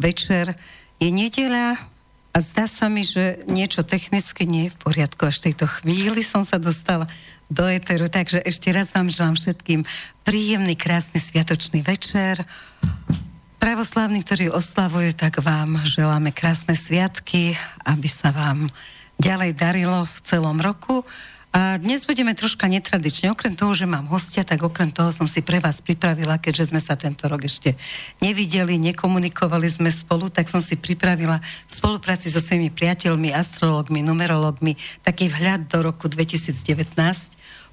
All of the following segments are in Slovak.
Večer je nedeľa a zdá sa mi, že niečo technicky nie je v poriadku. Až v tejto chvíli som sa dostala do Eteru. Takže ešte raz vám želám všetkým príjemný, krásny sviatočný večer. Pravoslávni, ktorí oslavujú, tak vám želáme krásne sviatky, aby sa vám ďalej darilo v celom roku. A dnes budeme troška netradične. Okrem toho, že mám hostia, tak okrem toho som si pre vás pripravila, keďže sme sa tento rok ešte nevideli, nekomunikovali sme spolu, tak som si pripravila v spolupráci so svojimi priateľmi, astrologmi, numerologmi taký vhľad do roku 2019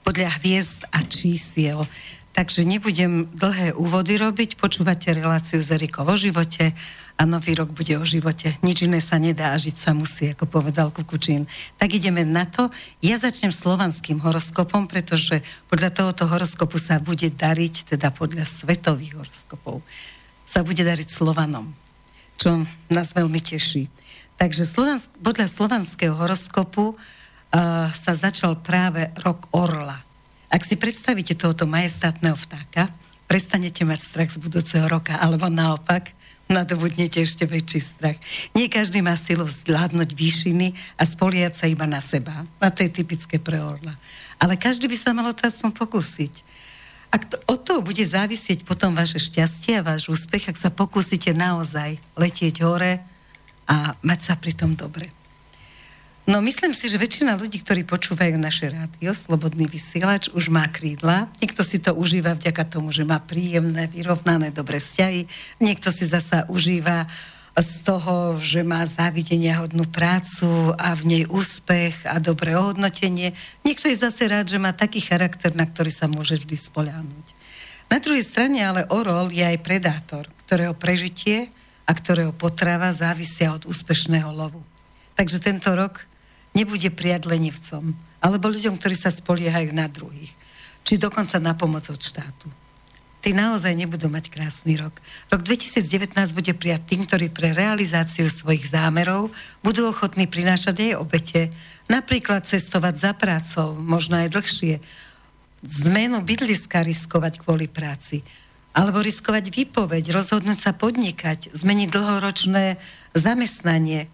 podľa hviezd a čísiel. Takže nebudem dlhé úvody robiť, počúvate reláciu z Erikou o živote a nový rok bude o živote. Nič iné sa nedá a žiť sa musí, ako povedal Kukučín. Tak ideme na to. Ja začnem slovanským horoskopom, pretože podľa tohoto horoskopu sa bude dariť, teda podľa svetových horoskopov, sa bude dariť Slovanom, čo nás veľmi teší. Takže slovansk- podľa slovanského horoskopu uh, sa začal práve rok Orla. Ak si predstavíte tohoto majestátneho vtáka, prestanete mať strach z budúceho roka, alebo naopak, nadobudnete ešte väčší strach. Nie každý má silu zvládnuť výšiny a spoliať sa iba na seba. A to je typické pre orla. Ale každý by sa malo to aspoň pokúsiť. Ak to, od toho bude závisieť potom vaše šťastie a váš úspech, ak sa pokúsite naozaj letieť hore a mať sa pri tom dobre. No myslím si, že väčšina ľudí, ktorí počúvajú naše rádio, Slobodný vysielač, už má krídla. Niekto si to užíva vďaka tomu, že má príjemné, vyrovnané, dobré vzťahy. Niekto si zasa užíva z toho, že má závidenia hodnú prácu a v nej úspech a dobré ohodnotenie. Niekto je zase rád, že má taký charakter, na ktorý sa môže vždy spoľahnúť. Na druhej strane ale orol je aj predátor, ktorého prežitie a ktorého potrava závisia od úspešného lovu. Takže tento rok nebude prijať lenivcom, alebo ľuďom, ktorí sa spoliehajú na druhých, či dokonca na pomoc od štátu. Tí naozaj nebudú mať krásny rok. Rok 2019 bude prijať tým, ktorí pre realizáciu svojich zámerov budú ochotní prinášať aj obete, napríklad cestovať za prácou, možno aj dlhšie, zmenu bydliska riskovať kvôli práci, alebo riskovať výpoveď, rozhodnúť sa podnikať, zmeniť dlhoročné zamestnanie,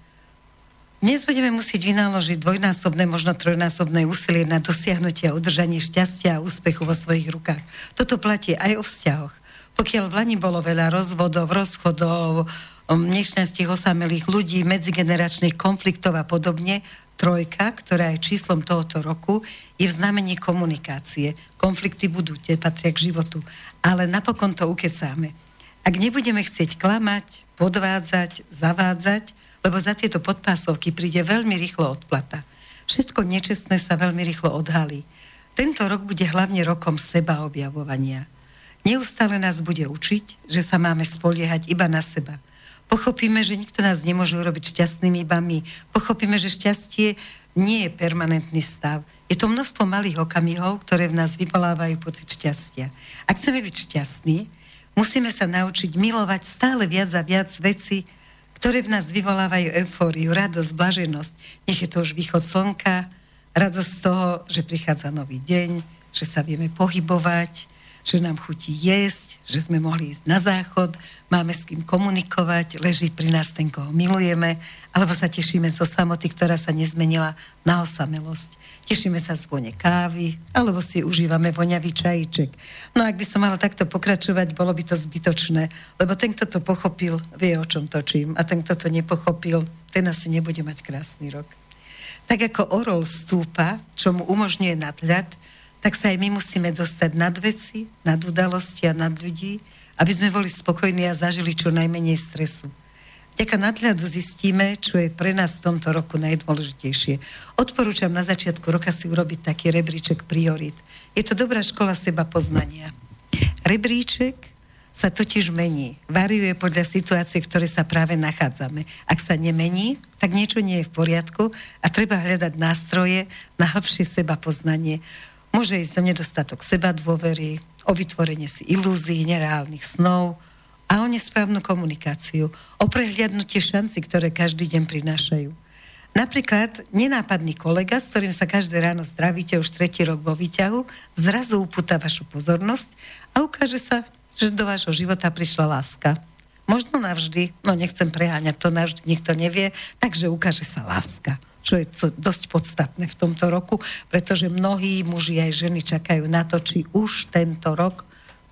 dnes budeme musieť vynaložiť dvojnásobné, možno trojnásobné úsilie na dosiahnutie a udržanie šťastia a úspechu vo svojich rukách. Toto platí aj o vzťahoch. Pokiaľ v Lani bolo veľa rozvodov, rozchodov, nešťastí osamelých ľudí, medzigeneračných konfliktov a podobne, trojka, ktorá je číslom tohoto roku, je v znamení komunikácie. Konflikty budú, tie patria k životu. Ale napokon to ukecáme. Ak nebudeme chcieť klamať, podvádzať, zavádzať, lebo za tieto podpásovky príde veľmi rýchlo odplata. Všetko nečestné sa veľmi rýchlo odhalí. Tento rok bude hlavne rokom seba objavovania. Neustále nás bude učiť, že sa máme spoliehať iba na seba. Pochopíme, že nikto nás nemôže urobiť šťastnými iba my. Pochopíme, že šťastie nie je permanentný stav. Je to množstvo malých okamihov, ktoré v nás vyvolávajú pocit šťastia. Ak chceme byť šťastní, musíme sa naučiť milovať stále viac a viac veci, ktoré v nás vyvolávajú eufóriu, radosť, blaženosť. Nech je to už východ slnka, radosť z toho, že prichádza nový deň, že sa vieme pohybovať, že nám chutí jesť, že sme mohli ísť na záchod, máme s kým komunikovať, leží pri nás ten, koho milujeme, alebo sa tešíme zo samoty, ktorá sa nezmenila na osamelosť. Tešíme sa z vone kávy, alebo si užívame voňavý čajíček. No ak by som mala takto pokračovať, bolo by to zbytočné, lebo ten, kto to pochopil, vie, o čom točím. A ten, kto to nepochopil, ten asi nebude mať krásny rok. Tak ako orol stúpa, čo mu umožňuje nadhľad, tak sa aj my musíme dostať nad veci, nad udalosti a nad ľudí, aby sme boli spokojní a zažili čo najmenej stresu. Vďaka nadhľadu zistíme, čo je pre nás v tomto roku najdôležitejšie. Odporúčam na začiatku roka si urobiť taký rebríček priorit. Je to dobrá škola seba poznania. Rebríček sa totiž mení. Variuje podľa situácie, v ktorej sa práve nachádzame. Ak sa nemení, tak niečo nie je v poriadku a treba hľadať nástroje na hĺbšie seba poznanie. Môže ísť o nedostatok seba dôvery, o vytvorenie si ilúzií, nereálnych snov, a o nesprávnu komunikáciu, o prehliadnutie šanci, ktoré každý deň prinášajú. Napríklad nenápadný kolega, s ktorým sa každé ráno zdravíte už tretí rok vo výťahu, zrazu upúta vašu pozornosť a ukáže sa, že do vášho života prišla láska. Možno navždy, no nechcem preháňať, to navždy nikto nevie, takže ukáže sa láska čo je dosť podstatné v tomto roku, pretože mnohí muži aj ženy čakajú na to, či už tento rok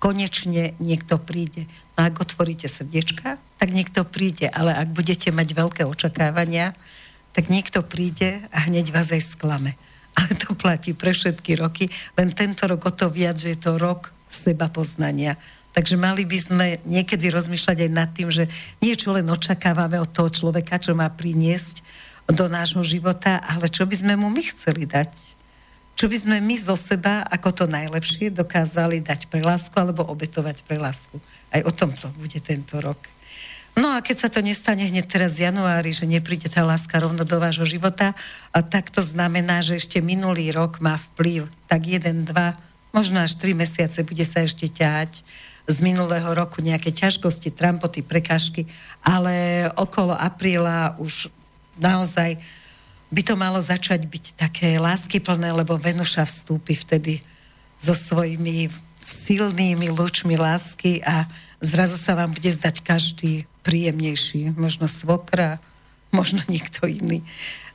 konečne niekto príde. No ak otvoríte srdiečka, tak niekto príde, ale ak budete mať veľké očakávania, tak niekto príde a hneď vás aj sklame. Ale to platí pre všetky roky, len tento rok o to viac, že je to rok seba poznania. Takže mali by sme niekedy rozmýšľať aj nad tým, že niečo len očakávame od toho človeka, čo má priniesť do nášho života, ale čo by sme mu my chceli dať. Čo by sme my zo seba ako to najlepšie dokázali dať pre lásku alebo obetovať pre lásku. Aj o tomto bude tento rok. No a keď sa to nestane hneď teraz v januári, že nepríde tá láska rovno do vášho života, a tak to znamená, že ešte minulý rok má vplyv tak jeden, dva, možno až tri mesiace bude sa ešte ťahať z minulého roku nejaké ťažkosti, trampoty, prekažky, ale okolo apríla už naozaj by to malo začať byť také láskyplné, lebo Venuša vstúpi vtedy so svojimi silnými lúčmi lásky a zrazu sa vám bude zdať každý príjemnejší. Možno svokra, možno niekto iný.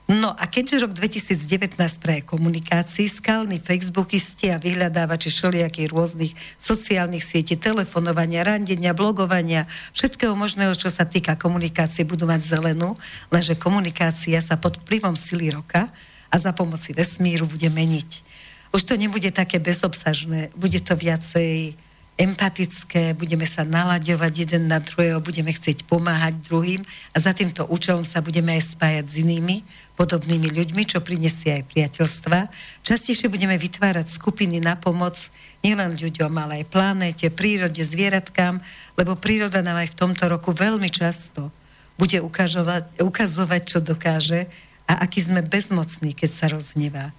No a keďže rok 2019 pre komunikácii, skalní Facebookisti a vyhľadávači všelijakých rôznych sociálnych sietí, telefonovania, randenia, blogovania, všetkého možného, čo sa týka komunikácie, budú mať zelenú, lenže komunikácia sa pod vplyvom sily roka a za pomoci vesmíru bude meniť. Už to nebude také bezobsažné, bude to viacej empatické, budeme sa nalaďovať jeden na druhého, budeme chcieť pomáhať druhým a za týmto účelom sa budeme aj spájať s inými podobnými ľuďmi, čo prinesie aj priateľstva. Častejšie budeme vytvárať skupiny na pomoc nielen ľuďom, ale aj planéte, prírode, zvieratkám, lebo príroda nám aj v tomto roku veľmi často bude ukazovať, ukazovať čo dokáže a aký sme bezmocní, keď sa rozhnevá.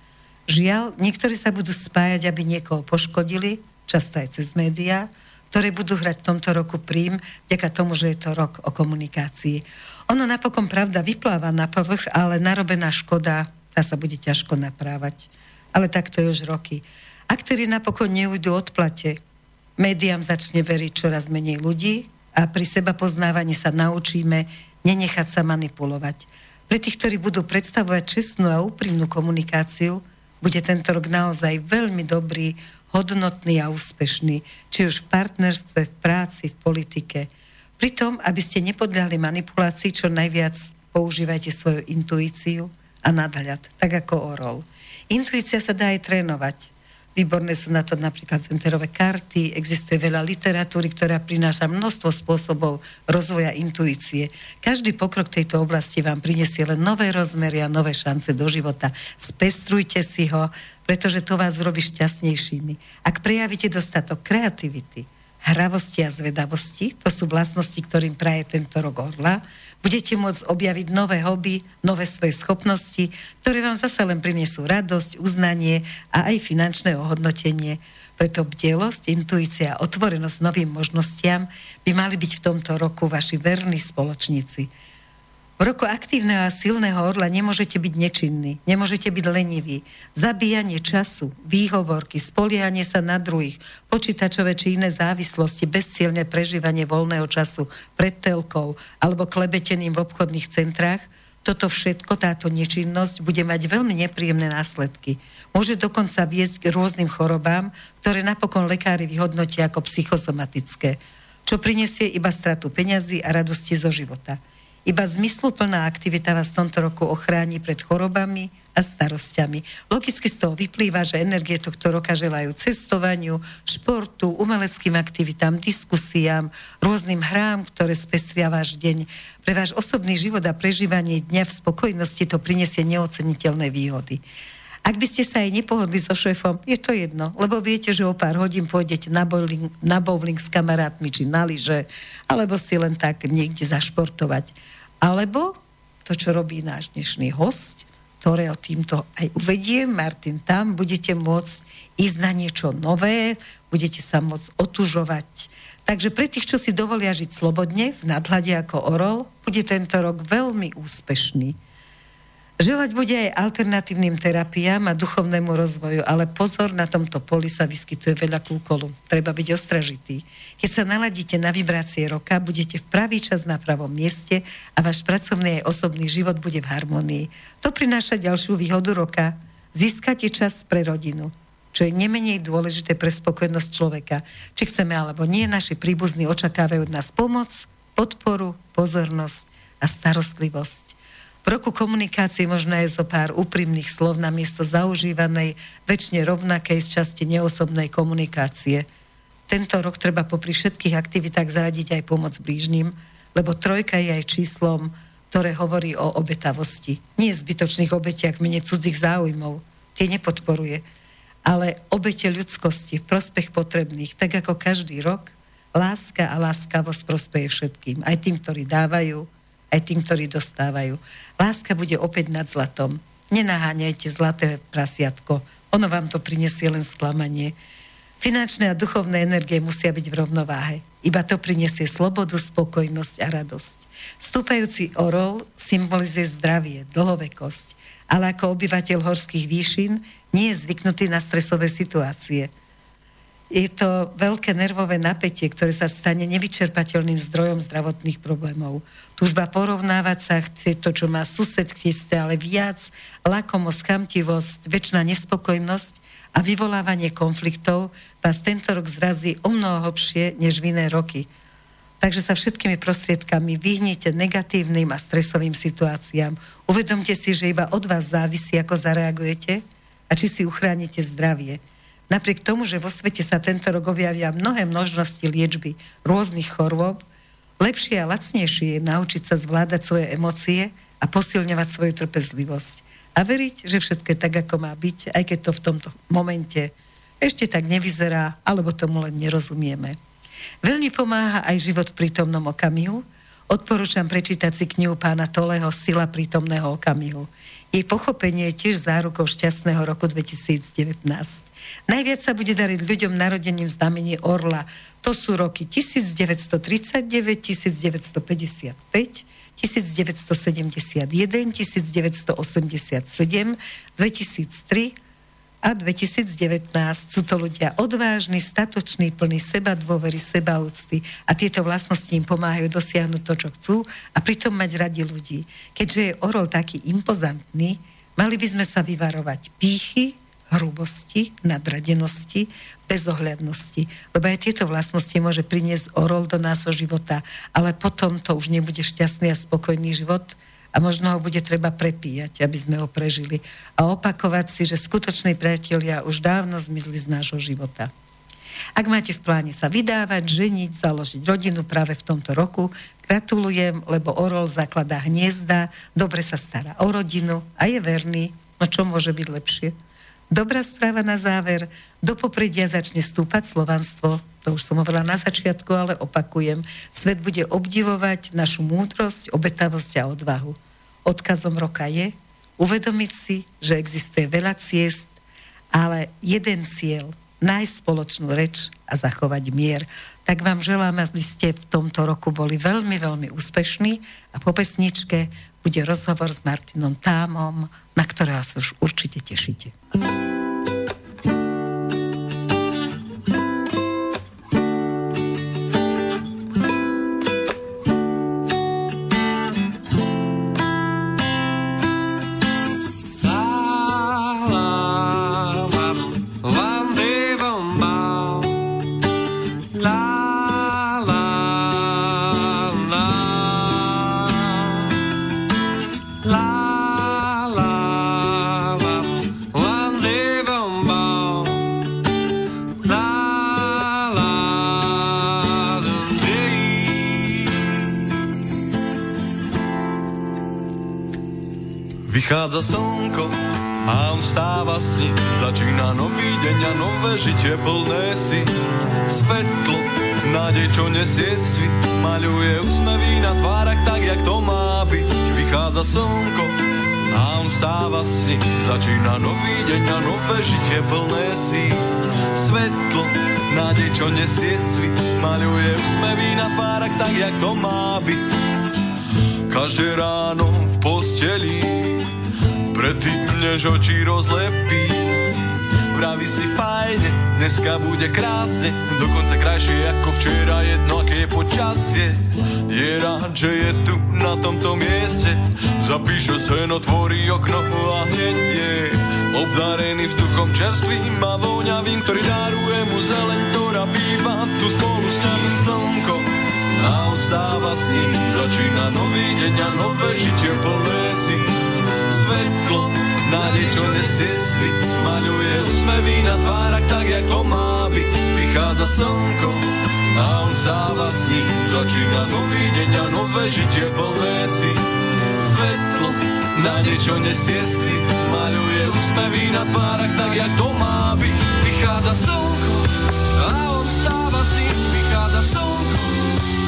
Žiaľ, niektorí sa budú spájať, aby niekoho poškodili, často aj cez médiá, ktoré budú hrať v tomto roku prím, vďaka tomu, že je to rok o komunikácii. Ono napokon, pravda, vypláva na povrch, ale narobená škoda, tá sa bude ťažko naprávať. Ale takto je už roky. A ktorí napokon neujdu odplate, médiám začne veriť čoraz menej ľudí a pri seba poznávaní sa naučíme nenechať sa manipulovať. Pre tých, ktorí budú predstavovať čestnú a úprimnú komunikáciu, bude tento rok naozaj veľmi dobrý hodnotný a úspešný, či už v partnerstve, v práci, v politike. Pritom, aby ste nepodľali manipulácii, čo najviac používajte svoju intuíciu a nadhľad, tak ako orol. Intuícia sa dá aj trénovať. Výborné sú na to napríklad centerové karty, existuje veľa literatúry, ktorá prináša množstvo spôsobov rozvoja intuície. Každý pokrok tejto oblasti vám prinesie len nové rozmery a nové šance do života. Spestrujte si ho, pretože to vás robí šťastnejšími. Ak prejavíte dostatok kreativity, hravosti a zvedavosti, to sú vlastnosti, ktorým praje tento rok orla, Budete môcť objaviť nové hobby, nové svoje schopnosti, ktoré vám zase len prinesú radosť, uznanie a aj finančné ohodnotenie. Preto bdelosť, intuícia a otvorenosť novým možnostiam by mali byť v tomto roku vaši verní spoločníci. Roku aktívneho a silného orla nemôžete byť nečinní, nemôžete byť leniví. Zabíjanie času, výhovorky, spoliehanie sa na druhých, počítačové či iné závislosti, bezcielne prežívanie voľného času pred telkou alebo klebetením v obchodných centrách, toto všetko, táto nečinnosť bude mať veľmi nepríjemné následky. Môže dokonca viesť k rôznym chorobám, ktoré napokon lekári vyhodnotia ako psychosomatické, čo prinesie iba stratu peňazí a radosti zo života. Iba zmysluplná aktivita vás v tomto roku ochráni pred chorobami a starostiami. Logicky z toho vyplýva, že energie tohto roka želajú cestovaniu, športu, umeleckým aktivitám, diskusiám, rôznym hrám, ktoré spestria váš deň. Pre váš osobný život a prežívanie dňa v spokojnosti to prinesie neoceniteľné výhody. Ak by ste sa aj nepohodli so šéfom, je to jedno, lebo viete, že o pár hodín pôjdete na bowling, na bowling s kamarátmi či na lyže, alebo si len tak niekde zašportovať. Alebo to, čo robí náš dnešný host, ktorého týmto aj uvediem, Martin, tam budete môcť ísť na niečo nové, budete sa môcť otužovať. Takže pre tých, čo si dovolia žiť slobodne, v nadhľade ako orol, bude tento rok veľmi úspešný. Želať bude aj alternatívnym terapiám a duchovnému rozvoju, ale pozor, na tomto poli sa vyskytuje veľa kúkolu. Treba byť ostražitý. Keď sa naladíte na vibrácie roka, budete v pravý čas na pravom mieste a váš pracovný aj osobný život bude v harmonii. To prináša ďalšiu výhodu roka. Získate čas pre rodinu, čo je nemenej dôležité pre spokojnosť človeka. Či chceme alebo nie, naši príbuzní očakávajú od nás pomoc, podporu, pozornosť a starostlivosť. V roku komunikácie možno je zo pár úprimných slov na miesto zaužívanej, väčšine rovnakej z časti neosobnej komunikácie. Tento rok treba popri všetkých aktivitách zaradiť aj pomoc blížnym, lebo trojka je aj číslom, ktoré hovorí o obetavosti. Nie zbytočných obetiach mene cudzích záujmov. Tie nepodporuje. Ale obete ľudskosti v prospech potrebných, tak ako každý rok, láska a láskavosť prospeje všetkým. Aj tým, ktorí dávajú, aj tým, ktorí dostávajú. Láska bude opäť nad zlatom. Nenaháňajte zlaté prasiatko. Ono vám to prinesie len sklamanie. Finančné a duchovné energie musia byť v rovnováhe. Iba to prinesie slobodu, spokojnosť a radosť. Stúpajúci orol symbolizuje zdravie, dlhovekosť, ale ako obyvateľ horských výšin nie je zvyknutý na stresové situácie – je to veľké nervové napätie, ktoré sa stane nevyčerpateľným zdrojom zdravotných problémov. Tužba porovnávať sa, chce to, čo má sused, chce ale viac, lakomosť, chamtivosť, väčšiná nespokojnosť a vyvolávanie konfliktov vás tento rok zrazí o mnoho hlbšie než v iné roky. Takže sa všetkými prostriedkami vyhnite negatívnym a stresovým situáciám. Uvedomte si, že iba od vás závisí, ako zareagujete a či si uchránite zdravie. Napriek tomu, že vo svete sa tento rok objavia mnohé množnosti liečby rôznych chorôb, lepšie a lacnejšie je naučiť sa zvládať svoje emócie a posilňovať svoju trpezlivosť. A veriť, že všetko je tak, ako má byť, aj keď to v tomto momente ešte tak nevyzerá, alebo tomu len nerozumieme. Veľmi pomáha aj život v prítomnom okamihu. Odporúčam prečítať si knihu pána Toleho Sila prítomného okamihu. Jej pochopenie je tiež zárukou šťastného roku 2019. Najviac sa bude dariť ľuďom narodeným znamení Orla. To sú roky 1939, 1955, 1971, 1987, 2003 a 2019. Sú to ľudia odvážni, statoční, plní seba dôvery, seba úcty a tieto vlastnosti im pomáhajú dosiahnuť to, čo chcú a pritom mať radi ľudí. Keďže je orol taký impozantný, mali by sme sa vyvarovať pýchy, hrubosti, nadradenosti, bezohľadnosti. Lebo aj tieto vlastnosti môže priniesť orol do nášho života, ale potom to už nebude šťastný a spokojný život, a možno ho bude treba prepíjať, aby sme ho prežili a opakovať si, že skutoční priatelia už dávno zmizli z nášho života. Ak máte v pláne sa vydávať, ženiť, založiť rodinu práve v tomto roku, gratulujem, lebo Orol zakladá hniezda, dobre sa stará o rodinu a je verný. No čo môže byť lepšie? Dobrá správa na záver. Do popredia začne stúpať slovanstvo. To už som hovorila na začiatku, ale opakujem. Svet bude obdivovať našu múdrosť, obetavosť a odvahu. Odkazom roka je uvedomiť si, že existuje veľa ciest, ale jeden cieľ, nájsť spoločnú reč a zachovať mier. Tak vám želám, aby ste v tomto roku boli veľmi, veľmi úspešní a po pesničke bude rozhovor s Martinom Támom, na ktorého sa už určite tešíte. Vychádza slnko a on stáva si Začína nový deň a nové žitie plné si. Svetlo, nádej, čo nesie svit Maľuje úsmevy na tvárach tak, jak to má byť. Vychádza slnko a on stáva si Začína nový deň a nové žitie plné si. Svetlo, nádej, čo nesie svit Maľuje úsmevy na tvárach tak, jak to má byť. Každé ráno v posteli predtým než oči rozlepí. Praví si fajne, dneska bude krásne, dokonca krajšie ako včera, jedno aké je počasie. Je rád, že je tu na tomto mieste, zapíše seno, tvorí okno a hneď je obdarený vzduchom čerstvým a voňavým, ktorý daruje mu zeleň, ktorá býva tu spolu s ňami slnko. A on stáva s ním, začína nový deň a nové žitie plné si svetlo nádej, čo nesie svit, maľuje úsmevy na tvárach tak, jak to má byť. Vychádza slnko a on stáva s ním, začína nový deň a nové žitie plné si svetlo. Nádej, čo nesie svit, maľuje úsmevy na tvárach tak, jak to má byť. Vychádza slnko a on stáva s ním, vychádza slnko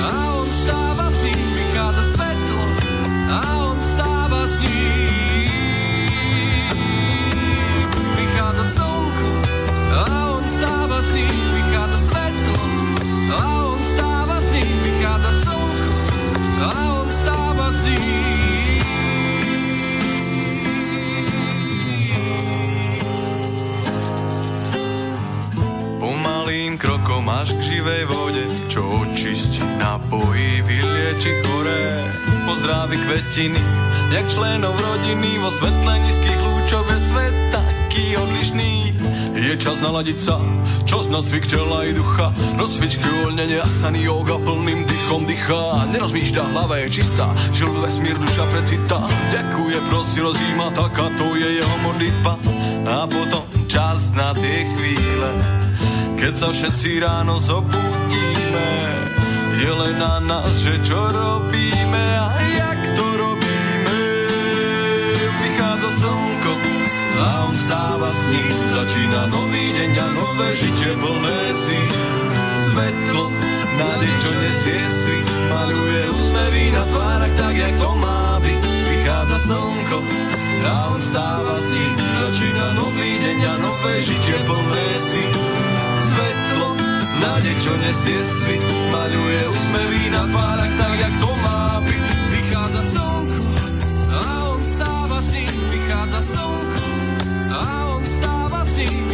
a on stáva s ním, vychádza svetlo a on stáva s ním. s ním, vychádza svetlo on stáva s ním, vychádza slnko a on stáva s ním. Pomalým krokom až k živej vode, čo očistí, napojí, vylieči choré. Pozdraví kvetiny, jak členov rodiny vo svetle nízkych lúčov je svet taký odlišný je čas naladiť sa, čas na cvik tela i ducha Rozcvičky uvoľnenie asany yoga plným dychom dychá Nerozmýšľa, hlava je čistá, žil vesmír, duša precitá. Ďakuje, prosi, rozíma, taká to je jeho modlitba. A potom čas na tie chvíle Keď sa všetci ráno zobudíme. Je len na nás, že čo robíme a jak to robíme. Vychádza slnko a on stáva. Začína nový deň a nové žitie plné si svetlo. Nádej, čo nesie svit, maluje úsmevy na tvárach tak, jak to má byť. Vychádza slnko a on stáva s ním. Začína nový deň a nové žitie plné si svetlo. Nádej, čo nesie svit, maluje úsmevy na tvárach tak, jak to má byť. Vychádza slnko a stáva s ním. Vychádza slnko stáva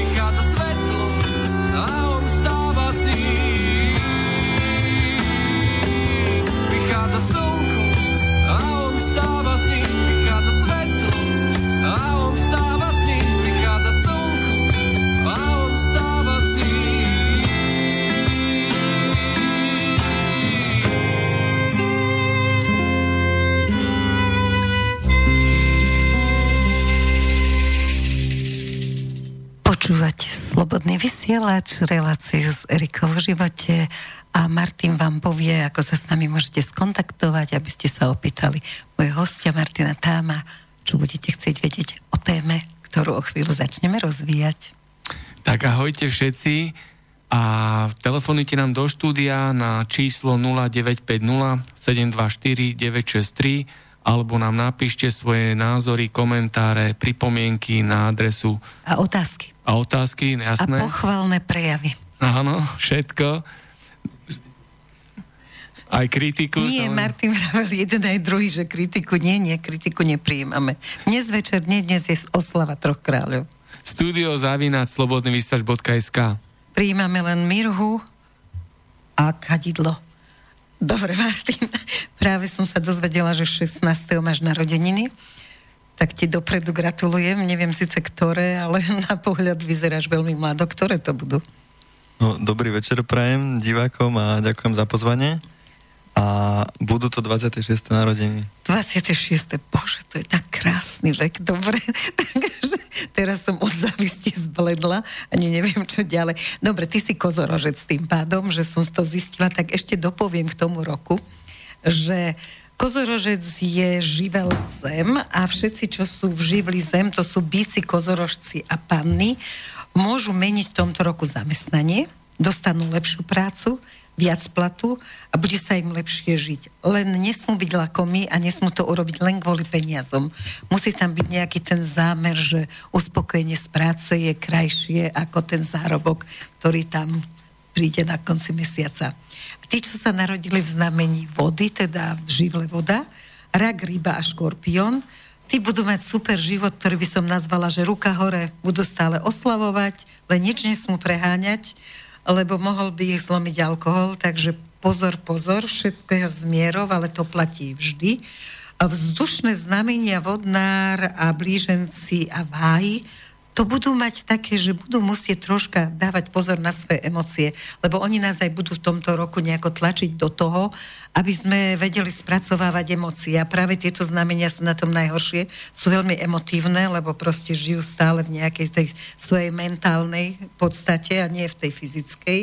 Slobodný vysielač, reláciu s Erikou v živote a Martin vám povie, ako sa s nami môžete skontaktovať, aby ste sa opýtali moje hostia Martina Táma, čo budete chcieť vedieť o téme, ktorú o chvíľu začneme rozvíjať. Tak ahojte všetci a telefonujte nám do štúdia na číslo 0950 724 963 alebo nám napíšte svoje názory, komentáre, pripomienky na adresu A otázky. a otázky, A jasné. pochvalné prejavy. Áno, všetko. Aj kritiku. Nie, samozrejme. Martin vravel jeden aj druhý, že kritiku nie, nie, kritiku nepриjímame. Dnes večer, nie, dnes je oslava troch kráľov. Studio zavináč slobodnyvysielač.sk Prijímame len Mirhu a kadidlo. Dobre, Martin, práve som sa dozvedela, že 16. máš narodeniny, tak ti dopredu gratulujem, neviem síce ktoré, ale na pohľad vyzeráš veľmi mlado. Ktoré to budú? No, dobrý večer prajem divákom a ďakujem za pozvanie. A budú to 26. narodeniny. 26. Bože, to je tak krásny vek, dobre. Takže teraz som od závisti zbledla, ani neviem, čo ďalej. Dobre, ty si kozorožec tým pádom, že som to zistila, tak ešte dopoviem k tomu roku, že kozorožec je živel zem a všetci, čo sú v živli zem, to sú bíci, kozorožci a panny, môžu meniť v tomto roku zamestnanie, dostanú lepšiu prácu, viac platu a bude sa im lepšie žiť. Len nesmú byť lakomí a nesmú to urobiť len kvôli peniazom. Musí tam byť nejaký ten zámer, že uspokojenie z práce je krajšie ako ten zárobok, ktorý tam príde na konci mesiaca. A tí, čo sa narodili v znamení vody, teda v živle voda, rak, ryba a škorpión, tí budú mať super život, ktorý by som nazvala, že ruka hore, budú stále oslavovať, len nič nesmú preháňať, lebo mohol by ich zlomiť alkohol, takže pozor, pozor, všetko je zmierov, ale to platí vždy. Vzdušné znamenia vodnár a blíženci a váji, to budú mať také, že budú musieť troška dávať pozor na svoje emócie, lebo oni nás aj budú v tomto roku nejako tlačiť do toho, aby sme vedeli spracovávať emócie. A práve tieto znamenia sú na tom najhoršie. Sú veľmi emotívne, lebo proste žijú stále v nejakej tej svojej mentálnej podstate a nie v tej fyzickej.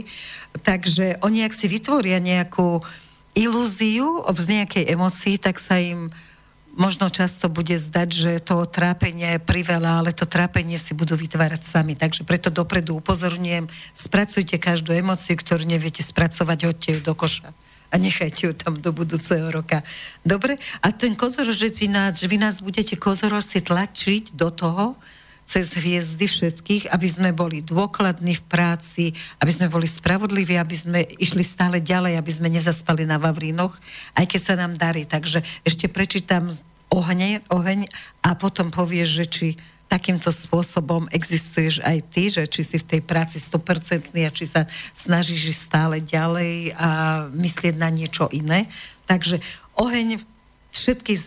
Takže oni, ak si vytvoria nejakú ilúziu z nejakej emócii, tak sa im možno často bude zdať, že to trápenie je priveľa, ale to trápenie si budú vytvárať sami. Takže preto dopredu upozorňujem, spracujte každú emociu, ktorú neviete spracovať, hoďte ju do koša a nechajte ju tam do budúceho roka. Dobre? A ten kozorožec ináč, vy nás budete kozorožci tlačiť do toho, cez hviezdy všetkých, aby sme boli dôkladní v práci, aby sme boli spravodliví, aby sme išli stále ďalej, aby sme nezaspali na Vavrínoch, aj keď sa nám darí. Takže ešte prečítam ohne, oheň a potom povieš, že či takýmto spôsobom existuješ aj ty, že či si v tej práci 100% a či sa snažíš stále ďalej a myslieť na niečo iné. Takže oheň všetky uh,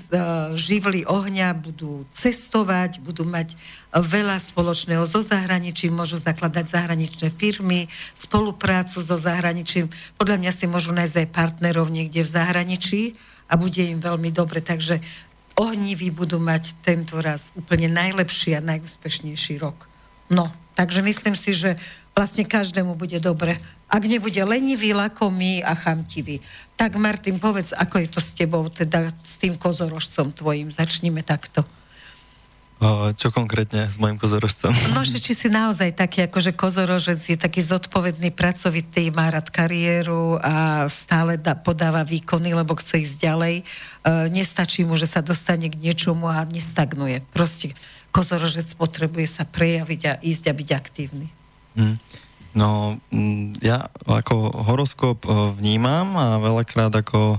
živly ohňa budú cestovať, budú mať veľa spoločného so zahraničím, môžu zakladať zahraničné firmy, spoluprácu so zahraničím. Podľa mňa si môžu nájsť aj partnerov niekde v zahraničí a bude im veľmi dobre. Takže ohniví budú mať tento raz úplne najlepší a najúspešnejší rok. No, takže myslím si, že vlastne každému bude dobre ak nebude lenivý, lakomý a chamtivý. Tak Martin, povedz, ako je to s tebou, teda s tým kozorožcom tvojim. Začníme takto. O, čo konkrétne s mojim kozorožcom? No, že či si naozaj taký, akože kozorožec je taký zodpovedný, pracovitý, má rád kariéru a stále da, podáva výkony, lebo chce ísť ďalej. E, nestačí mu, že sa dostane k niečomu a nestagnuje. Proste kozorožec potrebuje sa prejaviť a ísť a byť aktívny. Hmm. No, mm, ja ako horoskop e, vnímam a veľakrát ako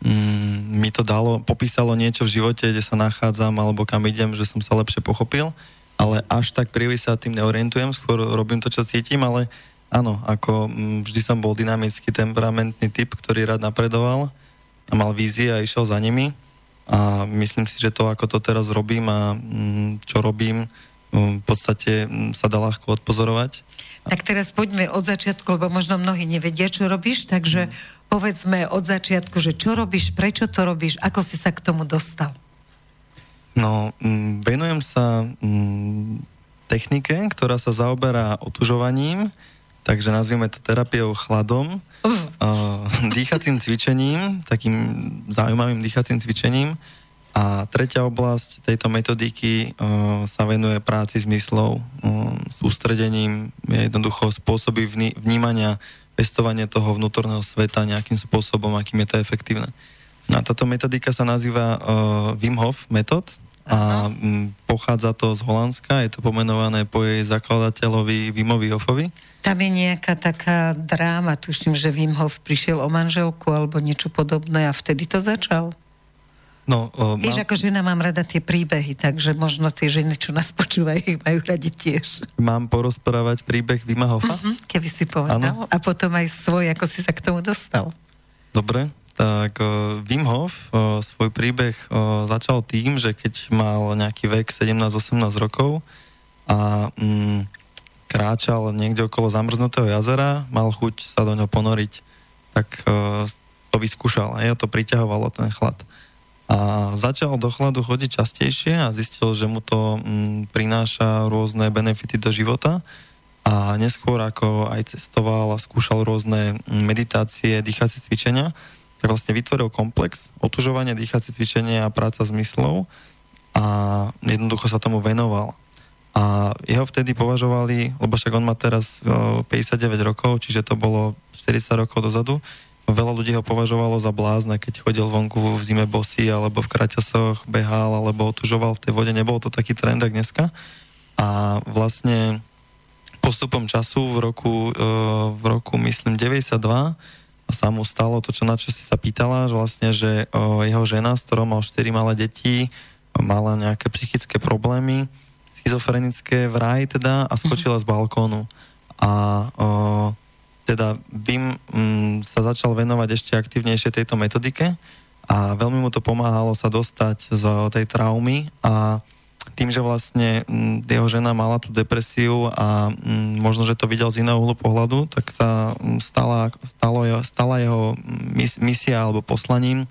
mm, mi to dalo, popísalo niečo v živote, kde sa nachádzam alebo kam idem, že som sa lepšie pochopil, ale až tak príliš sa tým neorientujem, skôr robím to, čo cítim, ale áno, ako mm, vždy som bol dynamický, temperamentný typ, ktorý rád napredoval a mal vízie a išiel za nimi. A myslím si, že to, ako to teraz robím a mm, čo robím, v podstate sa dá ľahko odpozorovať tak teraz poďme od začiatku, lebo možno mnohí nevedia, čo robíš, takže povedzme od začiatku, že čo robíš, prečo to robíš, ako si sa k tomu dostal. No, mm, venujem sa mm, technike, ktorá sa zaoberá otužovaním, takže nazvieme to terapiou chladom, uh. dýchacím cvičením, takým zaujímavým dýchacím cvičením, a tretia oblasť tejto metodiky uh, sa venuje práci zmyslov, uh, sústredením, je jednoducho spôsoby vní, vnímania, pestovanie toho vnútorného sveta nejakým spôsobom, akým je to efektívne. A táto metodika sa nazýva uh, Wim Hof metod a m, pochádza to z Holandska, je to pomenované po jej zakladateľovi Wimovi Hofovi. Tam je nejaká taká dráma, tuším, že Wim Hof prišiel o manželku alebo niečo podobné a vtedy to začal. No, uh, Víš, mám... ako žena mám rada tie príbehy, takže možno tie ženy, čo nás počúvajú, ich majú radi tiež. Mám porozprávať príbeh Vima Hofa? Uh-huh, keby si povedal. Ano. A potom aj svoj, ako si sa k tomu dostal. Dobre, tak uh, Wim Hof uh, svoj príbeh uh, začal tým, že keď mal nejaký vek 17-18 rokov a um, kráčal niekde okolo zamrznutého jazera, mal chuť sa do ňoho ponoriť, tak uh, to vyskúšal a ja to priťahovalo ten chlad. A začal do chladu chodiť častejšie a zistil, že mu to mm, prináša rôzne benefity do života. A neskôr, ako aj cestoval a skúšal rôzne mm, meditácie, dýchacie cvičenia, tak vlastne vytvoril komplex, otužovanie, dýchacie cvičenie a práca s myslou a jednoducho sa tomu venoval. A jeho vtedy považovali, lebo však on má teraz 59 rokov, čiže to bolo 40 rokov dozadu, Veľa ľudí ho považovalo za blázna, keď chodil vonku v zime bosy, alebo v kraťasoch behal, alebo otužoval v tej vode. Nebol to taký trend, ako dneska. A vlastne postupom času v roku, e, v roku myslím, 92 sa mu stalo to, čo na čo si sa pýtala, že vlastne, že jeho žena, s ktorou mal 4 malé deti, mala nejaké psychické problémy, schizofrenické vraj teda a skočila z balkónu. A uh, teda Vim um, sa začal venovať ešte aktívnejšie tejto metodike a veľmi mu to pomáhalo sa dostať z tej traumy a tým, že vlastne jeho žena mala tú depresiu a možno, že to videl z iného uhlu pohľadu, tak sa stala, stalo, stala jeho mis, misia alebo poslaním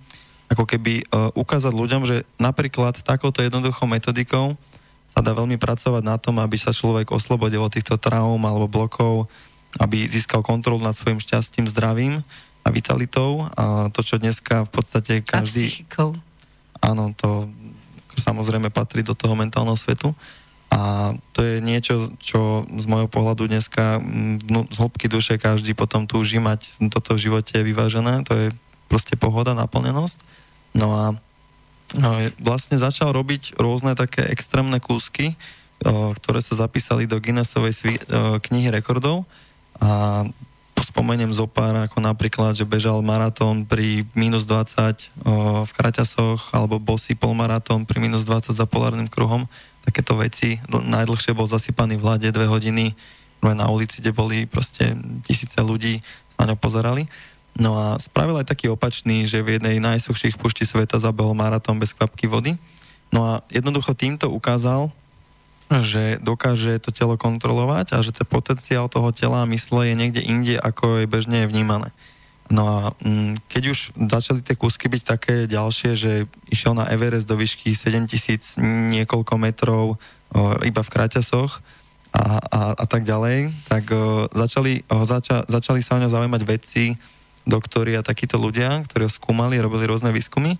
ako keby uh, ukázať ľuďom, že napríklad takouto jednoduchou metodikou sa dá veľmi pracovať na tom, aby sa človek oslobodil od týchto traum alebo blokov, aby získal kontrolu nad svojim šťastím, zdravím a vitalitou. A to, čo dneska v podstate každý... A psychikou. Áno, to samozrejme patrí do toho mentálneho svetu. A to je niečo, čo z môjho pohľadu dneska no, z hĺbky duše každý potom túži mať toto v živote vyvážené. To je proste pohoda, naplnenosť. No a vlastne začal robiť rôzne také extrémne kúsky, ktoré sa zapísali do Guinnessovej knihy rekordov a spomeniem zo pár, ako napríklad, že bežal maratón pri minus 20 o, v kraťasoch, alebo bosý polmaratón pri minus 20 za polárnym kruhom. Takéto veci. Najdlhšie bol zasypaný v hlade dve hodiny na ulici, kde boli proste tisíce ľudí na ňo pozerali. No a spravil aj taký opačný, že v jednej najsuchších pušti sveta zabehol maratón bez kvapky vody. No a jednoducho týmto ukázal, že dokáže to telo kontrolovať a že ten potenciál toho tela a mysle je niekde inde, ako je bežne vnímané. No a mm, keď už začali tie kúsky byť také ďalšie, že išiel na Everest do výšky 7000 niekoľko metrov o, iba v kraťasoch a, a, a tak ďalej, tak o, začali, o, zača, začali sa o ňo zaujímať vedci, doktori a takíto ľudia, ktorí ho skúmali, robili rôzne výskumy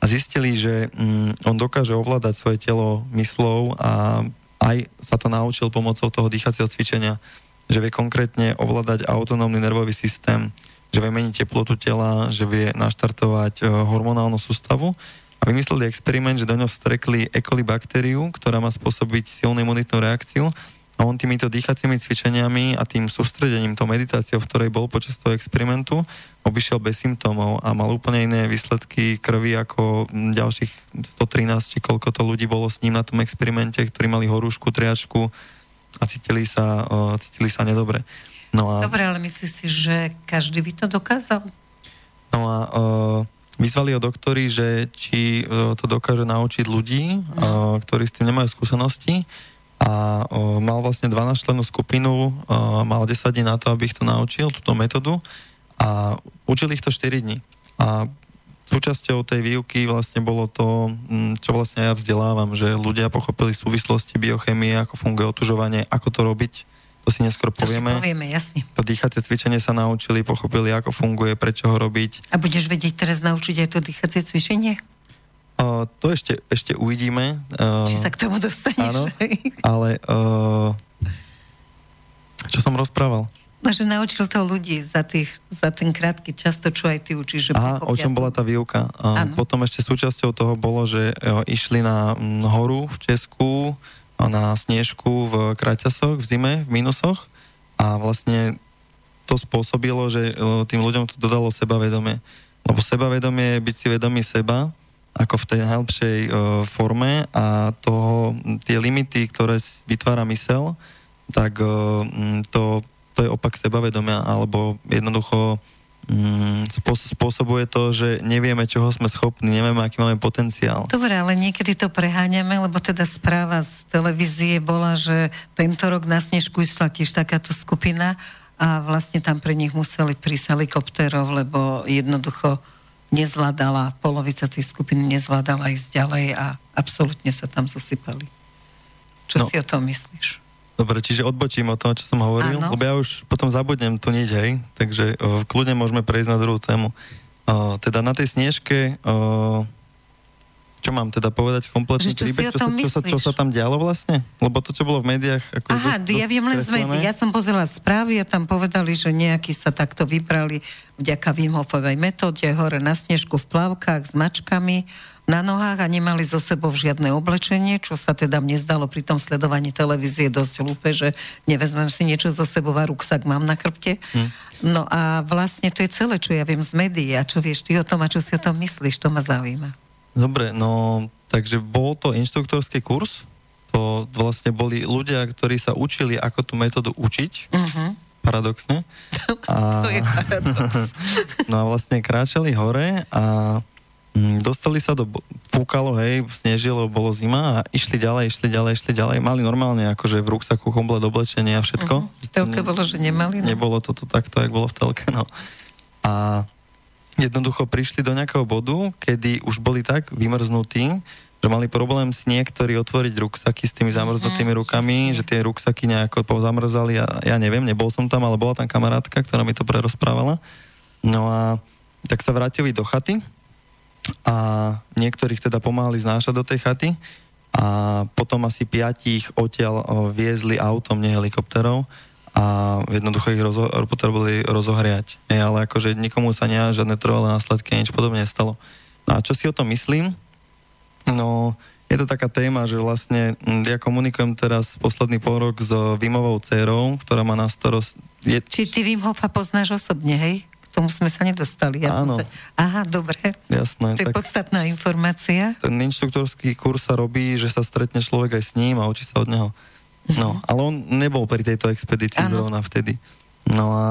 a zistili, že mm, on dokáže ovládať svoje telo myslou a aj sa to naučil pomocou toho dýchacieho cvičenia, že vie konkrétne ovládať autonómny nervový systém, že vie meniť teplotu tela, že vie naštartovať e, hormonálnu sústavu a vymysleli experiment, že do ňoho strekli E. coli baktériu, ktorá má spôsobiť silnú imunitnú reakciu a on týmito dýchacími cvičeniami a tým sústredením, tou meditáciou, v ktorej bol počas toho experimentu, obišiel bez symptómov a mal úplne iné výsledky krvi ako ďalších 113, či koľko to ľudí bolo s ním na tom experimente, ktorí mali horúšku, triačku a cítili sa, cítili sa nedobre. No a, Dobre, ale myslíš si, že každý by to dokázal? No a uh, vyzvali ho doktori, že či uh, to dokáže naučiť ľudí, no. uh, ktorí s tým nemajú skúsenosti a o, mal vlastne 12 členú skupinu, o, mal 10 dní na to, aby ich to naučil, túto metódu a učil ich to 4 dní. A súčasťou tej výuky vlastne bolo to, čo vlastne ja vzdelávam, že ľudia pochopili súvislosti biochemie, ako funguje otužovanie, ako to robiť, to si neskôr povieme. To si povieme, jasne. To dýchacie cvičenie sa naučili, pochopili, ako funguje, prečo ho robiť. A budeš vedieť teraz naučiť aj to dýchacie cvičenie? Uh, to ešte, ešte uvidíme. Uh, Či sa k tomu dostaneš. Áno, ale uh, čo som rozprával? No, že naučil to ľudí za, tých, za ten krátky čas, to čo aj ty učíš. Že Aha, o čom bola tá výuka. Uh, potom ešte súčasťou toho bolo, že uh, išli na um, horu v Česku, na Snežku v Kraťasoch, v zime, v minusoch a vlastne to spôsobilo, že uh, tým ľuďom to dodalo sebavedomie. Lebo sebavedomie je byť si vedomý seba, ako v tej najlepšej uh, forme a toho, tie limity, ktoré vytvára mysel, tak uh, to, to je opak sebavedomia, alebo jednoducho spôsobuje to, že nevieme, čoho sme schopní, nevieme, aký máme potenciál. Dobre, ale niekedy to preháňame, lebo teda správa z televízie bola, že tento rok na Snežku išla tiež takáto skupina a vlastne tam pre nich museli prísť helikopterov, lebo jednoducho nezvládala, polovica tej skupiny nezvládala ísť ďalej a absolútne sa tam zosypali. Čo no. si o tom myslíš? Dobre, čiže odbočím o tom, čo som hovoril, Áno. lebo ja už potom zabudnem tu niť, hej, takže o, kľudne môžeme prejsť na druhú tému. O, teda na tej snežke o, čo mám teda povedať kompletný čo príbeh, čo, sa, čo, sa, čo sa tam dialo vlastne? Lebo to, čo bolo v médiách... Ako Aha, dosť, ja viem len z médií. Ja som pozrela správy a tam povedali, že nejakí sa takto vybrali vďaka Wim Hofovej metóde hore na snežku v plavkách s mačkami na nohách a nemali zo sebou žiadne oblečenie, čo sa teda mne zdalo pri tom sledovaní televízie dosť hlúpe, že nevezmem si niečo zo sebou a ruksak mám na krpte. Hm. No a vlastne to je celé, čo ja viem z médií. A čo vieš ty o tom a čo si o tom myslíš, to ma zaujíma. Dobre, no takže bol to inštruktorský kurz, to vlastne boli ľudia, ktorí sa učili, ako tú metódu učiť, uh-huh. paradoxne. A, to je paradox. no a vlastne kráčali hore a Mm, dostali sa do, fúkalo, hej, snežilo, bolo zima a išli ďalej, išli ďalej, išli ďalej. Mali normálne akože v ruksaku komplet oblečenie a všetko. Uh-huh. V telke bolo, že nemali. No. Nebolo toto takto, jak bolo v telke, no. A jednoducho prišli do nejakého bodu, kedy už boli tak vymrznutí, že mali problém si niektorí otvoriť ruksaky s tými zamrznutými mm, rukami, že tie ruksaky nejako zamrzali a ja neviem, nebol som tam, ale bola tam kamarátka, ktorá mi to prerozprávala. No a tak sa vrátili do chaty a niektorých teda pomáhali znášať do tej chaty a potom asi piatich odtiaľ viezli autom, nie helikopterov a jednoducho ich rozo- potrebovali rozohriať. Nie, ale akože nikomu sa nie žiadne trvalé následky, nič podobne nestalo. No a čo si o tom myslím? No, je to taká téma, že vlastne ja komunikujem teraz posledný pol rok s Vimovou dcerou, ktorá má na starost... Je... Či ty Vim Hofa poznáš osobne, hej? tomu sme sa nedostali. Ja Áno. Sa... Aha, dobre. Jasné. To je tak podstatná informácia. Ten inštruktorský kurz sa robí, že sa stretne človek aj s ním a učí sa od neho. No, ale on nebol pri tejto expedícii ano. zrovna vtedy. No a...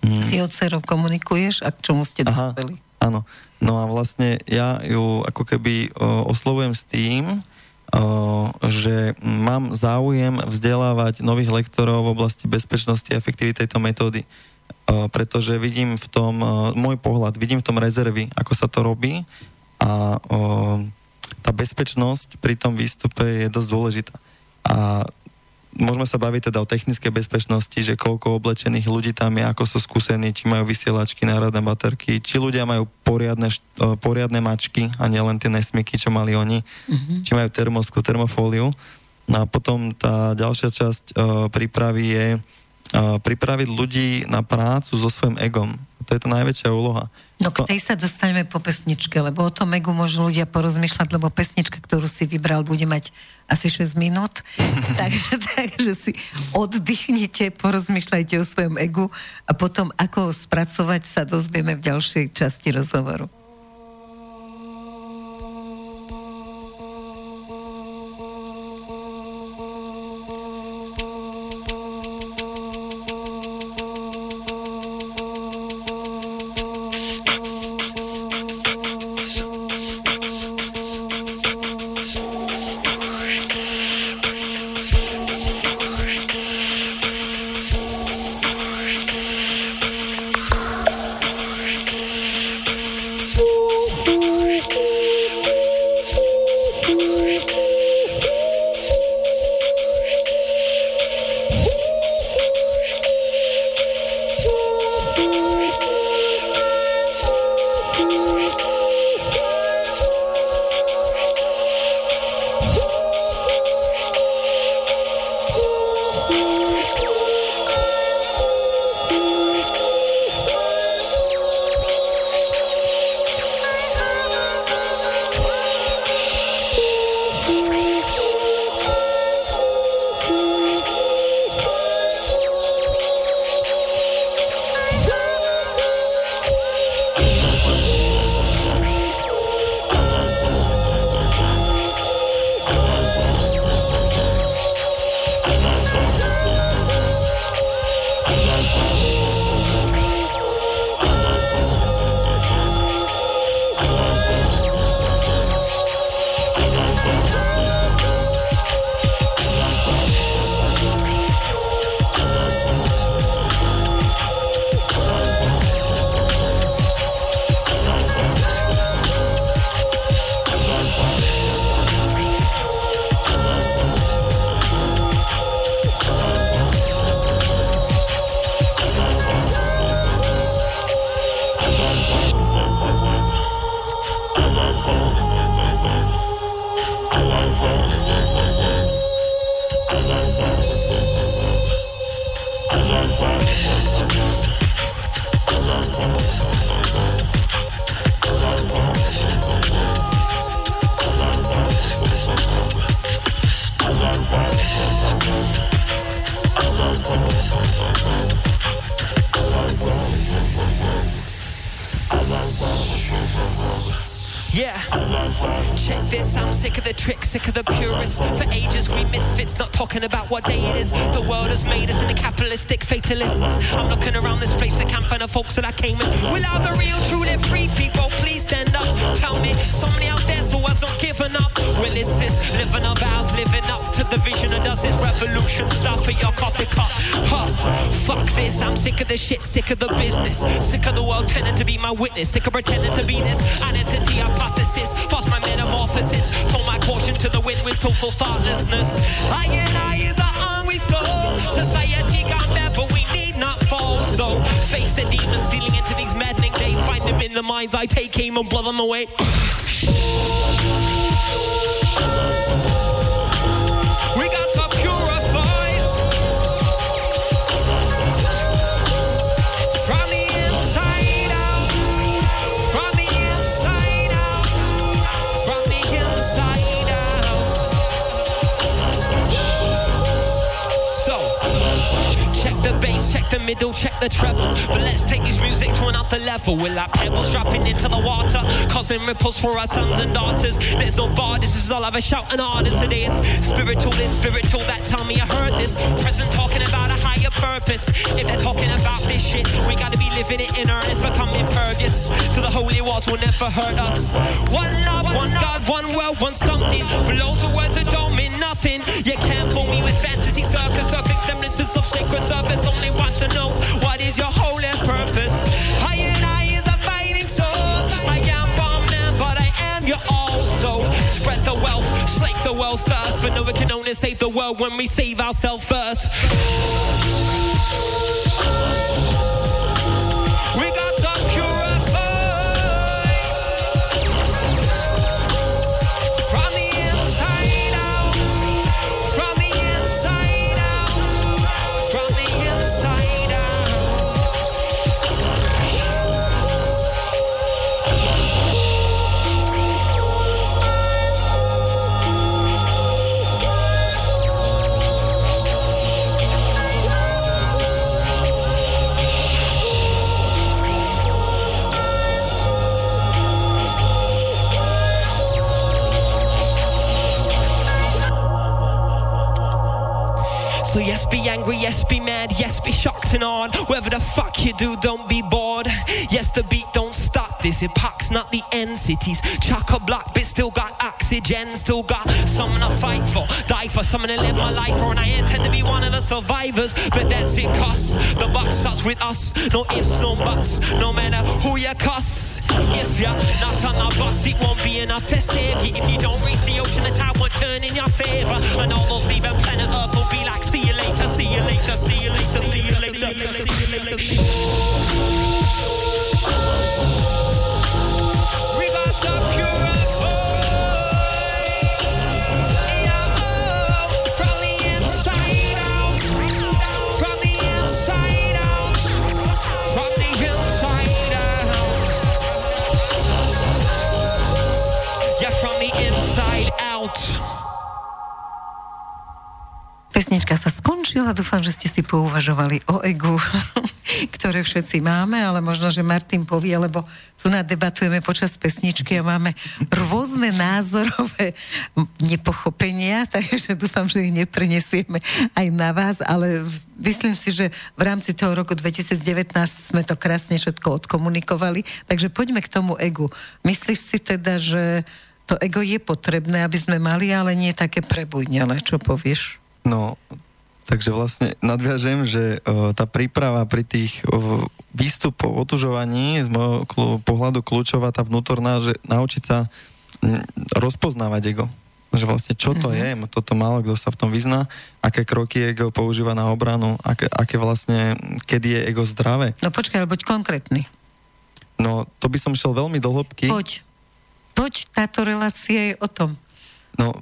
Mm, si od komunikuješ a k čomu ste dospeli? Áno. No a vlastne ja ju ako keby o, oslovujem s tým, o, že mám záujem vzdelávať nových lektorov v oblasti bezpečnosti a efektivity tejto metódy pretože vidím v tom, môj pohľad, vidím v tom rezervy, ako sa to robí a tá bezpečnosť pri tom výstupe je dosť dôležitá. A môžeme sa baviť teda o technickej bezpečnosti, že koľko oblečených ľudí tam je, ako sú skúsení, či majú vysielačky, náhradné baterky, či ľudia majú poriadne, poriadne mačky a nielen tie nesmyky, čo mali oni, mm-hmm. či majú termosku, termofóliu. No a potom tá ďalšia časť uh, prípravy je pripraviť ľudí na prácu so svojím egom. To je tá najväčšia úloha. No k tej sa dostaneme po pesničke, lebo o tom egu môžu ľudia porozmýšľať, lebo pesnička, ktorú si vybral, bude mať asi 6 minút. tak, takže si oddychnite, porozmýšľajte o svojom egu a potom ako ho spracovať sa dozvieme v ďalšej časti rozhovoru. Huh. Fuck this, I'm sick of the shit, sick of the business, sick of the world tending to be my witness, sick of pretending to be this identity hypothesis. False my metamorphosis, throw my caution to the wind with total thoughtlessness. I and I is a hungry soul. Society got bad, but we need not fall. So face the demons stealing into these maddening days. Find them in the minds I take aim and blood on the way. Middle, check the treble. But let's take this music to another level. We're like pebbles dropping into the water, causing ripples for our sons and daughters. There's no bar, this is all I've a shouting artist today. It's spiritual, this spiritual that tell me I heard this. Present talking about a higher purpose. If they're talking about this shit, we gotta be living it in earnest, become impervious. So the holy walls will never hurt us. One love, one God, one world, one something. Blows the words that don't mean nothing. You can't fool me with fantasy circus, circling semblances of sacred servants. Only want to what is your holy purpose. I and I is a fighting soul. I am but I am spread the wealth, the. But no, we can only save the world when we save ourselves first. Yes, be angry, yes, be mad, yes, be shocked and awed. Whatever the fuck you do, don't be bored. Yes, the beat don't stop this. Epoch's not the end. Cities chock a block, but still got oxygen. Still got something to fight for, die for, something to live my life for. And I intend to be one of the survivors, but that's it costs. The buck starts with us. No ifs, no buts. No matter who you cuss. If you're not on the bus, it won't be enough to save you. If you don't reach the ocean, the tide won't turn in your favor. And all those leaving planet Earth will be like, see you later, see you later, see you later, see you later, see you later. We Pesnička sa skončila, dúfam, že ste si pouvažovali o egu, ktoré všetci máme, ale možno, že Martin povie, lebo tu nadebatujeme počas pesničky a máme rôzne názorové nepochopenia, takže dúfam, že ich neprenesieme aj na vás, ale myslím si, že v rámci toho roku 2019 sme to krásne všetko odkomunikovali, takže poďme k tomu egu. Myslíš si teda, že to ego je potrebné, aby sme mali, ale nie také prebujnele, čo povieš? No, takže vlastne nadviažem, že o, tá príprava pri tých o, výstupoch, otužovaní z môjho klu, pohľadu kľúčová tá vnútorná, že naučiť sa m, rozpoznávať ego. Že vlastne čo to mm-hmm. je, toto málo kto sa v tom vyzná, aké kroky ego používa na obranu, aké, aké vlastne, kedy je ego zdravé. No počkaj, ale buď konkrétny. No, to by som šiel veľmi do hĺbky. Poď. Poď, táto relácia je o tom. No,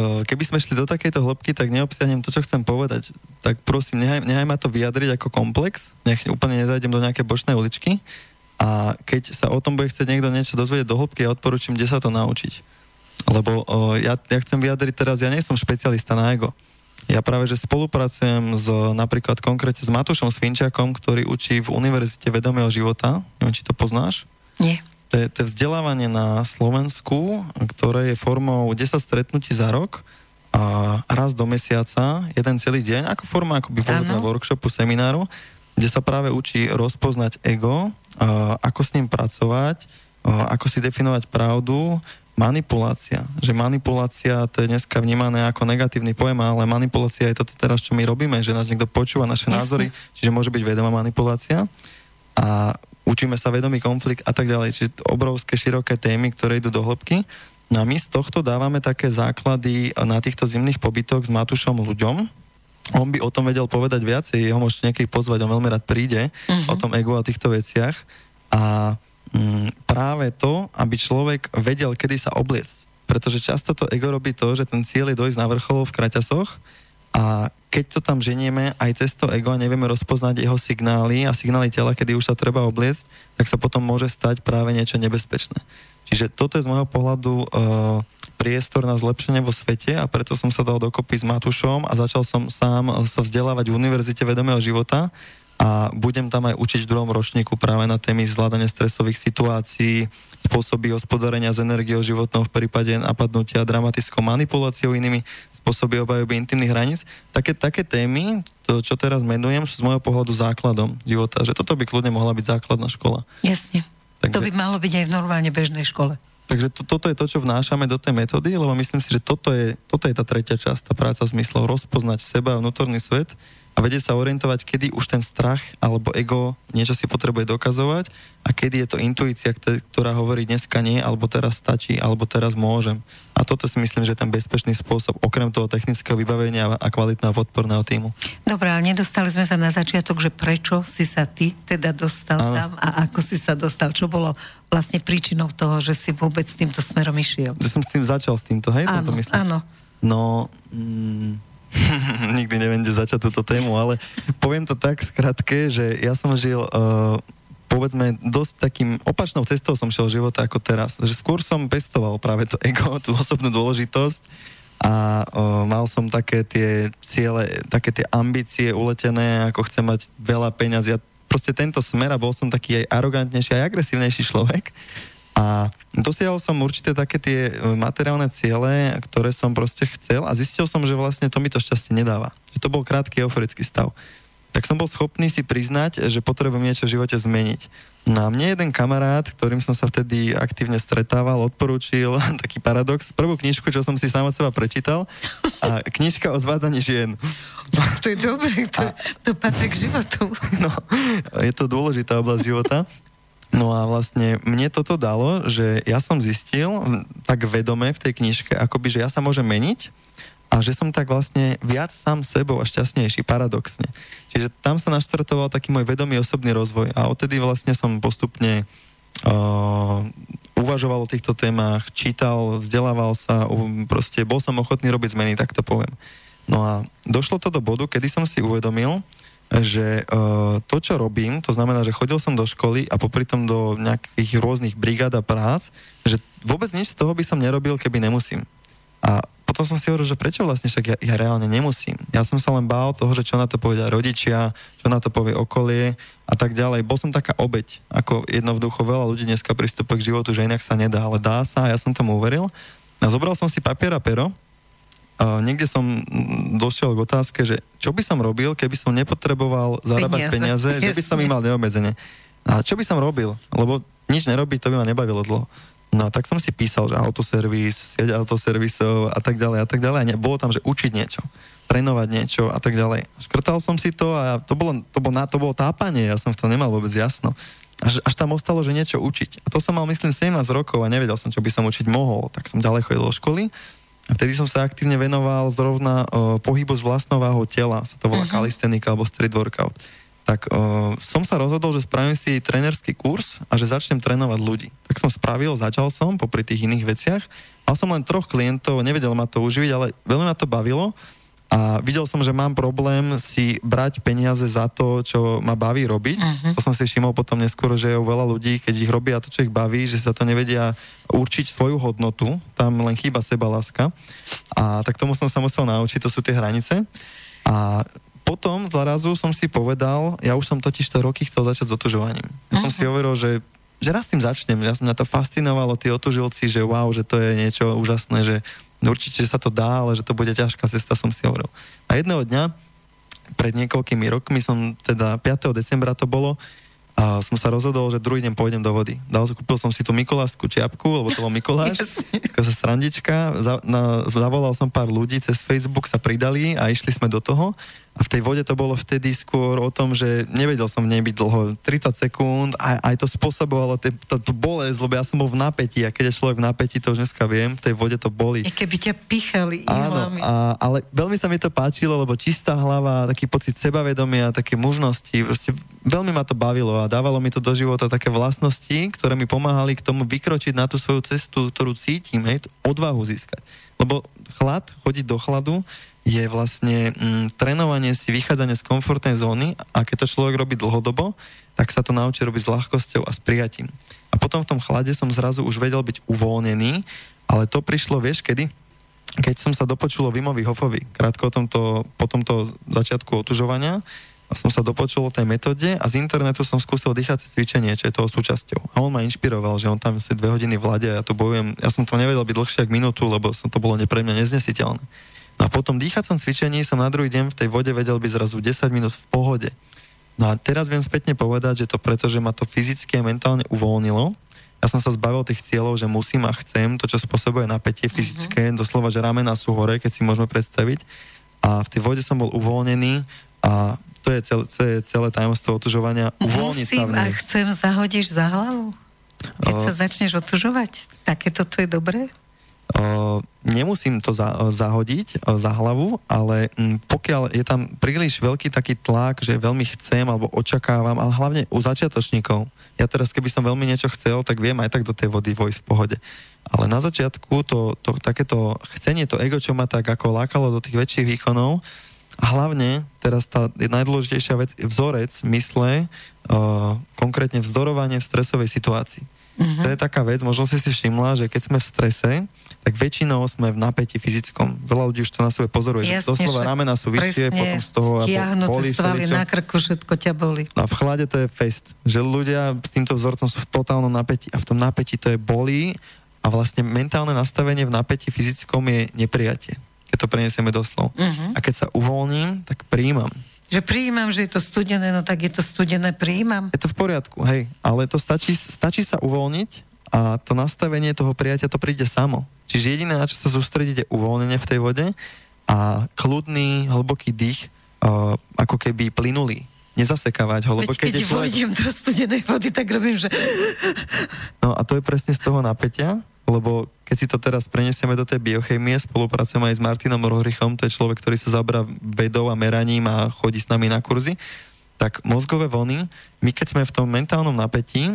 keby sme šli do takejto hĺbky, tak neobsiahnem to, čo chcem povedať. Tak prosím, nechaj, nechaj ma to vyjadriť ako komplex, nech úplne nezajdem do nejaké bočnej uličky a keď sa o tom bude chcieť niekto niečo dozvedieť do hĺbky, ja odporúčam, kde sa to naučiť. Lebo o, ja, ja chcem vyjadriť teraz, ja nie som špecialista na ego. Ja práve, že spolupracujem s, napríklad konkrétne s Matúšom Svinčakom, ktorý učí v Univerzite vedomého života. Neviem, či to poznáš. Nie. To je, to vzdelávanie na Slovensku, ktoré je formou 10 stretnutí za rok, a raz do mesiaca, jeden celý deň, ako forma akoby povedzme workshopu, semináru, kde sa práve učí rozpoznať ego, a ako s ním pracovať, a ako si definovať pravdu, manipulácia. Že manipulácia to je dneska vnímané ako negatívny pojem, ale manipulácia je toto teraz, čo my robíme, že nás niekto počúva, naše Jasne. názory, čiže môže byť vedomá manipulácia. A učíme sa vedomý konflikt a tak ďalej. Čiže obrovské, široké témy, ktoré idú do hĺbky. No a my z tohto dávame také základy na týchto zimných pobytoch s Matušom ľuďom. On by o tom vedel povedať viacej, jeho môžete niekedy pozvať, on veľmi rád príde uh-huh. o tom egu a týchto veciach. A mm, práve to, aby človek vedel, kedy sa obliecť. Pretože často to ego robí to, že ten cieľ je dojsť na vrchol v kraťasoch a keď to tam ženieme aj cez to ego a nevieme rozpoznať jeho signály a signály tela, kedy už sa treba obliecť, tak sa potom môže stať práve niečo nebezpečné. Čiže toto je z môjho pohľadu uh, priestor na zlepšenie vo svete a preto som sa dal dokopy s Matušom a začal som sám sa vzdelávať v Univerzite vedomého života a budem tam aj učiť v druhom ročníku práve na témy zvládania stresových situácií, spôsoby hospodárenia s energiou životnou v prípade napadnutia dramatickou manipuláciou inými, spôsoby obhajoby intimných hraníc. Také, také témy, to, čo teraz menujem, sú z môjho pohľadu základom života, že toto by kľudne mohla byť základná škola. Jasne. Takže, to by malo byť aj v normálne bežnej škole. Takže to, toto je to, čo vnášame do tej metódy, lebo myslím si, že toto je, toto je tá tretia časť, tá práca zmyslov, rozpoznať seba a vnútorný svet a vedieť sa orientovať, kedy už ten strach alebo ego niečo si potrebuje dokazovať a kedy je to intuícia, ktorá hovorí dneska nie, alebo teraz stačí, alebo teraz môžem. A toto si myslím, že je ten bezpečný spôsob, okrem toho technického vybavenia a kvalitného podporného týmu. Dobre, ale nedostali sme sa na začiatok, že prečo si sa ty teda dostal ano. tam a ako si sa dostal, čo bolo vlastne príčinou toho, že si vôbec s týmto smerom išiel. Že som s tým začal, s týmto, hej? Áno, áno. No, mm, nikdy neviem, kde začať túto tému, ale poviem to tak skratke, že ja som žil uh, povedzme, dosť takým opačnou cestou som šiel života ako teraz. Že skôr som pestoval práve to ego, tú osobnú dôležitosť a uh, mal som také tie ciele, také tie ambície uletené, ako chcem mať veľa peňazí a proste tento smer a bol som taký aj arogantnejší, aj agresívnejší človek. A dosiahol som určité také tie e, materiálne ciele, ktoré som proste chcel a zistil som, že vlastne to mi to šťastie nedáva. Že to bol krátky euforický stav. Tak som bol schopný si priznať, že potrebujem niečo v živote zmeniť. No a mne jeden kamarát, ktorým som sa vtedy aktívne stretával, odporúčil taký paradox, prvú knižku, čo som si sám od seba prečítal, a knižka o zvádzaní žien. To je dobré, to, a, to patrí k životu. No, je to dôležitá oblasť života. No a vlastne mne toto dalo, že ja som zistil tak vedome v tej knižke, akoby, že ja sa môžem meniť a že som tak vlastne viac sám sebou a šťastnejší, paradoxne. Čiže tam sa naštartoval taký môj vedomý osobný rozvoj a odtedy vlastne som postupne uh, uvažoval o týchto témach, čítal, vzdelával sa, proste bol som ochotný robiť zmeny, tak to poviem. No a došlo to do bodu, kedy som si uvedomil, že uh, to, čo robím, to znamená, že chodil som do školy a popri tom do nejakých rôznych brigád a prác, že vôbec nič z toho by som nerobil, keby nemusím. A potom som si hovoril, že prečo vlastne však ja, ja reálne nemusím. Ja som sa len bál toho, že čo na to povedia rodičia, čo na to povie okolie a tak ďalej. Bol som taká obeď, ako jednoducho veľa ľudí dneska pristúpa k životu, že inak sa nedá, ale dá sa a ja som tomu uveril. A zobral som si papier a pero niekde som došiel k otázke, že čo by som robil, keby som nepotreboval zarábať peniaze, peniaze že by som ich mal neobmedzene. A čo by som robil? Lebo nič nerobiť, to by ma nebavilo dlho. No a tak som si písal, že autoservis, sieť autoservisov a tak ďalej a tak ďalej. A ne, bolo tam, že učiť niečo, trénovať niečo a tak ďalej. Škrtal som si to a to bolo, to bolo, to bolo tápanie, ja som v tom nemal vôbec jasno. Až, až tam ostalo, že niečo učiť. A to som mal, myslím, 17 rokov a nevedel som, čo by som učiť mohol. Tak som ďalej chodil do školy vtedy som sa aktívne venoval zrovna uh, pohybu z vlastnou váhou tela, sa to volá uh-huh. alebo street workout. Tak uh, som sa rozhodol, že spravím si trénerský kurz a že začnem trénovať ľudí. Tak som spravil, začal som popri tých iných veciach. Mal som len troch klientov, nevedel ma to uživiť, ale veľmi ma to bavilo a videl som, že mám problém si brať peniaze za to, čo ma baví robiť. Uh-huh. To som si všimol potom neskôr, že je veľa ľudí, keď ich robia to, čo ich baví, že sa to nevedia určiť svoju hodnotu, tam len chýba seba láska. A tak tomu som sa musel naučiť, to sú tie hranice. A potom zrazu som si povedal, ja už som totiž to roky chcel začať s otužovaním. Ja uh-huh. som si mhm. hovoril, že že raz tým začnem, ja som na to fascinovalo, tí otužilci, že wow, že to je niečo úžasné, že určite, že sa to dá, ale že to bude ťažká cesta, som si hovoril. A jedného dňa, pred niekoľkými rokmi som, teda 5. decembra to bolo, a som sa rozhodol, že druhý deň pôjdem do vody. Dal, kúpil som si tú Mikolášskú čiapku, lebo to bol Mikoláš, sa srandička, za, na, zavolal som pár ľudí, cez Facebook sa pridali a išli sme do toho a v tej vode to bolo vtedy skôr o tom, že nevedel som v nej byť dlho, 30 sekúnd, a aj to spôsobovalo tú bolesť, lebo ja som bol v napätí a keď je človek v napätí, to už dneska viem, v tej vode to boli. I keby ťa pichali Áno, a, ale veľmi sa mi to páčilo, lebo čistá hlava, taký pocit sebavedomia, také mužnosti, proste veľmi ma to bavilo a dávalo mi to do života také vlastnosti, ktoré mi pomáhali k tomu vykročiť na tú svoju cestu, ktorú cítim, hej, odvahu získať. Lebo chlad, chodiť do chladu, je vlastne mm, trénovanie si vychádzanie z komfortnej zóny a keď to človek robí dlhodobo, tak sa to naučí robiť s ľahkosťou a s prijatím. A potom v tom chlade som zrazu už vedel byť uvoľnený, ale to prišlo, vieš, kedy? Keď som sa dopočul o Vimovi Hofovi, krátko o tomto, po tomto začiatku otužovania, som sa dopočul o tej metóde a z internetu som skúsil dýchacie cvičenie, čo je toho súčasťou. A on ma inšpiroval, že on tam si dve hodiny v lade a ja tu bojujem. Ja som to nevedel byť dlhšie ako minútu, lebo som to bolo pre mňa neznesiteľné. No a potom dýchacom cvičení som na druhý deň v tej vode vedel byť zrazu 10 minút v pohode. No a teraz viem spätne povedať, že to preto, že ma to fyzicky a mentálne uvoľnilo. Ja som sa zbavil tých cieľov, že musím a chcem, to, čo spôsobuje napätie mhm. fyzické, uh-huh. doslova, že ramena sú hore, keď si môžeme predstaviť. A v tej vode som bol uvoľnený a to je celé, celé, celé tajomstvo otužovania. Uvoľniť Musím sa a chcem, zahodíš za hlavu? Keď sa začneš otužovať? Takéto to je dobré? Nemusím to za, zahodiť za hlavu, ale pokiaľ je tam príliš veľký taký tlak, že veľmi chcem alebo očakávam, ale hlavne u začiatočníkov. Ja teraz, keby som veľmi niečo chcel, tak viem aj tak do tej vody vojsť v pohode. Ale na začiatku to, to takéto chcenie, to ego, čo ma tak ako lákalo do tých väčších výkonov, a hlavne teraz tá najdôležitejšia vec, vzorec mysle, uh, konkrétne vzdorovanie v stresovej situácii. Uh-huh. To je taká vec, možno si si všimla, že keď sme v strese, tak väčšinou sme v napätí fyzickom. Veľa ľudí už to na sebe pozoruje, Jasne, že doslova ramena sú vyššie, potom z toho boli svaly na krku, všetko ťa boli. A v chlade to je fest, že ľudia s týmto vzorcom sú v totálnom napätí a v tom napätí to je bolí a vlastne mentálne nastavenie v napätí fyzickom je neprijatie, keď to preniesieme doslov. Uh-huh. A keď sa uvoľním, tak príjmam. Že prijímam, že je to studené, no tak je to studené, prijímam. Je to v poriadku, hej, ale to stačí, stačí sa uvoľniť a to nastavenie toho prijatia to príde samo. Čiže jediné, na čo sa sústrediť, je uvoľnenie v tej vode a kľudný, hlboký dých, uh, ako keby plynulý. Nezasekávať ho, lebo keď, keď človek... do studenej vody, tak robím, že... No a to je presne z toho napätia, lebo keď si to teraz prenesieme do tej biochemie, spolupracujem aj s Martinom Rohrichom, to je človek, ktorý sa zabra vedou a meraním a chodí s nami na kurzy, tak mozgové vlny, my keď sme v tom mentálnom napätí,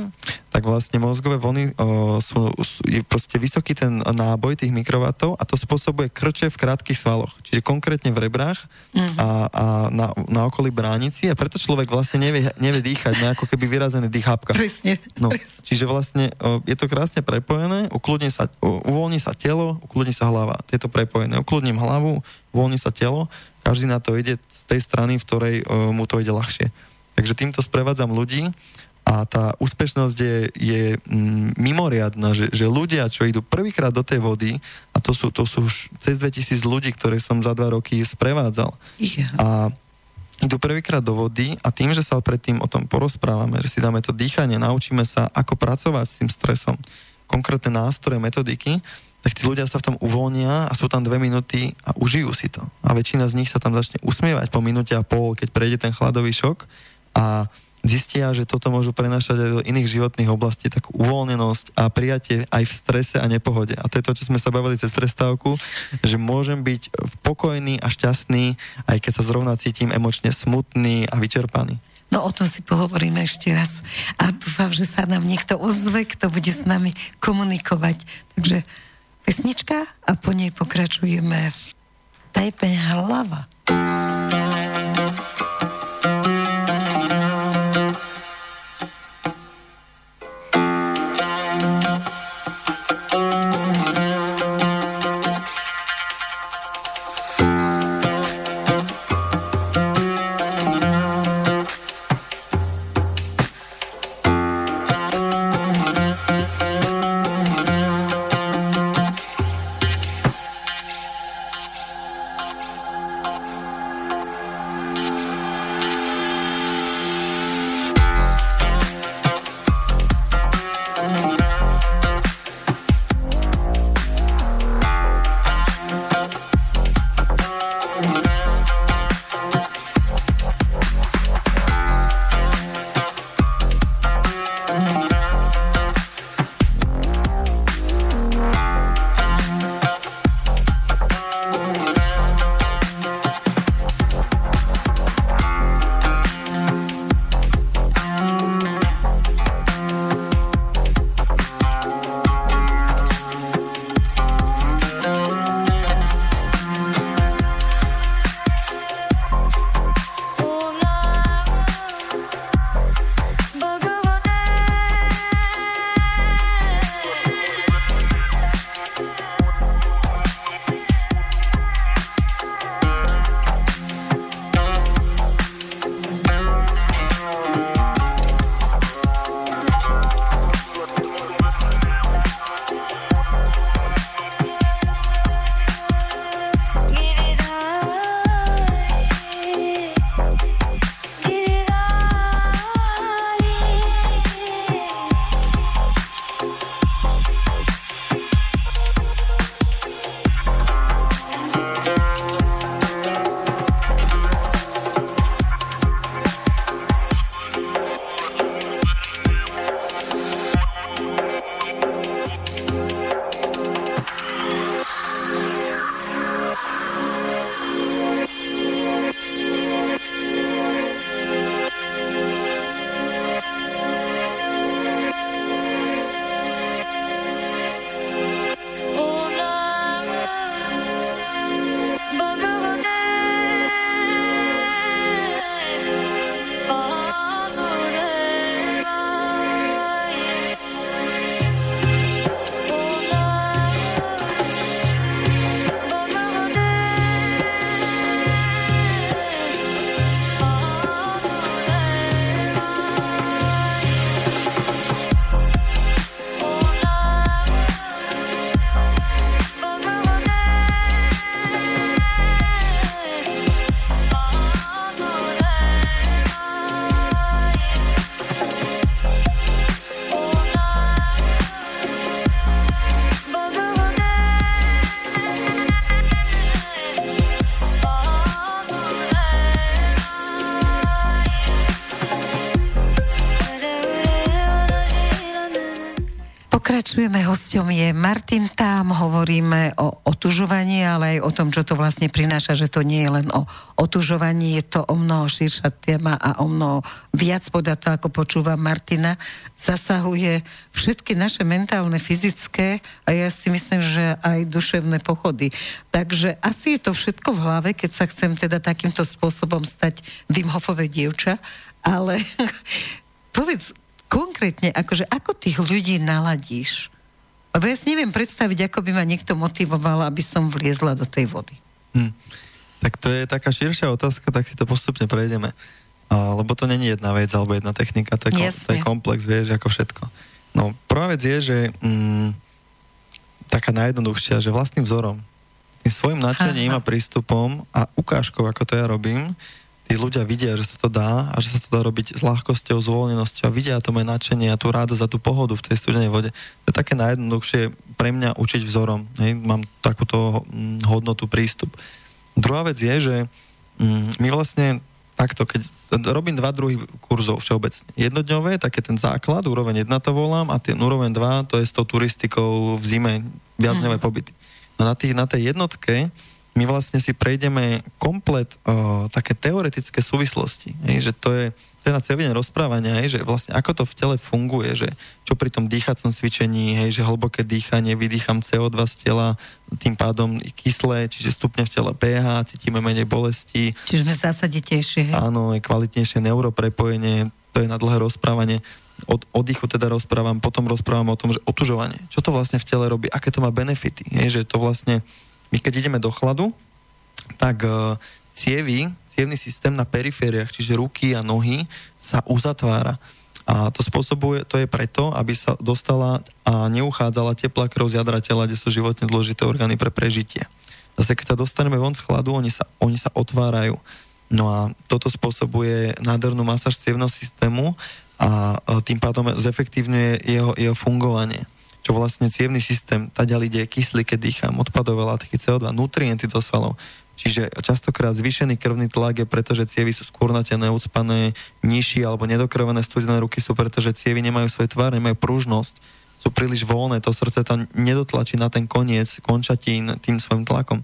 tak vlastne mozgové vlny o, sú, sú, je proste vysoký ten náboj tých mikrovatov a to spôsobuje krče v krátkých svaloch, čiže konkrétne v rebrách mm-hmm. a, a na, na okolí bránici a preto človek vlastne nevie, nevie dýchať, nejako keby vyrazený dýchápka. Presne. No. Čiže vlastne o, je to krásne prepojené, ukludní sa, o, uvoľní sa telo, ukludní sa hlava. Je to prepojené. Ukludním hlavu, uvoľní sa telo každý na to ide z tej strany, v ktorej uh, mu to ide ľahšie. Takže týmto sprevádzam ľudí a tá úspešnosť je, je mm, mimoriadná, že, že ľudia, čo idú prvýkrát do tej vody, a to sú, to sú už cez 2000 ľudí, ktoré som za dva roky sprevádzal. Yeah. A idú prvýkrát do vody a tým, že sa predtým o tom porozprávame, že si dáme to dýchanie, naučíme sa, ako pracovať s tým stresom, konkrétne nástroje, metodiky, tak tí ľudia sa v tom uvoľnia a sú tam dve minúty a užijú si to. A väčšina z nich sa tam začne usmievať po minúte a pol, keď prejde ten chladový šok a zistia, že toto môžu prenašať aj do iných životných oblastí, tak uvoľnenosť a prijatie aj v strese a nepohode. A to je to, čo sme sa bavili cez prestávku, že môžem byť pokojný a šťastný, aj keď sa zrovna cítim emočne smutný a vyčerpaný. No o tom si pohovoríme ešte raz. A dúfam, že sa nám niekto ozve, kto bude s nami komunikovať. Takže pesnička a po nej pokračujeme Tajpe hlava. Pokračujeme, hosťom je Martin Tam, hovoríme o otužovaní, ale aj o tom, čo to vlastne prináša, že to nie je len o otužovaní, je to o mnoho širšia téma a o mnoho viac podľa to, ako počúva Martina, zasahuje všetky naše mentálne, fyzické a ja si myslím, že aj duševné pochody. Takže asi je to všetko v hlave, keď sa chcem teda takýmto spôsobom stať Wim Hofové dievča, ale povedz, konkrétne, akože ako tých ľudí naladíš? Lebo ja si neviem predstaviť, ako by ma niekto motivoval, aby som vliezla do tej vody. Hm. Tak to je taká širšia otázka, tak si to postupne prejdeme. A, lebo to není jedna vec alebo jedna technika, to je, to je komplex, vieš, ako všetko. No, prvá vec je, že mm, taká najjednoduchšia, že vlastným vzorom, tým svojim nadšením a prístupom a ukážkou, ako to ja robím, tí ľudia vidia, že sa to dá a že sa to dá robiť s ľahkosťou, s uvoľnenosťou a vidia to moje nadšenie a tú radosť a tú pohodu v tej studenej vode. To je také najjednoduchšie pre mňa učiť vzorom. Hej? Mám takúto hm, hodnotu, prístup. Druhá vec je, že hm, my vlastne takto, keď robím dva druhy kurzov všeobecne. Jednodňové, také ten základ, úroveň 1 to volám, a ten úroveň 2, to je s tou turistikou v zime, viacdňové mm. pobyty. No na, tých, na tej jednotke my vlastne si prejdeme komplet uh, také teoretické súvislosti, hej, že to je, to je na celý deň rozprávania, hej, že vlastne ako to v tele funguje, že čo pri tom dýchacom cvičení, hej, že hlboké dýchanie, vydýcham CO2 z tela, tým pádom kyslé, čiže stupne v tele pH, cítime menej bolesti. Čiže sme zásaditejšie. Hej? Áno, je kvalitnejšie neuroprepojenie, to je na dlhé rozprávanie od oddychu teda rozprávam, potom rozprávam o tom, že otužovanie. Čo to vlastne v tele robí, aké to má benefity. Je, že to vlastne my keď ideme do chladu, tak uh, cievy, cievný systém na perifériách, čiže ruky a nohy, sa uzatvára. A to spôsobuje, to je preto, aby sa dostala a neuchádzala teplá krv z jadra tela, kde sú životne dôležité orgány pre prežitie. Zase keď sa dostaneme von z chladu, oni sa, oni sa otvárajú. No a toto spôsobuje nádhernú masáž cievného systému a tým pádom zefektívňuje jeho, jeho fungovanie čo vlastne cievný systém, taďal ide kyslík, keď dýcham, odpadové látky, CO2, nutrienty do svalov. Čiže častokrát zvýšený krvný tlak je preto, že cievy sú skôrnatené, ucpané, nižší alebo nedokrvené studené ruky sú preto, že cievy nemajú svoj tvár, nemajú pružnosť, sú príliš voľné, to srdce tam nedotlačí na ten koniec končatín tým svojim tlakom.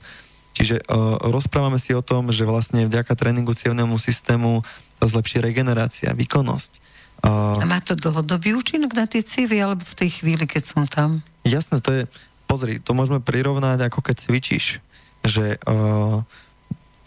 Čiže uh, rozprávame si o tom, že vlastne vďaka tréningu cievnému systému sa zlepší regenerácia, výkonnosť a... a má to dlhodobý účinok na tie cívy, alebo v tej chvíli, keď som tam? Jasné, to je, pozri, to môžeme prirovnať ako keď cvičíš, že uh,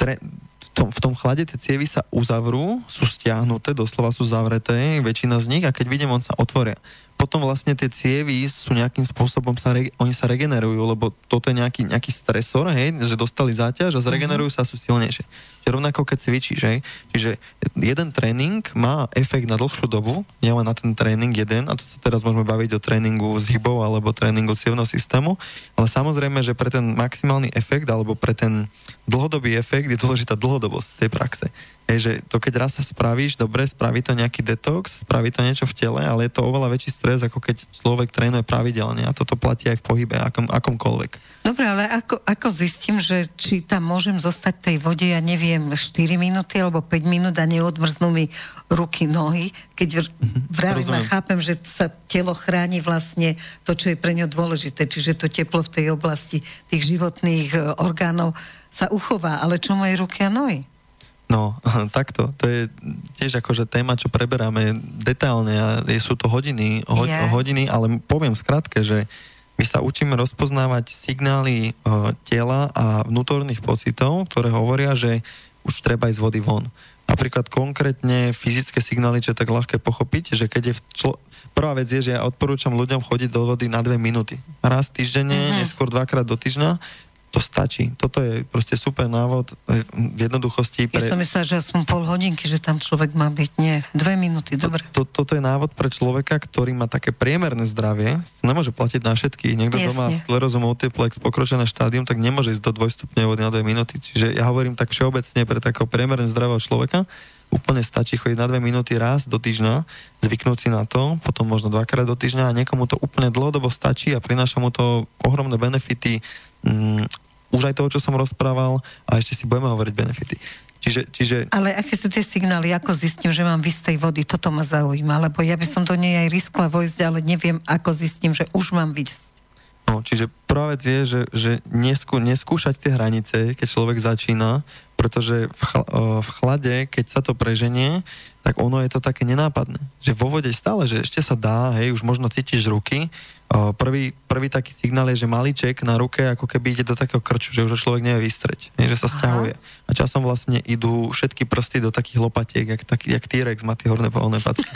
tre, v, tom, v tom chlade tie cievy sa uzavrú, sú stiahnuté, doslova sú zavreté, väčšina z nich a keď vidím, on sa otvoria potom vlastne tie cievy sú nejakým spôsobom, sa re, oni sa regenerujú, lebo toto je nejaký, nejaký stresor, hej, že dostali záťaž a zregenerujú sa a sú silnejšie. Čiže rovnako keď cvičíš, hej, čiže jeden tréning má efekt na dlhšiu dobu, nielen na ten tréning jeden, a to sa teraz môžeme baviť o tréningu s hybou alebo tréningu cievného systému, ale samozrejme, že pre ten maximálny efekt alebo pre ten dlhodobý efekt je dôležitá dlhodobosť tej praxe. Hej, že to keď raz sa spravíš, dobre, spraví to nejaký detox, spraví to niečo v tele, ale je to oveľa väčší stres, ako keď človek trénuje pravidelne a toto platí aj v pohybe, akom, akomkoľvek. Dobre, ale ako, ako zistím, že či tam môžem zostať tej vode, ja neviem, 4 minúty alebo 5 minút a neodmrznú mi ruky, nohy, keď mhm, vravím a chápem, že sa telo chráni vlastne to, čo je pre ňo dôležité, čiže to teplo v tej oblasti tých životných e, orgánov sa uchová, ale čo moje ruky a nohy? No, takto. To je tiež akože téma, čo preberáme detálne a sú to hodiny, ho, yeah. hodiny, ale poviem skratke, že my sa učíme rozpoznávať signály uh, tela a vnútorných pocitov, ktoré hovoria, že už treba ísť z vody von. Napríklad konkrétne fyzické signály, čo je tak ľahké pochopiť, že keď je člo- Prvá vec je, že ja odporúčam ľuďom chodiť do vody na dve minúty. Raz týždenne, mm-hmm. neskôr dvakrát do týždňa to stačí. Toto je proste super návod v jednoduchosti. Pre... Ja som myslela, že som pol hodinky, že tam človek má byť. Nie, dve minúty, dobre. To, to, toto je návod pre človeka, ktorý má také priemerné zdravie. Nemôže platiť na všetky. Niekto, kto má sklerózu multiplex, pokročené štádium, tak nemôže ísť do dvojstupnej vody na dve minúty. Čiže ja hovorím tak všeobecne pre takého priemerné zdravého človeka, úplne stačí chodiť na dve minúty raz do týždňa, zvyknúť si na to, potom možno dvakrát do týždňa a niekomu to úplne dlhodobo stačí a prináša mu to ohromné benefity, mm, už aj toho, čo som rozprával a ešte si budeme hovoriť benefity. Čiže, čiže... Ale aké sú tie signály, ako zistím, že mám vystej vody, toto ma zaujíma, lebo ja by som do nej aj riskla vojsť, ale neviem, ako zistím, že už mám vysť. No, čiže prvá vec je, že, že neskú, neskúšať tie hranice, keď človek začína, pretože v, chl- v chlade, keď sa to preženie, tak ono je to také nenápadné. Že vo vode stále, že ešte sa dá, hej, už možno cítiš ruky. Prvý, prvý taký signál je, že malíček na ruke ako keby ide do takého krču, že už človek nevie vystreť, hej, že sa stiahuje. A časom vlastne idú všetky prsty do takých lopatiek, jak, tak, jak T-Rex má tie horné polné packy.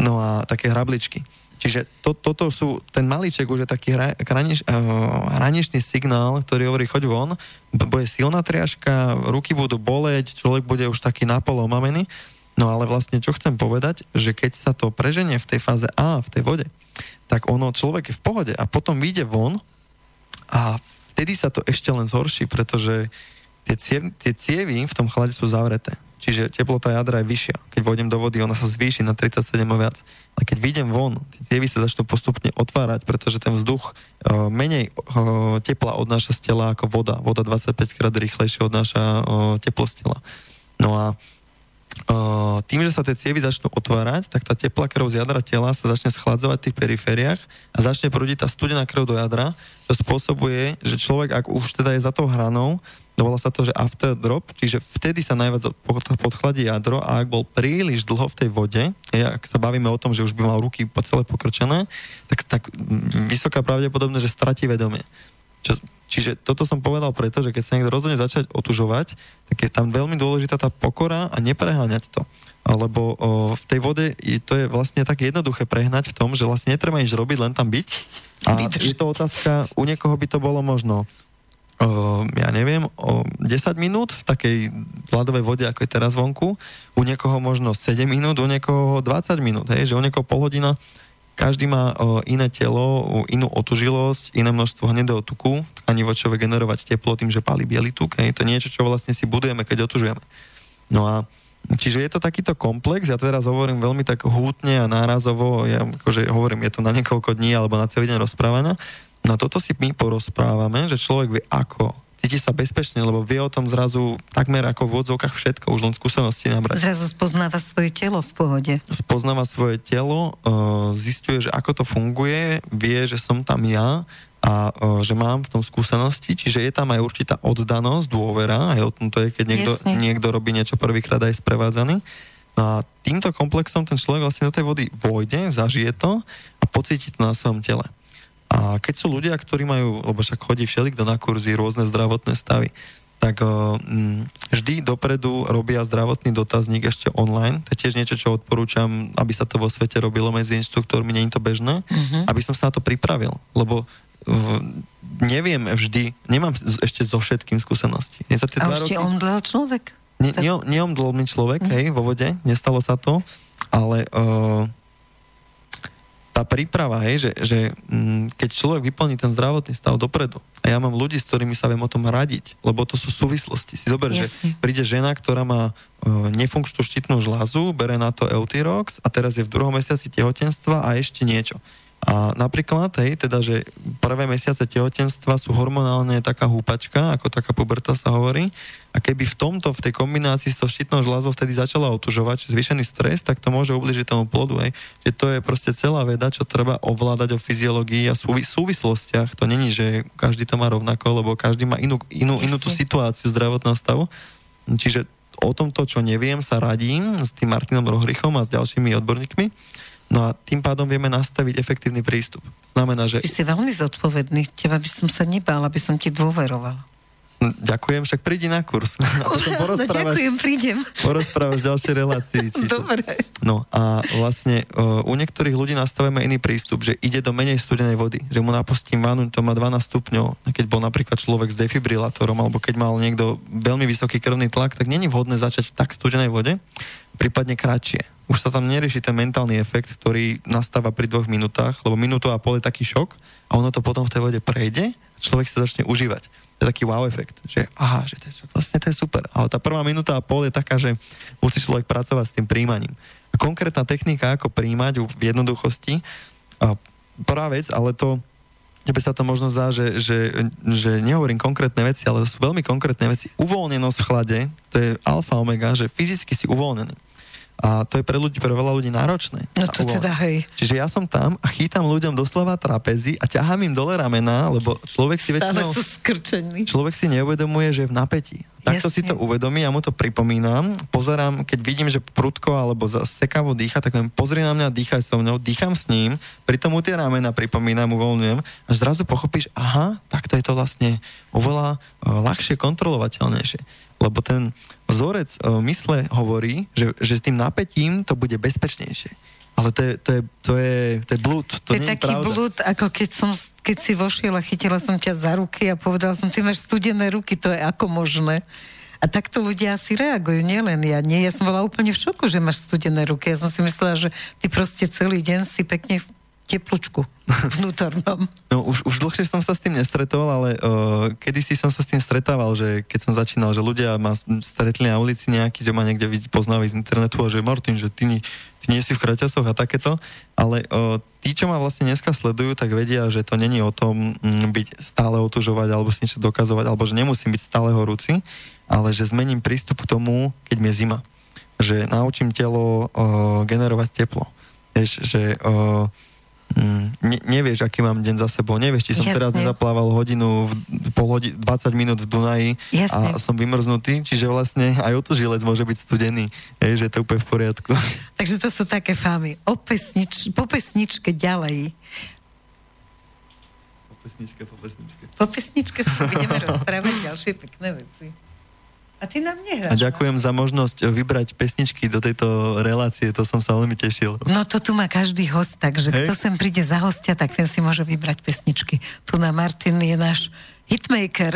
No a také hrabličky. Čiže to, toto sú, ten malíček už je taký hra, hranič, uh, hraničný signál, ktorý hovorí, choď von, bude silná triažka, ruky budú boleť, človek bude už taký napolomamený. No ale vlastne, čo chcem povedať, že keď sa to preženie v tej fáze A, v tej vode, tak ono, človek je v pohode a potom vyjde von a vtedy sa to ešte len zhorší, pretože tie, ciev, tie cievy v tom chlade sú zavreté. Čiže teplota jadra je vyššia. Keď vôjdem do vody, ona sa zvýši na 37 a viac. Ale keď vyjdem von, tie cievy sa začnú postupne otvárať, pretože ten vzduch uh, menej uh, tepla odnáša z tela ako voda. Voda 25 krát rýchlejšie odnáša uh, teplo z tela. No a Uh, tým, že sa tie cievy začnú otvárať, tak tá teplá krv z jadra tela sa začne schladzovať v tých perifériách a začne prúdiť tá studená krv do jadra, čo spôsobuje, že človek, ak už teda je za tou hranou, volá sa to, že after drop, čiže vtedy sa najviac podchladí jadro a ak bol príliš dlho v tej vode, ak sa bavíme o tom, že už by mal ruky po celé pokrčené, tak, tak vysoká pravdepodobnosť, že stratí vedomie. Čo, čiže toto som povedal preto, že keď sa niekto rozhodne začať otužovať, tak je tam veľmi dôležitá tá pokora a nepreháňať to. Lebo o, v tej vode je, to je vlastne tak jednoduché prehnať v tom, že vlastne netreba nič robiť, len tam byť. A je to otázka, u niekoho by to bolo možno ja neviem, o 10 minút v takej ľadovej vode, ako je teraz vonku, u niekoho možno 7 minút, u niekoho 20 minút, hej, že u niekoho pol hodina, každý má o, iné telo, o, inú otužilosť, iné množstvo hnedého tuku, ani vočové generovať teplo tým, že pálí biely tuk, hej, to niečo, čo vlastne si budujeme, keď otužujeme. No a Čiže je to takýto komplex, ja teraz hovorím veľmi tak hútne a nárazovo, ja akože hovorím, je to na niekoľko dní alebo na celý deň rozprávania, No toto si my porozprávame, že človek vie ako cíti sa bezpečne, lebo vie o tom zrazu takmer ako v odzvukách všetko, už len skúsenosti nabrať. Zrazu spoznáva svoje telo v pohode. Spoznáva svoje telo, uh, zistuje, že ako to funguje, vie, že som tam ja a uh, že mám v tom skúsenosti, čiže je tam aj určitá oddanosť, dôvera, aj o tom to je, keď niekto, niekto robí niečo prvýkrát aj sprevádzaný. No a týmto komplexom ten človek vlastne do tej vody vojde, zažije to a pocíti to na svojom tele. A keď sú ľudia, ktorí majú, lebo však chodí všelikto na kurzy, rôzne zdravotné stavy, tak uh, vždy dopredu robia zdravotný dotazník ešte online. To je tiež niečo, čo odporúčam, aby sa to vo svete robilo medzi inštruktormi, nie je to bežné, uh-huh. aby som sa na to pripravil. Lebo neviem vždy, nemám ešte so všetkým skúsenosti. A už ti omdlel človek? Ne, ne, neomdlel mi človek, uh-huh. hej, vo vode, nestalo sa to, ale uh, tá príprava, hej, že, že mm, keď človek vyplní ten zdravotný stav dopredu, a ja mám ľudí, s ktorými sa viem o tom radiť, lebo to sú súvislosti. Si zober, Jasne. že príde žena, ktorá má e, nefunkčnú štítnu žľazu, bere na to Eutirox a teraz je v druhom mesiaci tehotenstva a ešte niečo. A napríklad, hej, teda, že prvé mesiace tehotenstva sú hormonálne taká húpačka, ako taká puberta sa hovorí. A keby v tomto, v tej kombinácii s tou štítnou žľazou vtedy začala otužovať, zvýšený stres, tak to môže ubližiť tomu plodu. Hej. Že to je proste celá veda, čo treba ovládať o fyziológii a súvi- súvislostiach. To není, že každý to má rovnako, lebo každý má inú, inú, inú tú situáciu zdravotného stavu. Čiže o tomto, čo neviem, sa radím s tým Martinom Rohrychom a s ďalšími odborníkmi No a tým pádom vieme nastaviť efektívny prístup. Znamená, že... Ty si veľmi zodpovedný, teba by som sa nebál, aby som ti dôverovala. Ďakujem, však prídi na kurz. No ďakujem, prídem. Porozprávaš ďalšie relácii. Čiže... Dobre. No a vlastne uh, u niektorých ľudí nastavíme iný prístup, že ide do menej studenej vody, že mu napustím vanu, to má 12 stupňov. Keď bol napríklad človek s defibrilátorom, alebo keď mal niekto veľmi vysoký krvný tlak, tak není vhodné začať v tak studenej vode, prípadne kratšie. Už sa tam nerieši ten mentálny efekt, ktorý nastáva pri dvoch minútach, lebo minútu a pol je taký šok a ono to potom v tej vode prejde a človek sa začne užívať je taký wow efekt, že aha, že to je, vlastne to je super. Ale tá prvá minúta a pol je taká, že musí človek pracovať s tým príjmaním. A konkrétna technika, ako príjmať v jednoduchosti, a prvá vec, ale to tebe sa to možno zdá, že, že, že nehovorím konkrétne veci, ale sú veľmi konkrétne veci. Uvoľnenosť v chlade, to je alfa omega, že fyzicky si uvoľnený. A to je pre ľudí, pre veľa ľudí náročné. No to teda hej. Čiže ja som tam a chytám ľuďom doslova trapezy a ťahám im dole ramena, lebo človek si Stále väčšinou... sú skrčení. Človek si neuvedomuje, že je v napätí. Takto si to uvedomí, ja mu to pripomínam, pozerám, keď vidím, že prudko alebo sekavo dýcha, tak viem, pozri na mňa, dýchaj so mnou, dýcham s ním, pritom mu tie ramena pripomínam, uvoľňujem, až zrazu pochopíš, aha, takto je to vlastne oveľa uh, ľahšie kontrolovateľnejšie lebo ten vzorec uh, mysle hovorí, že, že s tým napätím to bude bezpečnejšie. Ale to je, to je, to je, to je blúd. To, to je taký pravda. blúd, ako keď, som, keď si vošiel a chytila som ťa za ruky a povedala som, ty máš studené ruky, to je ako možné. A takto ľudia asi reagujú, nielen ja. Nie, ja som bola úplne v šoku, že máš studené ruky. Ja som si myslela, že ty proste celý deň si pekne teplúčku vnútornom. No už, už dlhšie som sa s tým nestretol, ale uh, kedysi som sa s tým stretával, že keď som začínal, že ľudia ma stretli na ulici nejaký, že ma niekde poznávajú z internetu a že Martin, že ty, ty nie si v kraťasoch a takéto, ale uh, tí, čo ma vlastne dneska sledujú, tak vedia, že to není o tom mm, byť stále otužovať alebo si niečo dokazovať, alebo že nemusím byť stále horúci, ale že zmením prístup k tomu, keď mi je zima. Že naučím telo uh, generovať teplo. Vieš, že uh, Mm, ne, nevieš, aký mám deň za sebou, nevieš, či som Jasne. teraz nezaplával hodinu, v, pol hodin, 20 minút v Dunaji Jasne. a som vymrznutý, čiže vlastne aj otužilec môže byť studený, je, že je to úplne v poriadku. Takže to sú také fámy. O pesnič, po pesničke ďalej. Po pesničke, po pesničke. Po pesničke sa budeme rozprávať ďalšie pekné veci. A ty nám nehráš. A ďakujem no? za možnosť vybrať pesničky do tejto relácie, to som sa veľmi tešil. No to tu má každý host, takže Hej. kto sem príde za hostia, tak ten si môže vybrať pesničky. Tu na Martin je náš hitmaker.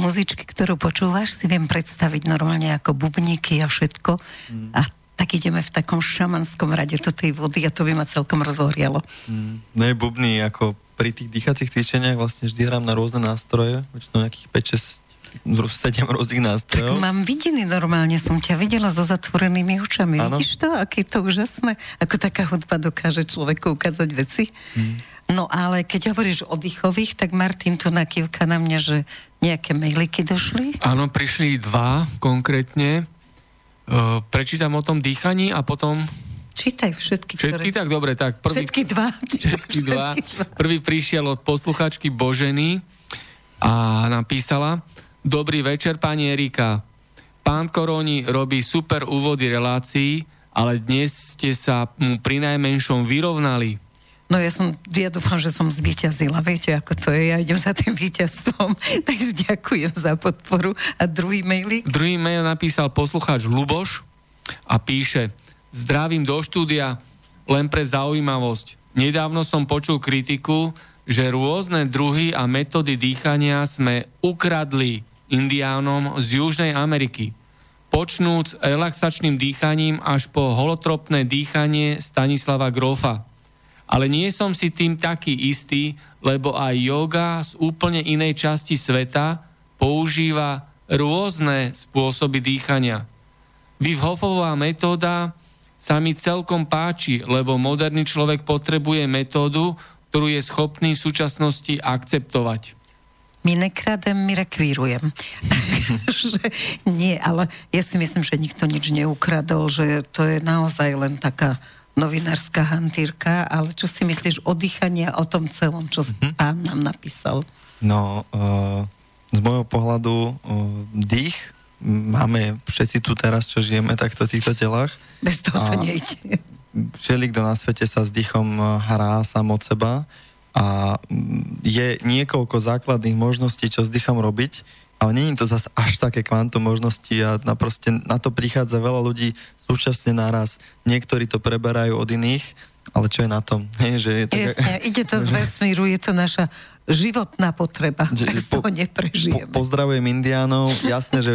Muzičky, ktorú počúvaš, si viem predstaviť normálne ako bubníky a všetko. Mm. A tak ideme v takom šamanskom rade do tej vody a to by ma celkom rozhorialo. Mm. No je bubný, ako pri tých dýchacích cvičeniach vlastne vždy hrám na rôzne nástroje, väčšinou nejakých 5-6 7 rôznych nástrojov. Tak mám vidiny normálne, som ťa videla so zatvorenými očami. Ano. Vidíš to, aké to úžasné? Ako taká hudba dokáže človeku ukázať veci. Hmm. No ale keď hovoríš o dýchových, tak Martin tu nakývka na mňa, že nejaké mailiky došli? Áno, prišli dva konkrétne. Uh, prečítam o tom dýchaní a potom Čítaj všetky, Všetky, ktoré... tak dobre, tak prvý... Všetky dva. Všetky dva. Prvý prišiel od posluchačky Boženy a napísala Dobrý večer, pani Erika. Pán Koroni robí super úvody relácií, ale dnes ste sa mu pri najmenšom vyrovnali. No ja som, ja dúfam, že som zvíťazila. Viete, ako to je, ja idem za tým víťazstvom. Takže ďakujem za podporu. A druhý mailík? Druhý mail napísal poslucháč Luboš a píše Zdravím do štúdia, len pre zaujímavosť. Nedávno som počul kritiku, že rôzne druhy a metódy dýchania sme ukradli indiánom z Južnej Ameriky. Počnúc relaxačným dýchaním až po holotropné dýchanie Stanislava Grofa. Ale nie som si tým taký istý, lebo aj yoga z úplne inej časti sveta používa rôzne spôsoby dýchania. Vyvhofová metóda sa mi celkom páči, lebo moderný človek potrebuje metódu, ktorú je schopný v súčasnosti akceptovať my nekradem, my rekvírujem. nie, ale ja si myslím, že nikto nič neukradol, že to je naozaj len taká novinárska hantírka, ale čo si myslíš o dýchaní o tom celom, čo mm-hmm. pán nám napísal? No, uh, z môjho pohľadu uh, dých máme všetci tu teraz, čo žijeme takto v týchto telách. Bez toho to nejde. Všeli, kto na svete sa s dýchom hrá sám od seba a je niekoľko základných možností, čo s dýchom robiť, ale není to zase až také kvantum možností a na, proste, na to prichádza veľa ľudí súčasne naraz. Niektorí to preberajú od iných, ale čo je na tom? Hej, že je to... Jasne, ide to z vesmíru, je to naša životná potreba, že, tak z toho neprežijeme. Po, pozdravujem indiánov, jasné, že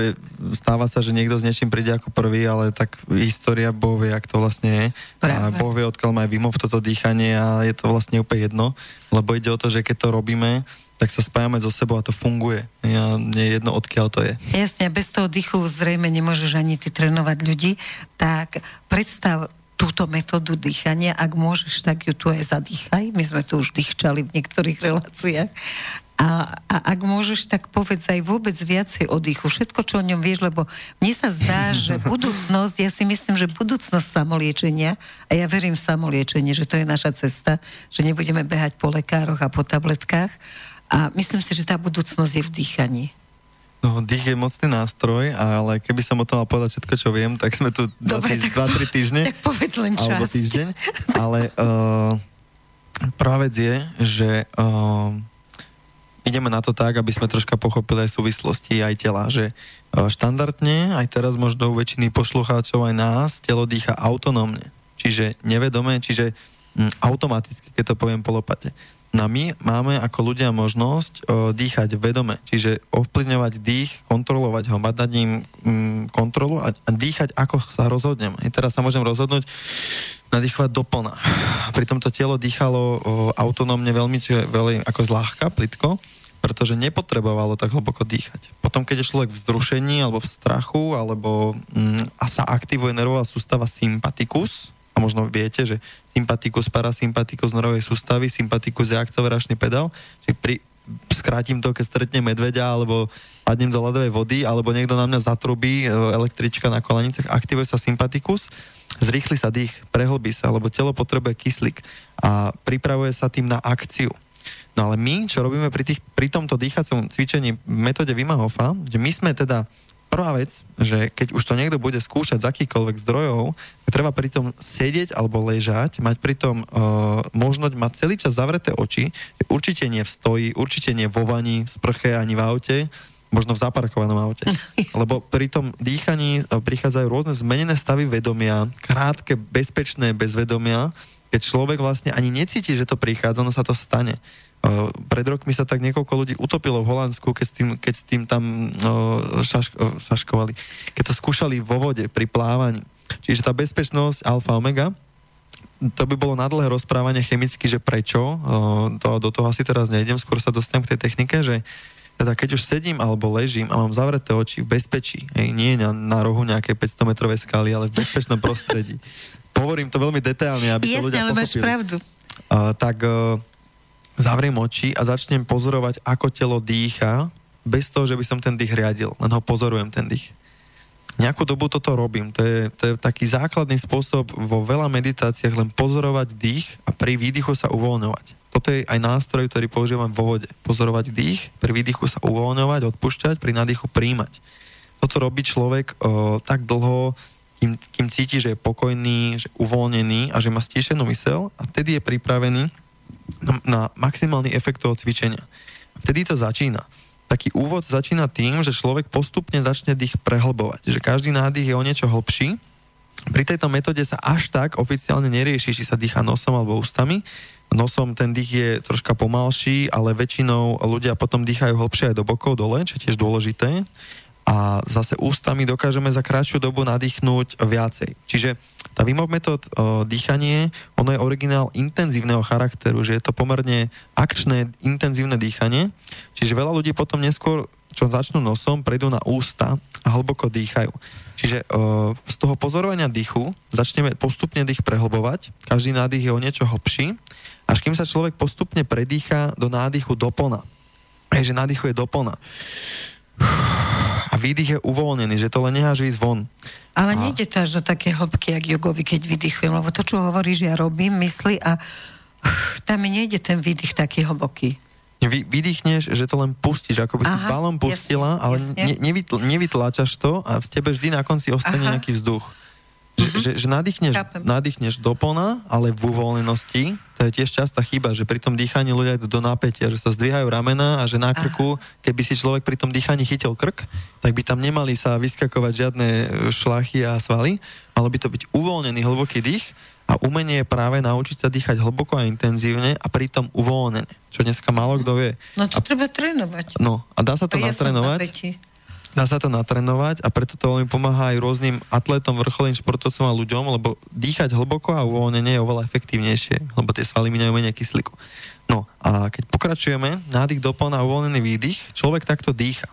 stáva sa, že niekto s niečím príde ako prvý, ale tak história Boh vie, ak to vlastne je. Práve. A Boh vie, odkiaľ má vymov toto dýchanie a je to vlastne úplne jedno, lebo ide o to, že keď to robíme, tak sa spájame so sebou a to funguje. Ja, nie je jedno, odkiaľ to je. Jasne, bez toho dýchu zrejme nemôžeš ani ty trénovať ľudí, tak predstav túto metódu dýchania, ak môžeš, tak ju tu aj zadýchaj. My sme tu už dýchčali v niektorých reláciách. A, a ak môžeš, tak povedz aj vôbec viacej o dýchu. Všetko, čo o ňom vieš, lebo mne sa zdá, že budúcnosť, ja si myslím, že budúcnosť samoliečenia, a ja verím v samoliečenie, že to je naša cesta, že nebudeme behať po lekároch a po tabletkách. A myslím si, že tá budúcnosť je v dýchaní. No, dých je mocný nástroj, ale keby som o tom mal povedať všetko, čo viem, tak sme tu 2-3 týždne. Tak povedz len časť. Alebo týždeň. Ale uh, prvá vec je, že uh, ideme na to tak, aby sme troška pochopili aj súvislosti aj tela, že uh, štandardne, aj teraz možno u väčšiny poslucháčov aj nás, telo dýcha autonómne. Čiže nevedome, čiže um, automaticky, keď to poviem po No my máme ako ľudia možnosť o, dýchať vedome, čiže ovplyvňovať dých, kontrolovať ho, mať nad ním mm, kontrolu a, a dýchať ako sa rozhodnem. I teraz sa môžem rozhodnúť nadýchovať doplna. Pri tomto telo dýchalo o, autonómne veľmi, čiže veľmi ako zľahka, plitko, pretože nepotrebovalo tak hlboko dýchať. Potom, keď je človek v vzrušení alebo v strachu, alebo mm, a sa aktivuje nervová sústava sympatikus, a možno viete, že sympatikus, parasympatikus nervovej sústavy, sympatikus je akceleračný pedál, že pri, skrátim to, keď stretnem medveďa, alebo padnem do ľadovej vody, alebo niekto na mňa zatrubí, e, električka na kolenicách, aktivuje sa sympatikus, zrýchli sa dých, prehlbí sa, lebo telo potrebuje kyslík a pripravuje sa tým na akciu. No ale my, čo robíme pri, tých, pri tomto dýchacom cvičení v metóde Wim Hofa, že my sme teda prvá vec, že keď už to niekto bude skúšať z akýkoľvek zdrojov, treba pritom sedieť alebo ležať, mať pritom uh, možnosť mať celý čas zavreté oči, určite nie v stoji, určite nie vo vani, v sprche ani v aute, možno v zaparkovanom aute. Lebo pri tom dýchaní uh, prichádzajú rôzne zmenené stavy vedomia, krátke, bezpečné, bez vedomia, keď človek vlastne ani necíti, že to prichádza, ono sa to stane. Uh, pred rokmi sa tak niekoľko ľudí utopilo v Holandsku, keď s tým, keď s tým tam uh, šaš, uh, šaškovali, keď to skúšali vo vode pri plávaní. Čiže tá bezpečnosť alfa omega, to by bolo na dlhé rozprávanie chemicky, že prečo, to, do toho asi teraz nejdem, skôr sa dostanem k tej technike, že teda keď už sedím alebo ležím a mám zavreté oči v bezpečí, hej, nie na, na rohu nejaké 500 metrové skaly, ale v bezpečnom prostredí. Povorím to veľmi detailne, aby Jasne, to ľudia ale pochopili. máš pravdu. Uh, tak uh, zavriem oči a začnem pozorovať, ako telo dýcha, bez toho, že by som ten dých riadil. Len ho pozorujem, ten dých. Nejakú dobu toto robím. To je, to je taký základný spôsob vo veľa meditáciách len pozorovať dých a pri výdychu sa uvoľňovať. Toto je aj nástroj, ktorý používam vo vode. Pozorovať dých, pri výdychu sa uvoľňovať, odpúšťať, pri nádychu príjmať. Toto robí človek o, tak dlho, kým, kým cíti, že je pokojný, že uvoľnený a že má stíšenú mysel a vtedy je pripravený na, na maximálny efekt toho cvičenia. Vtedy to začína taký úvod začína tým, že človek postupne začne dých prehlbovať. Že každý nádych je o niečo hlbší. Pri tejto metóde sa až tak oficiálne nerieši, či sa dýcha nosom alebo ústami. Nosom ten dých je troška pomalší, ale väčšinou ľudia potom dýchajú hlbšie aj do bokov dole, čo je tiež dôležité. A zase ústami dokážeme za kratšiu dobu nadýchnuť viacej. Čiže tá Hof metód o, dýchanie, ono je originál intenzívneho charakteru, že je to pomerne akčné, intenzívne dýchanie, čiže veľa ľudí potom neskôr, čo začnú nosom, prejdú na ústa a hlboko dýchajú. Čiže o, z toho pozorovania dýchu začneme postupne dých prehlbovať, každý nádych je o niečo hlbší, až kým sa človek postupne predýcha do nádychu do plna. Hej, že nádychu je do. Výdych je uvoľnený, že to len neháže ísť von. Ale a... nejde to až do také hĺbky, jak jogovi, keď vydychujem, lebo to, čo hovoríš, ja robím, mysli a tam mi nejde ten výdych taký hlboký. Vy, vydýchneš, že to len pustíš, ako by si balón pustila, jasne, ale jasne. Ne, nevytl, nevytláčaš to a v tebe vždy na konci ostane Aha. nejaký vzduch. Mm-hmm. Že, že nadýchneš, nadýchneš do plna, ale v uvoľnenosti, to je tiež častá chyba, že pri tom dýchaní ľudia idú do napätia, že sa zdvíhajú ramena a že na krku, Aha. keby si človek pri tom dýchaní chytil krk, tak by tam nemali sa vyskakovať žiadne šlachy a svaly, malo by to byť uvoľnený hlboký dých a umenie je práve naučiť sa dýchať hlboko a intenzívne a pritom uvoľnené, čo dneska málo kto vie. No to a, treba trénovať. No a dá sa to, to natrénovať. Dá sa to natrénovať a preto to veľmi pomáha aj rôznym atletom, vrcholným športovcom a ľuďom, lebo dýchať hlboko a uvoľnenie je oveľa efektívnejšie, lebo tie svaly minajú menej kyslíku. No a keď pokračujeme, nádych doplná uvoľnený výdych, človek takto dýcha.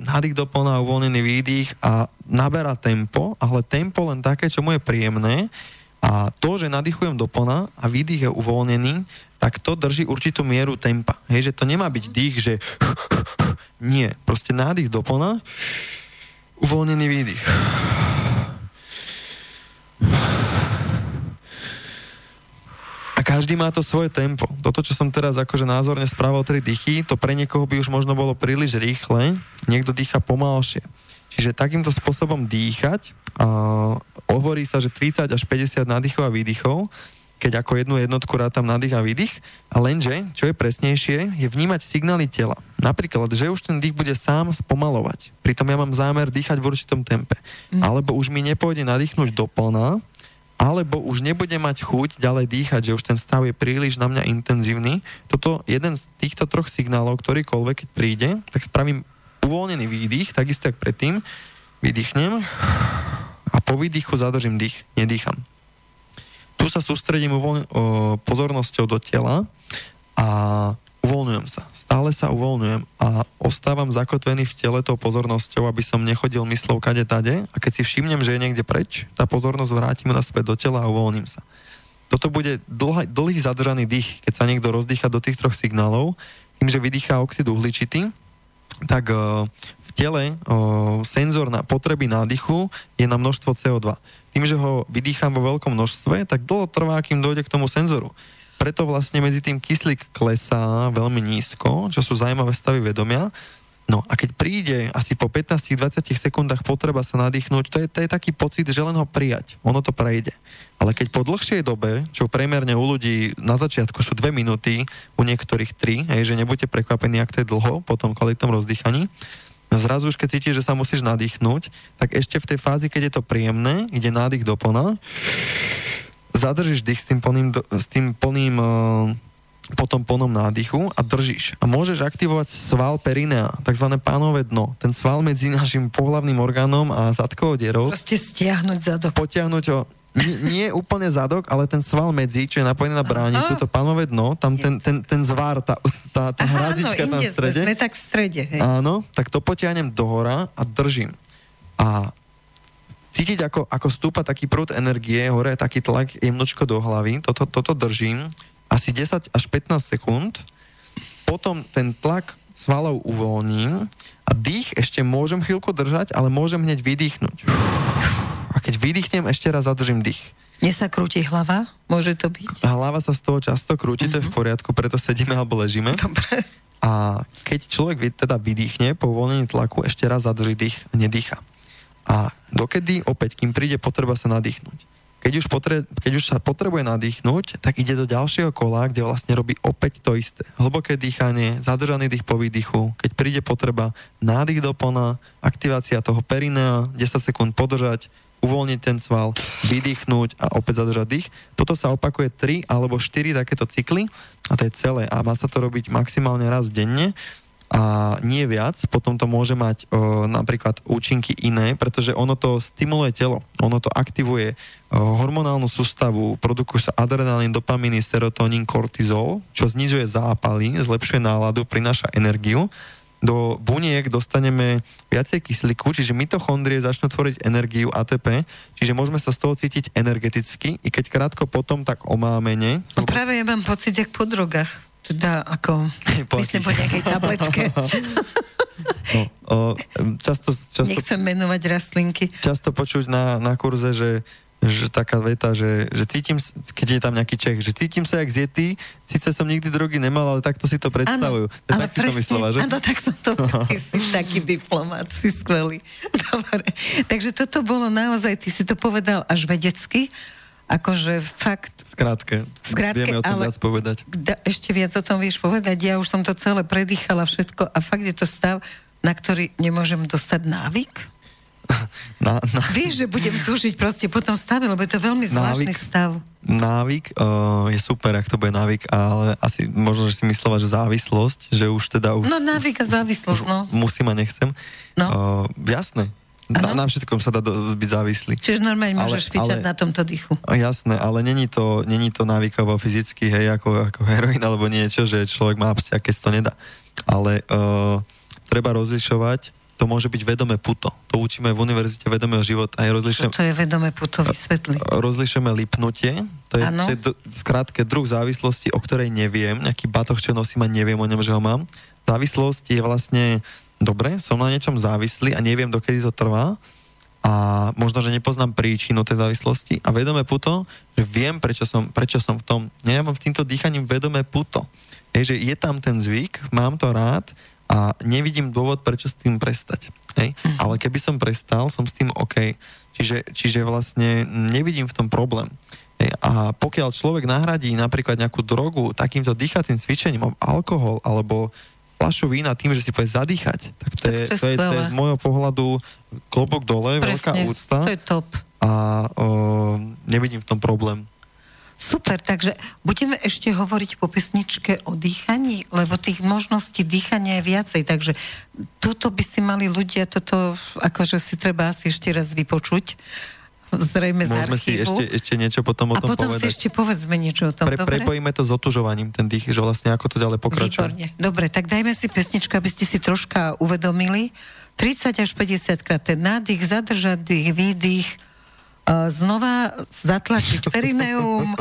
nádych doplná uvoľnený výdych a naberá tempo, ale tempo len také, čo mu je príjemné a to, že nadýchujem doplna a výdych je uvoľnený, tak to drží určitú mieru tempa. Hej, že to nemá byť dých, že nie. Proste nádych doplna, uvoľnený výdych. A každý má to svoje tempo. Toto, čo som teraz akože názorne správal tri dýchy, to pre niekoho by už možno bolo príliš rýchle, niekto dýcha pomalšie. Čiže takýmto spôsobom dýchať, uh, hovorí sa, že 30 až 50 nádychov a výdychov, keď ako jednu jednotku rátam nadých a výdych. A lenže, čo je presnejšie, je vnímať signály tela. Napríklad, že už ten dých bude sám spomalovať. Pritom ja mám zámer dýchať v určitom tempe. Mm. Alebo už mi nepôjde nadýchnuť do plná, alebo už nebudem mať chuť ďalej dýchať, že už ten stav je príliš na mňa intenzívny. Toto, jeden z týchto troch signálov, ktorýkoľvek, keď príde, tak spravím uvoľnený výdych, takisto ako predtým, vydýchnem a po výdychu zadržím dých, nedýcham tu sa sústredím uvoľ- pozornosťou do tela a uvoľňujem sa. Stále sa uvoľňujem a ostávam zakotvený v tele tou pozornosťou, aby som nechodil myslou kade tade a keď si všimnem, že je niekde preč, tá pozornosť vrátim naspäť do tela a uvoľním sa. Toto bude dlhý, dlhý zadržaný dých, keď sa niekto rozdýcha do tých troch signálov, tým, že vydýchá oxid uhličitý, tak v tele senzor na potreby nádychu je na množstvo CO2 tým, že ho vydýcham vo veľkom množstve, tak dlho trvá, kým dojde k tomu senzoru. Preto vlastne medzi tým kyslík klesá veľmi nízko, čo sú zaujímavé stavy vedomia. No a keď príde asi po 15-20 sekundách potreba sa nadýchnuť, to je, to je taký pocit, že len ho prijať. Ono to prejde. Ale keď po dlhšej dobe, čo premerne u ľudí na začiatku sú 2 minúty, u niektorých 3, hej, že nebuďte prekvapení, ak to je dlho po tom kvalitnom rozdýchaní, zrazu už keď cítiš, že sa musíš nadýchnuť, tak ešte v tej fázi, keď je to príjemné, ide nádych do plna, zadržíš dých s tým plným, s tým plným uh, potom plnom nádychu a držíš. A môžeš aktivovať sval perinea, tzv. pánové dno. Ten sval medzi našim pohlavným orgánom a zadkovou dierou. Proste stiahnuť zadok. Potiahnuť ho nie, nie úplne zadok, ale ten sval medzi, čo je napojený na bránicu, to pánové dno, tam ten, ten, ten zvar, tá, tá, tá Aha, áno, hradička tam inde v strede. sme tak v strede, hej. Áno, tak to potiahnem dohora a držím. A cítiť, ako, ako stúpa taký prúd energie, hore je taký tlak jemnočko do hlavy, toto, toto držím asi 10 až 15 sekúnd, potom ten tlak svalov uvoľním a dých ešte môžem chvíľku držať, ale môžem hneď vydýchnuť. A keď vydýchnem, ešte raz zadržím dých. Mne sa krúti hlava, môže to byť? Hlava sa z toho často krúti, to je v poriadku, preto sedíme alebo ležíme. Dobre. A keď človek teda vydýchne po uvoľnení tlaku, ešte raz zadrží dých a nedýcha. A dokedy opäť, kým príde potreba sa nadýchnuť. Keď už, potre, keď už sa potrebuje nadýchnuť, tak ide do ďalšieho kola, kde vlastne robí opäť to isté. Hlboké dýchanie, zadržaný dých po výdychu, keď príde potreba, nádych do plna, aktivácia toho perinea, 10 sekúnd podržať, uvoľniť ten sval, vydýchnuť a opäť zadržať dých. Toto sa opakuje 3 alebo 4 takéto cykly a to je celé. A má sa to robiť maximálne raz denne a nie viac, potom to môže mať o, napríklad účinky iné, pretože ono to stimuluje telo, ono to aktivuje o, hormonálnu sústavu, produkujú sa adrenalín, dopamíny, serotonín, kortizol, čo znižuje zápaly, zlepšuje náladu, prináša energiu. Do buniek dostaneme viacej kyslíku, čiže mitochondrie začnú tvoriť energiu ATP, čiže môžeme sa z toho cítiť energeticky, i keď krátko potom tak omámene. No práve ja mám pocit, jak po drogách. Teda ako, Po myslím po nejakej tabletke. No, o, často, často Nechcem menovať rastlinky. často počuť na, na kurze, že, že taká veta, že, že cítim, keď je tam nejaký Čech, že cítim sa jak zjetý, síce som nikdy drogy nemal, ale takto si to predstavujú. To ale tak si to myslela, že? áno, tak som to ty si taký diplomát, si skvelý. Dobre, takže toto bolo naozaj, ty si to povedal až vedecky, akože fakt, Skrátke, Skrátke, vieme o tom ale- viac povedať. da, ešte viac o tom vieš povedať, ja už som to celé predýchala všetko a fakt je to stav, na ktorý nemôžem dostať návyk. Na, na, Vieš, že budem túžiť proste po tom stave, lebo je to veľmi zvláštny Návyk. stav. návyk uh, je super, ak to bude návyk, ale asi možno, že si myslela, že závislosť, že už teda už, No návyk a závislosť, už no. musím a nechcem. No. Uh, jasné. Na, na všetkom sa dá do, byť závislý. Čiže normálne Ale- môžeš fičať ale- na tomto dychu. Jasné, ale není to, není to návykovo fyzicky, hej, ako, ako heroin alebo niečo, že človek má vzťah, keď to nedá. Ale uh, treba rozlišovať, to môže byť vedomé puto. To učíme v univerzite vedomého života. Aj Čo rozlišujeme, to je vedomé puto vysvetli. rozlišujeme lipnutie, to je, Áno. to je skrátke druh závislosti, o ktorej neviem, nejaký batoh, čo nosím a neviem o ňom, že ho mám. Závislosť je vlastne, dobre, som na niečom závislý a neviem, dokedy to trvá a možno, že nepoznám príčinu tej závislosti a vedomé puto, že viem, prečo som, prečo som v tom. Ja mám s týmto dýchaním vedomé puto. Je, že je tam ten zvyk, mám to rád a nevidím dôvod, prečo s tým prestať. Hej? Ale keby som prestal, som s tým OK. Čiže, čiže vlastne nevidím v tom problém. Hej? A pokiaľ človek nahradí napríklad nejakú drogu takýmto dýchacím cvičením, alkohol alebo fľašu vína tým, že si povie zadýchať, tak to je, Tak to je to je, to je z môjho pohľadu klobok dole, veľká Presne, úcta to je top. a o, nevidím v tom problém. Super, takže budeme ešte hovoriť po pesničke o dýchaní, lebo tých možností dýchania je viacej, takže toto by si mali ľudia, toto akože si treba asi ešte raz vypočuť, zrejme z Môžeme si archívu. ešte, ešte niečo potom o A tom potom povedať. si ešte povedzme niečo o tom, Pre, dobre? prepojíme to s otužovaním, ten dých, že vlastne ako to ďalej pokračuje. Výborne. Dobre, tak dajme si pesničku, aby ste si troška uvedomili. 30 až 50 krát ten nádych, zadržať dých, výdych, a znova zatlačiť perineum,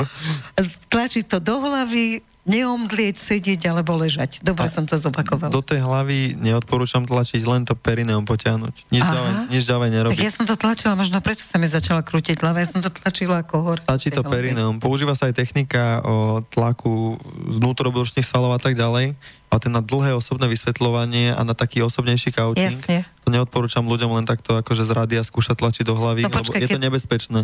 tlačiť to do hlavy, neomdlieť, sedieť alebo ležať. Dobre som to zopakovala. Do tej hlavy neodporúčam tlačiť, len to perineum potiahnuť. Nič Aha. ďalej, nič ďalej Tak nerobiť. ja som to tlačila, možno preto sa mi začala krútiť hlava, ja som to tlačila ako hor. Stačí to perineum. Používa sa aj technika o tlaku vnútrobrušných svalov a tak ďalej. A ten na dlhé osobné vysvetľovanie a na taký osobnejší coaching, Jasne. to neodporúčam ľuďom len takto akože z rádia skúšať tlačiť do hlavy, No počkaj, lebo je to keď- nebezpečné.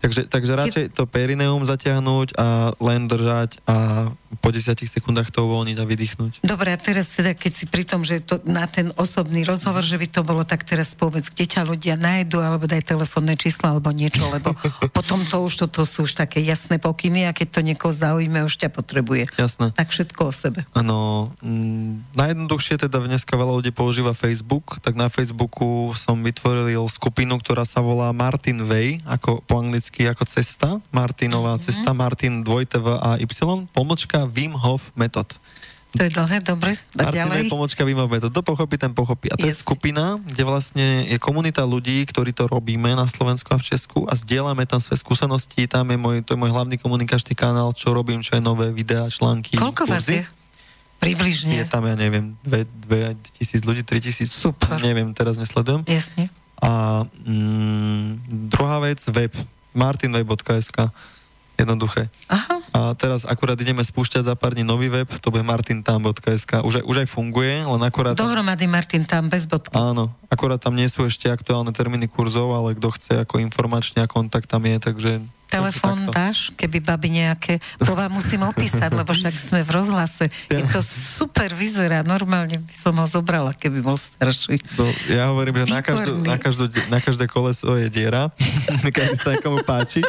Takže, takže radšej to perineum zatiahnuť a len držať a po 10 sekundách to uvoľniť a vydýchnuť. Dobre, a teraz teda, keď si pri tom, že to na ten osobný rozhovor, že by to bolo, tak teraz povedz, kde ťa ľudia nájdu, alebo daj telefónne číslo, alebo niečo, lebo potom to už toto sú už také jasné pokyny a keď to niekoho zaujíme, už ťa potrebuje. Jasné. Tak všetko o sebe. Áno, mm, najjednoduchšie teda dneska veľa ľudí používa Facebook, tak na Facebooku som vytvoril skupinu, ktorá sa volá Martin Way, ako po anglicky ako cesta, Martinová mm-hmm. cesta, Martin 2 V A Y, pomočka Wim Hof Method. To je dlhé, dobre. A ďalej? pomočka Wim Hof Method. To pochopí, ten pochopí. A to je Jasne. skupina, kde vlastne je komunita ľudí, ktorí to robíme na Slovensku a v Česku a zdieľame tam svoje skúsenosti. Tam je môj, to je môj hlavný komunikačný kanál, čo robím, čo je nové videá, články. Koľko vás je? Približne. Je tam, ja neviem, dve, dve tisíc ľudí, tri tisíc. Super. Neviem, teraz nesledujem. Jasne. A mm, druhá vec, web. martinweb.sk Jednoduché. Aha. A teraz akurát ideme spúšťať za pár dní nový web, to bude martintam.sk. Už, aj- už aj funguje, len akurát... Dohromady Martin tam bez bodky. Áno, akurát tam nie sú ešte aktuálne termíny kurzov, ale kto chce ako informačne a kontakt tam je, takže... Telefón dáš, keby babi nejaké, to vám musím opísať, lebo však sme v rozhlase. Je to super, vyzerá, normálne by som ho zobrala, keby bol starší. To, ja hovorím, že na, každú, na, každú, na každé koleso je diera, každý sa niekomu páči,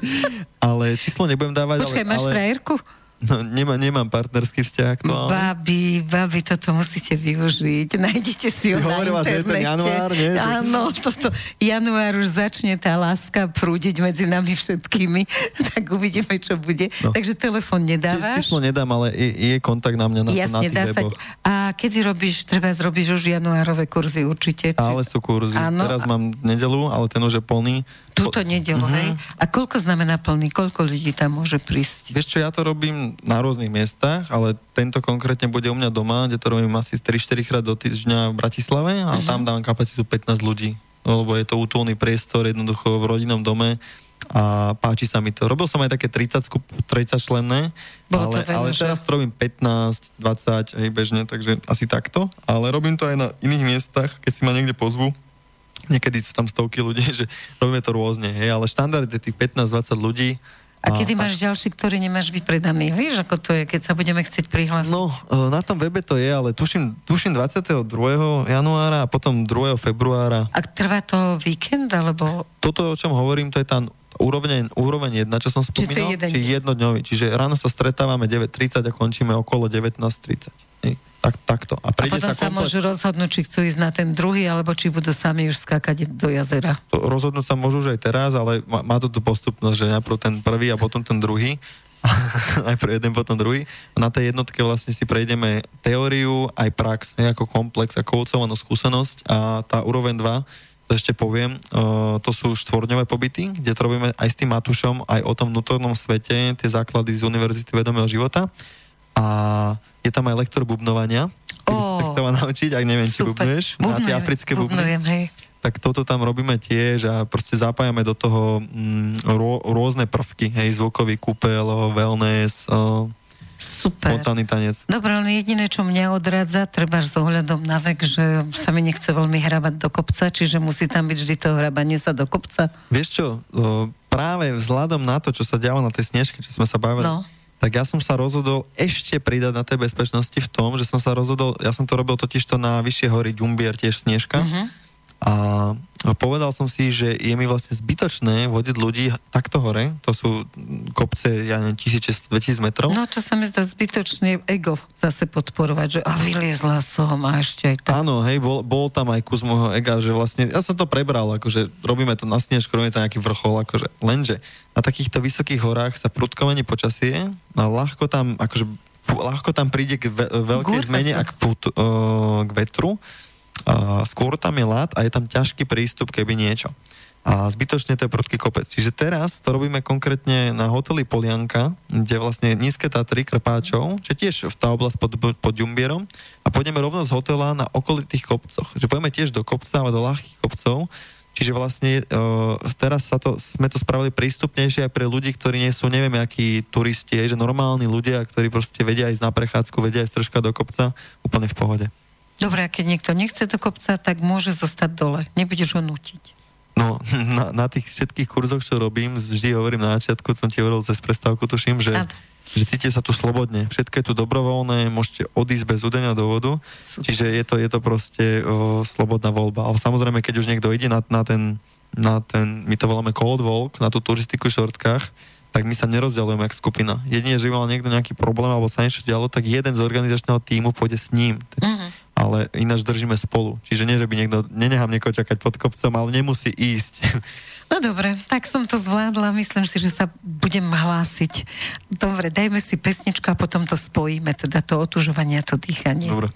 ale číslo nebudem dávať, Počkaj, ale, máš ale frajerku? No, nemá, nemám partnerský vzťah aktuálne. Babi, babi, toto musíte využiť. Nájdete si ho Si na hovorila, že je ten internete. január, nie? Áno, toto, január už začne tá láska prúdiť medzi nami všetkými, tak uvidíme, čo bude. No. Takže telefon nedávaš? Číslo nedám, ale je, je kontakt na mňa na, na Jasne, tých dá sa. weboch. A kedy robíš, treba zrobíš už januárové kurzy určite? Či- Ale sú kurzy. Áno, Teraz a- mám nedelu, ale ten už je plný. Túto nedelu, Mhm. hej? A koľko znamená plný? Koľko ľudí tam môže prísť? Vieš čo, ja to robím na rôznych miestach, ale tento konkrétne bude u mňa doma, kde to robím asi 3-4 krát do týždňa v Bratislave a Mhm. tam dávam kapacitu 15 ľudí. Lebo je to útulný priestor, jednoducho v rodinnom dome a páči sa mi to. Robil som aj také 30, skup, 30 členné, Bolo ale, ale teraz to robím 15, 20, hej, bežne, takže asi takto. Ale robím to aj na iných miestach, keď si ma niekde pozvu. Niekedy sú tam stovky ľudí, že robíme to rôzne, hej, ale štandard je tých 15-20 ľudí. A kedy tak- máš ďalší, ktorý nemáš vypredaný? Vieš, ako to je, keď sa budeme chcieť prihlásiť? No, e, na tom webe to je, ale tuším, tuším 22. januára a potom 2. februára. A trvá to víkend, alebo... Toto, o čom hovorím, to je tá úroveň, úroveň 1, čo som Či to je spomínal, jeden či jednodňový. Čiže ráno sa stretávame 9.30 a končíme okolo 19.30. Tak, takto. A A potom sa, sa, komplet... môžu rozhodnúť, či chcú ísť na ten druhý, alebo či budú sami už skákať do jazera. to, rozhodnúť sa môžu už aj teraz, ale má, má to tú postupnosť, že najprv ten prvý a potom ten druhý. najprv jeden, potom druhý. A na tej jednotke vlastne si prejdeme teóriu aj prax, hej, ako komplex, ako ucelená skúsenosť a tá úroveň 2, to ešte poviem, uh, to sú štvorňové pobyty, kde to robíme aj s tým Matušom, aj o tom vnútornom svete, tie základy z Univerzity vedomého života. A je tam aj lektor bubnovania, keby si sa chcela naučiť, ak neviem, či bubnuješ, na tie africké bubny bubnujem, hej. tak toto tam robíme tiež a proste zapájame do toho mm, rô, rôzne prvky, hej, zvukový kúpel, wellness, uh, Super. spontánny tanec. Dobre, len jediné, čo mňa odradza, treba s ohľadom na vek, že sa mi nechce veľmi hrabať do kopca, čiže musí tam byť vždy to hrabanie sa do kopca. Vieš čo, uh, práve vzhľadom na to, čo sa dialo na tej snežke, čo sme sa bavili, No. Tak ja som sa rozhodol ešte pridať na tej bezpečnosti v tom, že som sa rozhodol, ja som to robil totiž to na vyššie hory Ďumbier, tiež snežka. Mhm. A povedal som si, že je mi vlastne zbytočné vodiť ľudí takto hore. To sú kopce, ja neviem, 1600-2000 metrov. No to sa mi zdá zbytočne ego zase podporovať, že a vyliezla som a ešte aj tak. Áno, hej, bol, bol tam aj kus môjho ega, že vlastne, ja som to prebral, akože robíme to na snežku, robíme to nejaký vrchol, akože, lenže na takýchto vysokých horách sa prudko mení počasie a ľahko tam, akože, ľahko tam príde k ve, veľkej Gúrka zmene sa. a k, put, uh, k vetru. Skôr tam je ľad a je tam ťažký prístup, keby niečo. A zbytočne to je prudký kopec. Čiže teraz to robíme konkrétne na hoteli Polianka, kde vlastne nízke Tatry Krpáčov, čo tiež v tá oblasť pod, pod Ďumbierom a pôjdeme rovno z hotela na okolitých kopcoch. Že pôjdeme tiež do kopca, ale do ľahkých kopcov. Čiže vlastne uh, teraz sa to, sme to spravili prístupnejšie aj pre ľudí, ktorí nie sú neviem akí turisti, že normálni ľudia, ktorí proste vedia ísť na prechádzku, vedia ísť troška do kopca, úplne v pohode. Dobre, a keď niekto nechce do kopca, tak môže zostať dole. Nebudeš ho nutiť. No, na, na tých všetkých kurzoch, čo robím, vždy hovorím na začiatku, som ti hovoril cez prestávku, tuším, že Áno. že cítite sa tu slobodne. Všetko je tu dobrovoľné, môžete odísť bez udania dôvodu, Super. čiže je to, je to proste o, slobodná voľba. Ale samozrejme, keď už niekto ide na, na ten, na ten, my to voláme cold walk, na tú turistiku v šortkách, tak my sa nerozdielujeme ako skupina. Jedine, že mal niekto nejaký problém alebo sa niečo dialo, tak jeden z organizačného týmu pôjde s ním. Mm-hmm. Ale ináč držíme spolu. Čiže nie, že by niekto, nenechám niekoho čakať pod kopcom, ale nemusí ísť. No dobre, tak som to zvládla. Myslím si, že sa budem hlásiť. Dobre, dajme si pesničku a potom to spojíme, teda to otužovanie a to dýchanie. Dobre.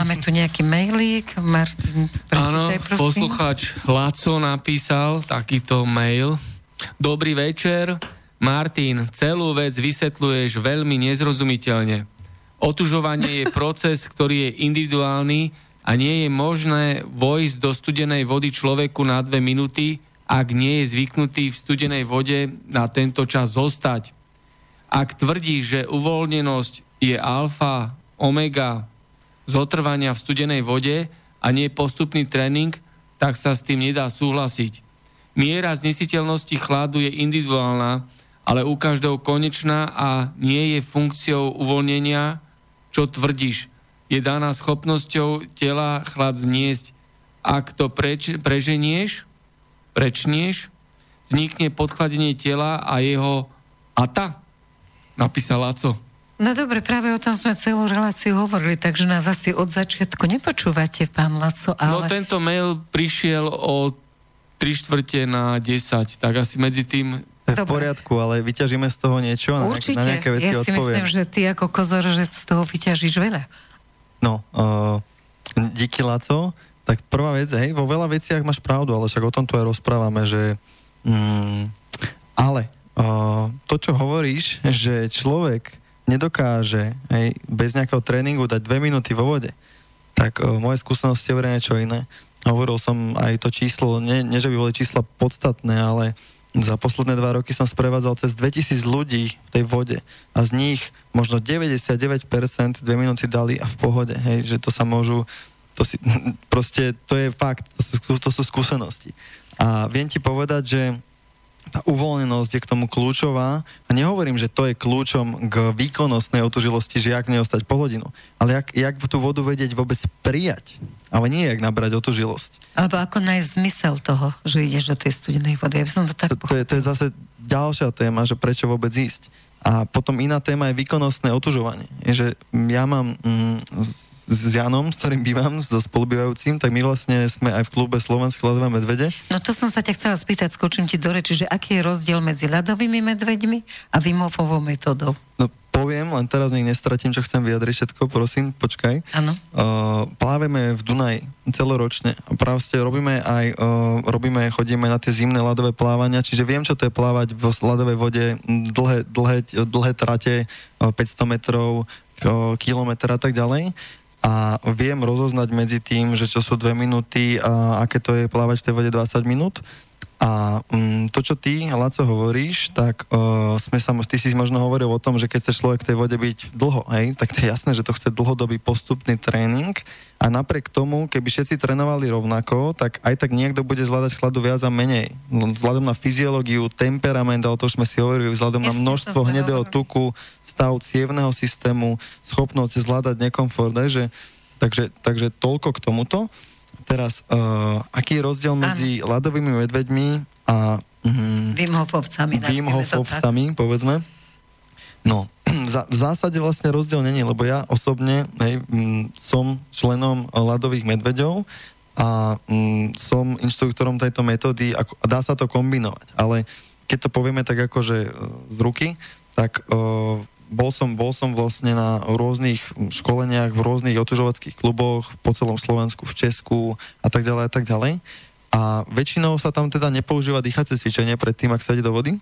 Máme tu nejaký mailík. Martin, Áno, poslucháč Laco napísal takýto mail. Dobrý večer. Martin, celú vec vysvetľuješ veľmi nezrozumiteľne. Otužovanie je proces, ktorý je individuálny a nie je možné vojsť do studenej vody človeku na dve minúty, ak nie je zvyknutý v studenej vode na tento čas zostať. Ak tvrdí, že uvoľnenosť je alfa, omega zotrvania v studenej vode a nie postupný tréning, tak sa s tým nedá súhlasiť. Miera znesiteľnosti chladu je individuálna, ale u každého konečná a nie je funkciou uvoľnenia, čo tvrdíš. Je daná schopnosťou tela chlad zniesť. Ak to preč, preženieš, prečnieš, vznikne podchladenie tela a jeho ata, napísal Laco. No dobre, práve o tom sme celú reláciu hovorili, takže nás asi od začiatku nepočúvate, pán Laco, ale... No tento mail prišiel o 3 štvrte na 10, tak asi medzi tým... To je v poriadku, ale vyťažíme z toho niečo a na, nejaké, Určite, na nejaké veci ja si odpoviem. myslím, že ty ako kozoržec z toho vyťažíš veľa. No, uh, díky Laco. Tak prvá vec, hej, vo veľa veciach máš pravdu, ale však o tom tu aj rozprávame, že... Mm, ale uh, to, čo hovoríš, že človek nedokáže hej, bez nejakého tréningu dať dve minúty vo vode, tak uh, moje skúsenosti hovoria niečo iné. Hovoril som aj to číslo, nie, nie že by boli čísla podstatné, ale za posledné dva roky som sprevádzal cez 2000 ľudí v tej vode a z nich možno 99% dve minúty dali a v pohode, hej, že to sa môžu, to si, proste to je fakt, to sú, to sú skúsenosti. A viem ti povedať, že tá uvoľnenosť je k tomu kľúčová a nehovorím, že to je kľúčom k výkonnostnej otužilosti, že jak neostať po hodinu, ale jak, jak tú vodu vedieť vôbec prijať, ale nie jak nabrať otužilosť. Alebo ako nájsť zmysel toho, že ideš do tej studenej vody. Ja by som to tak To, to, je, to je zase ďalšia téma, že prečo vôbec ísť. A potom iná téma je výkonnostné otužovanie. Je, že ja mám mm, s, s Janom, s ktorým bývam, so spolubývajúcim, tak my vlastne sme aj v klube Slovenské ľadové medvede. No to som sa ťa chcela spýtať, skočím ti do reči, že aký je rozdiel medzi ľadovými medveďmi a Vimofovou metodou. No poviem, len teraz nech nestratím, čo chcem vyjadriť všetko, prosím, počkaj. Áno. Uh, pláveme v Dunaj celoročne a proste robíme aj, uh, robíme, chodíme na tie zimné ľadové plávania, čiže viem, čo to je plávať v ľadovej vode dlhé, dlhé, dlhé trate, uh, 500 metrov, uh, kilometr a tak ďalej a viem rozoznať medzi tým, že čo sú dve minúty a aké to je plávať v tej vode 20 minút. A um, to, čo ty, Laco, hovoríš, tak uh, sme sa, ty si možno hovoril o tom, že keď chce človek v tej vode byť dlho, hej, tak to je jasné, že to chce dlhodobý postupný tréning a napriek tomu, keby všetci trénovali rovnako, tak aj tak niekto bude zvládať chladu viac a menej. Vzhľadom na fyziológiu, temperament, ale to už sme si hovorili, vzhľadom na Jasne, množstvo hnedého hovorili. tuku, stav cievného systému, schopnosť zvládať nekomfort, hej, že, takže, takže toľko k tomuto. Teraz, uh, aký je rozdiel medzi ľadovými medveďmi a mm. Wim. Hofovcami, povedzme. No, za- v zásade vlastne rozdiel není, lebo ja osobne hej, som členom ľadových medveďov a mm, som inštruktorom tejto metódy a a dá sa to kombinovať. Ale keď to povieme tak akože z ruky, tak uh, bol som, bol som vlastne na rôznych školeniach, v rôznych otužovackých kluboch po celom Slovensku, v Česku a tak ďalej a tak ďalej. A väčšinou sa tam teda nepoužíva dýchacie cvičenie pred tým, ak sa ide do vody.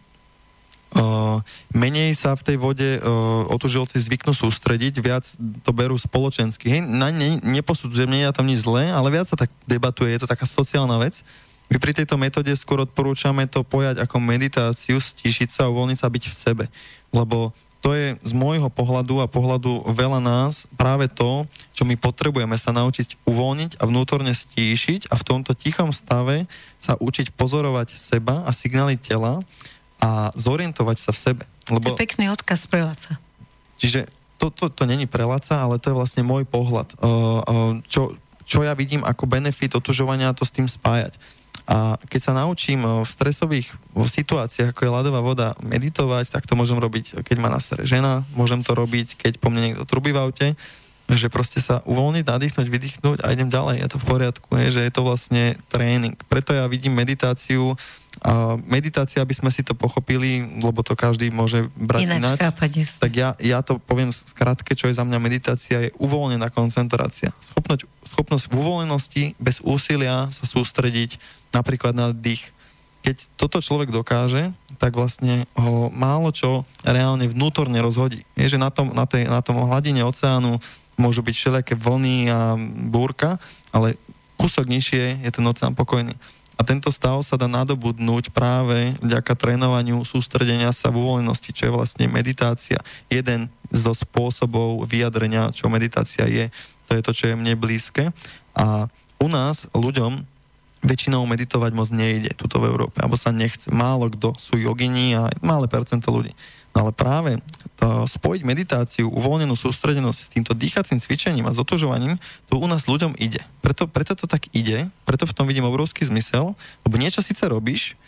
Uh, menej sa v tej vode uh, otužilci zvyknú sústrediť, viac to berú spoločensky. Hej, na ne, neposudzujem, nie je tam nič zlé, ale viac sa tak debatuje, je to taká sociálna vec. My pri tejto metóde skôr odporúčame to pojať ako meditáciu, stíšiť sa, uvoľniť sa byť v sebe. Lebo to je z môjho pohľadu a pohľadu veľa nás práve to, čo my potrebujeme sa naučiť uvoľniť a vnútorne stíšiť a v tomto tichom stave sa učiť pozorovať seba a signály tela a zorientovať sa v sebe. To Lebo, je pekný odkaz pre Laca. čiže to, to, to není preláca, ale to je vlastne môj pohľad. Uh, uh, čo, čo ja vidím ako benefit otužovania, to s tým spájať. A keď sa naučím uh, v stresových situáciách, ako je ľadová voda, meditovať, tak to môžem robiť, keď má na sere žena, môžem to robiť, keď po mne niekto trubí v aute, že proste sa uvoľniť, nadýchnuť, vydýchnuť a idem ďalej, je to v poriadku, je, že je to vlastne tréning. Preto ja vidím meditáciu A meditácia, aby sme si to pochopili, lebo to každý môže brať Ináč ináč, chápať, tak ja, ja to poviem skrátke, čo je za mňa meditácia, je uvoľnená koncentrácia. Schopnosť, schopnosť v uvoľnenosti bez úsilia sa sústrediť napríklad na dých. Keď toto človek dokáže, tak vlastne ho málo čo reálne vnútorne rozhodí. Je, že na tom, na, tej, na tom hladine oceánu môžu byť všelijaké vlny a búrka, ale kúsok nižšie je ten oceán pokojný. A tento stav sa dá nadobudnúť práve vďaka trénovaniu sústredenia sa v uvoľnenosti, čo je vlastne meditácia. Jeden zo spôsobov vyjadrenia, čo meditácia je, to je to, čo je mne blízke. A u nás ľuďom väčšinou meditovať moc nejde tuto v Európe, alebo sa nechce. Málo kto sú jogini a malé percento ľudí. Ale práve to spojiť meditáciu, uvoľnenú sústredenosť s týmto dýchacím cvičením a zotožovaním, to u nás ľuďom ide. Preto, preto to tak ide, preto v tom vidím obrovský zmysel, lebo niečo síce robíš,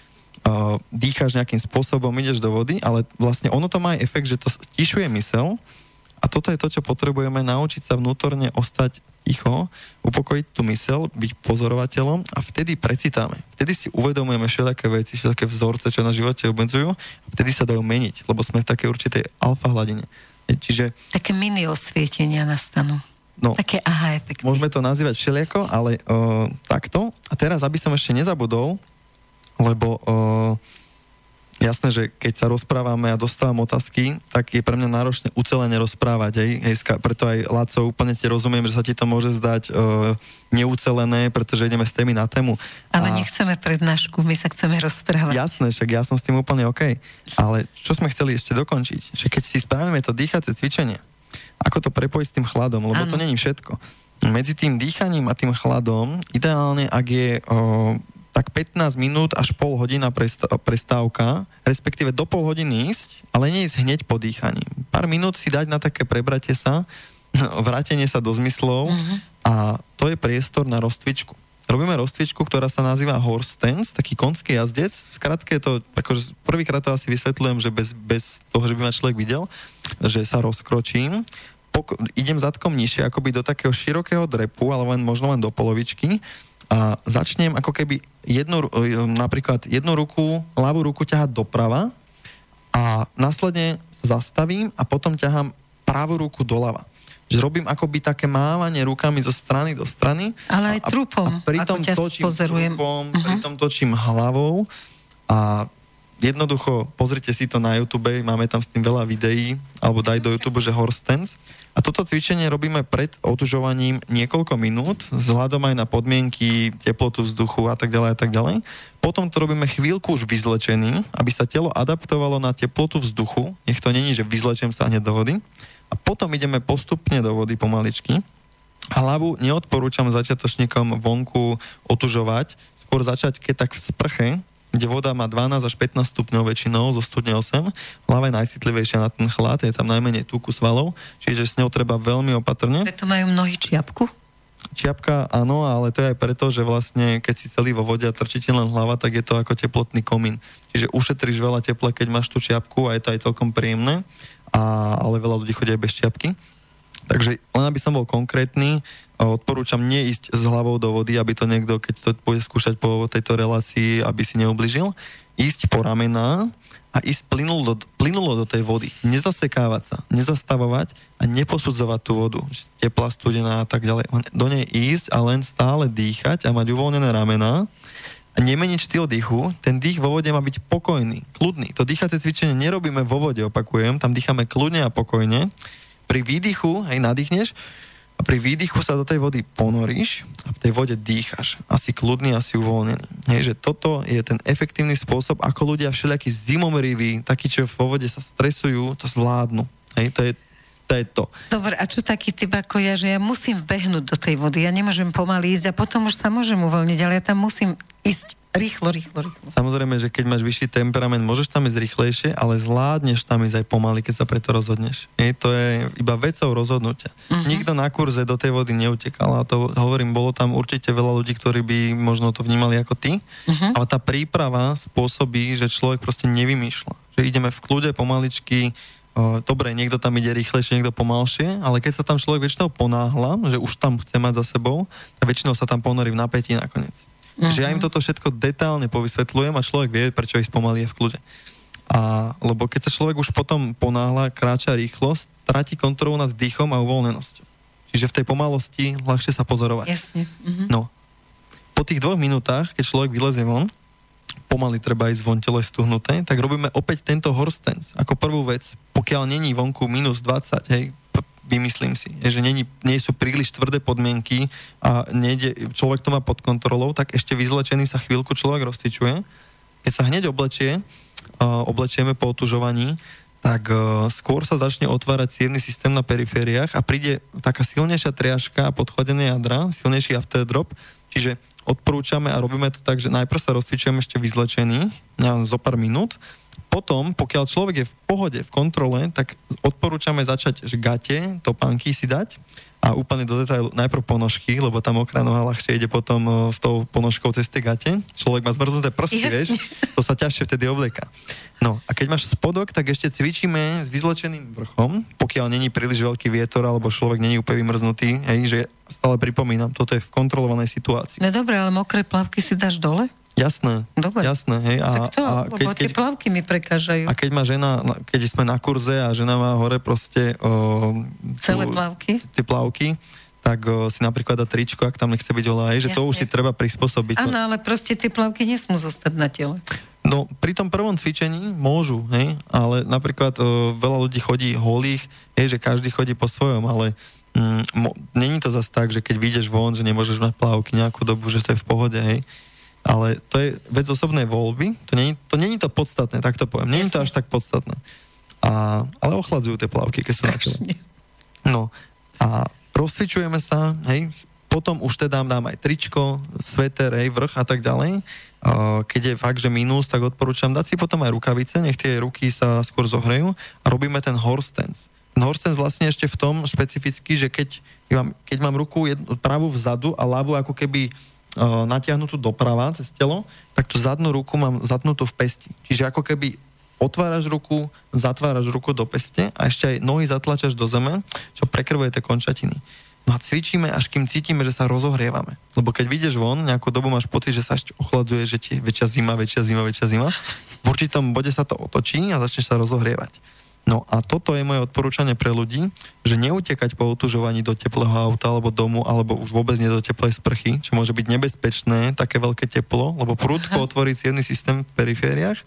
uh, dýcháš nejakým spôsobom, ideš do vody, ale vlastne ono to má aj efekt, že to stišuje mysel a toto je to, čo potrebujeme, naučiť sa vnútorne ostať ticho, upokojiť tú mysel, byť pozorovateľom a vtedy precitáme. Vtedy si uvedomujeme všelijaké veci, všelijaké vzorce, čo na živote obmedzujú a vtedy sa dajú meniť, lebo sme v takej určitej alfa hladine. Čiže... Také mini osvietenia nastanú. No, Také aha efekty. Môžeme to nazývať všelijako, ale uh, takto. A teraz, aby som ešte nezabudol, lebo uh, jasné, že keď sa rozprávame a dostávam otázky, tak je pre mňa náročné ucelene rozprávať. Hej, hej, preto aj Laco, úplne ti rozumiem, že sa ti to môže zdať uh, neucelené, pretože ideme s témy na tému. Ale a... nechceme prednášku, my sa chceme rozprávať. Jasné, však ja som s tým úplne OK. Ale čo sme chceli ešte dokončiť, že keď si spravíme to dýchacie cvičenie, ako to prepojiť s tým chladom, lebo ano. to není všetko. Medzi tým dýchaním a tým chladom, ideálne, ak je uh, tak 15 minút až pol hodina prestávka, respektíve do pol hodiny ísť, ale nie ísť hneď po dýchaní. Pár minút si dať na také prebratie sa, vrátenie sa do zmyslov uh-huh. a to je priestor na rozcvičku. Robíme rozcvičku, ktorá sa nazýva horse stance, taký konský jazdec. Skratke je to, akože prvýkrát to asi vysvetľujem, že bez, bez toho, že by ma človek videl, že sa rozkročím, pok- idem zadkom nižšie, akoby do takého širokého drepu, ale len možno len do polovičky a začnem ako keby jednu, e, napríklad jednu ruku, ľavú ruku ťahať doprava a následne zastavím a potom ťahám pravú ruku doľava. Že robím akoby také mávanie rukami zo strany do strany. Ale aj trupom, a, a pritom ako ťa točím trupom, uh-huh. pritom točím hlavou a jednoducho pozrite si to na YouTube, máme tam s tým veľa videí, alebo daj do YouTube, že horse stance a toto cvičenie robíme pred otužovaním niekoľko minút, vzhľadom aj na podmienky, teplotu vzduchu a tak ďalej a tak ďalej. Potom to robíme chvíľku už vyzlečený, aby sa telo adaptovalo na teplotu vzduchu. Nech to není, že vyzlečem sa hneď do vody. A potom ideme postupne do vody pomaličky. Hlavu neodporúčam začiatočníkom vonku otužovať, skôr začať keď tak v sprche, kde voda má 12 až 15 stupňov väčšinou zo studne 8. Hlava je najcitlivejšia na ten chlad, je tam najmenej tuku svalov, čiže s ňou treba veľmi opatrne. Preto majú mnohí čiapku? Čiapka áno, ale to je aj preto, že vlastne keď si celý vo vode a trčíte len hlava, tak je to ako teplotný komín. Čiže ušetríš veľa tepla, keď máš tú čiapku a je to aj celkom príjemné, a, ale veľa ľudí chodia aj bez čiapky. Takže len aby som bol konkrétny, odporúčam neísť s hlavou do vody, aby to niekto, keď to bude skúšať po tejto relácii, aby si neubližil. Ísť po ramená a ísť plynulo do, plynulo do tej vody. Nezasekávať sa, nezastavovať a neposudzovať tú vodu. Teplá, studená a tak ďalej. Do nej ísť a len stále dýchať a mať uvoľnené ramená a nemeniť štýl dýchu, ten dých vo vode má byť pokojný, kľudný. To dýchacie cvičenie nerobíme vo vode, opakujem, tam dýchame kľudne a pokojne pri výdychu, hej, nadýchneš a pri výdychu sa do tej vody ponoríš a v tej vode dýchaš. Asi kľudný, asi uvoľnený. Hej, že toto je ten efektívny spôsob, ako ľudia všelijakí zimomriví, takí, čo vo vode sa stresujú, to zvládnu. Hej, to je to je to. Dobre, a čo taký typ ako ja, že ja musím behnúť do tej vody, ja nemôžem pomaly ísť a potom už sa môžem uvoľniť, ale ja tam musím ísť Rýchlo, rýchlo, rýchlo. Samozrejme, že keď máš vyšší temperament, môžeš tam ísť rýchlejšie, ale zvládneš tam ísť aj pomaly, keď sa preto rozhodneš. Je, to je iba vecou rozhodnutia. Uh-huh. Nikto na kurze do tej vody neutekal a to hovorím, bolo tam určite veľa ľudí, ktorí by možno to vnímali ako ty, uh-huh. ale tá príprava spôsobí, že človek proste nevymýšľa. Že ideme v kľude pomaličky, dobre, niekto tam ide rýchlejšie, niekto pomalšie, ale keď sa tam človek väčšinou ponáhla, že už tam chce mať za sebou, tak väčšinou sa tam ponorí v napätí nakoniec. Uh-huh. Že ja im toto všetko detálne povysvetľujem a človek vie, prečo ich spomalí v kľude. A, lebo keď sa človek už potom ponáhla, kráča rýchlo, stratí kontrolu nad dýchom a uvoľnenosťou. Čiže v tej pomalosti ľahšie sa pozorovať. Jasne. Uh-huh. No. Po tých dvoch minútach, keď človek vylezie von, pomaly treba ísť von tele stuhnuté, tak robíme opäť tento horse stance. Ako prvú vec, pokiaľ není vonku minus 20, hej, vymyslím si, že není, nie sú príliš tvrdé podmienky a nejde, človek to má pod kontrolou, tak ešte vyzlečený sa chvíľku človek roztyčuje. Keď sa hneď oblečie, uh, oblečieme po otužovaní, tak uh, skôr sa začne otvárať cievný systém na perifériách a príde taká silnejšia triažka a podchodené jadra, silnejší afterdrop, čiže odporúčame a robíme to tak, že najprv sa rozcvičujeme ešte vyzlečený, zo pár minút, potom, pokiaľ človek je v pohode, v kontrole, tak odporúčame začať, že gate, topánky si dať a úplne do detailu najprv ponožky, lebo tam mokrá noha ľahšie ide potom s tou ponožkou cez tie gate. Človek má zmrznuté prsty, Jasne. vieš, to sa ťažšie vtedy oblieka. No a keď máš spodok, tak ešte cvičíme s vyzlečeným vrchom, pokiaľ není príliš veľký vietor alebo človek není úplne vymrznutý, hej, že stále pripomínam, toto je v kontrolovanej situácii. No dobre, ale mokré plavky si dáš dole? Jasné, Dobre. jasné, hej. A, tak to, a keď, lebo tie keď, plavky mi prekážajú. A keď má žena, keď sme na kurze a žena má hore proste... O, Celé tú, plavky? Tie plavky, tak o, si napríklad dá tričko, ak tam nechce byť olá, hej, že to už si treba prispôsobiť. Áno, ale proste tie plavky nesmú zostať na tele. No, pri tom prvom cvičení môžu, hej, ale napríklad o, veľa ľudí chodí holých, hej, že každý chodí po svojom, ale mm, mo, není to zase tak, že keď vyjdeš von, že nemôžeš mať plavky nejakú dobu, že to je v pohode, hej ale to je vec osobnej voľby, to není to, není to podstatné, tak to poviem, není to až tak podstatné. A, ale ochladzujú tie plavky, keď sú na No a rozcvičujeme sa, hej, potom už teda dám aj tričko, sveter, hej, vrch a tak ďalej. Keď je fakt, že minus, tak odporúčam dať si potom aj rukavice, nech tie ruky sa skôr zohrejú a robíme ten horse stance. Ten horse stance vlastne ešte v tom špecificky, že keď mám, keď mám ruku jednu, pravú vzadu a ľavú ako keby natiahnutú doprava cez telo, tak tú zadnú ruku mám zatnutú v pesti. Čiže ako keby otváraš ruku, zatváraš ruku do peste a ešte aj nohy zatlačaš do zeme, čo prekrvuje tie končatiny. No a cvičíme, až kým cítime, že sa rozohrievame. Lebo keď vyjdeš von, nejakú dobu máš pocit, že sa ešte ochladzuje, že ti je väčšia zima, väčšia zima, väčšia zima. V určitom bode sa to otočí a začneš sa rozohrievať. No a toto je moje odporúčanie pre ľudí, že neutekať po otužovaní do teplého auta alebo domu, alebo už vôbec nie do teplej sprchy, čo môže byť nebezpečné, také veľké teplo, lebo prúdko otvorí cievný systém v perifériách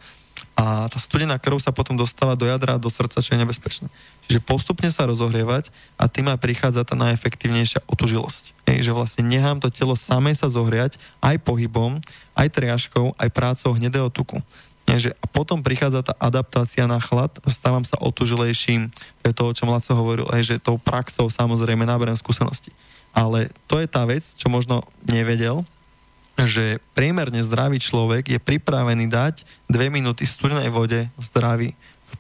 a tá studená krv sa potom dostáva do jadra do srdca, čo je nebezpečné. Čiže postupne sa rozohrievať a tým aj prichádza tá najefektívnejšia otužilosť. Ej, že vlastne nechám to telo samé sa zohriať aj pohybom, aj triažkou, aj prácou hnedého tuku. Že a potom prichádza tá adaptácia na chlad, stávam sa otužilejším, to je to, o čom Laco hovoril, aj že tou praxou samozrejme náberem skúsenosti. Ale to je tá vec, čo možno nevedel, že priemerne zdravý človek je pripravený dať dve minúty studenej vode v zdraví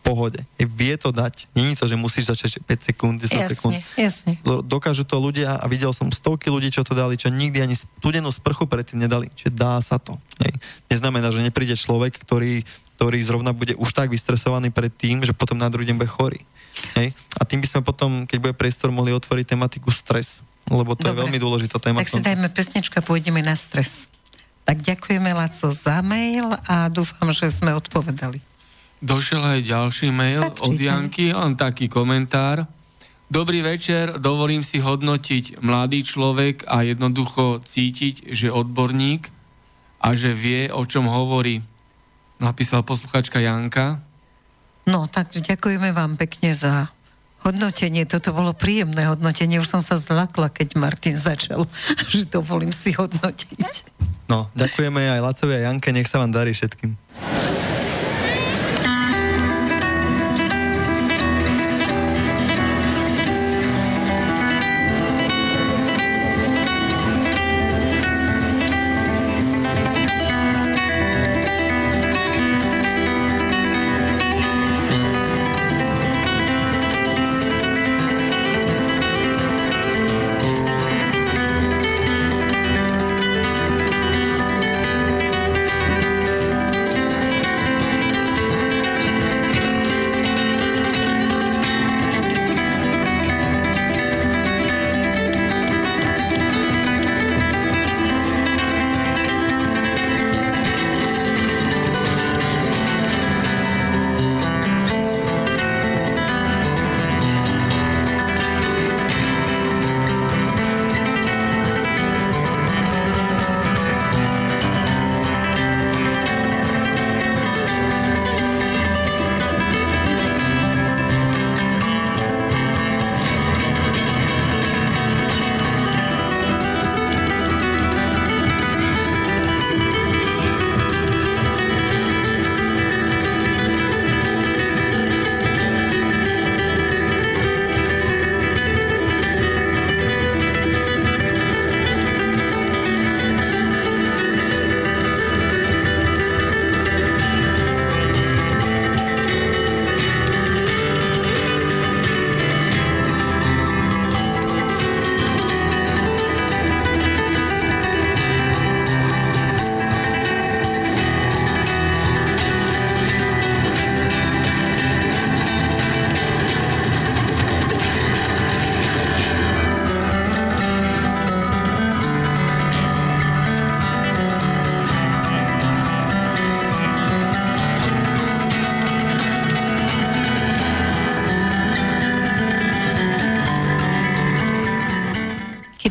pohode. Je, vie to dať. Není to, že musíš začať 5 sekúnd, 10 jasne, sekúnd. Jasne. Dokážu to ľudia a videl som stovky ľudí, čo to dali, čo nikdy ani studenú sprchu predtým nedali. Čiže dá sa to. Hej. Neznamená, že nepríde človek, ktorý, ktorý zrovna bude už tak vystresovaný pred tým, že potom na druhý deň bude chorý. Hej. A tým by sme potom, keď bude priestor, mohli otvoriť tematiku stres. Lebo to Dobre. je veľmi dôležitá téma. Tak si dajme pesničku a pôjdeme na stres. Tak ďakujeme, Laco, za mail a dúfam, že sme odpovedali. Došiel aj ďalší mail tak, od Janky, len taký komentár. Dobrý večer, dovolím si hodnotiť mladý človek a jednoducho cítiť, že odborník a že vie, o čom hovorí. Napísala posluchačka Janka. No, tak ďakujeme vám pekne za hodnotenie. Toto bolo príjemné hodnotenie. Už som sa zlakla, keď Martin začal, že dovolím si hodnotiť. No, ďakujeme aj Lacovi a Janke, nech sa vám darí všetkým.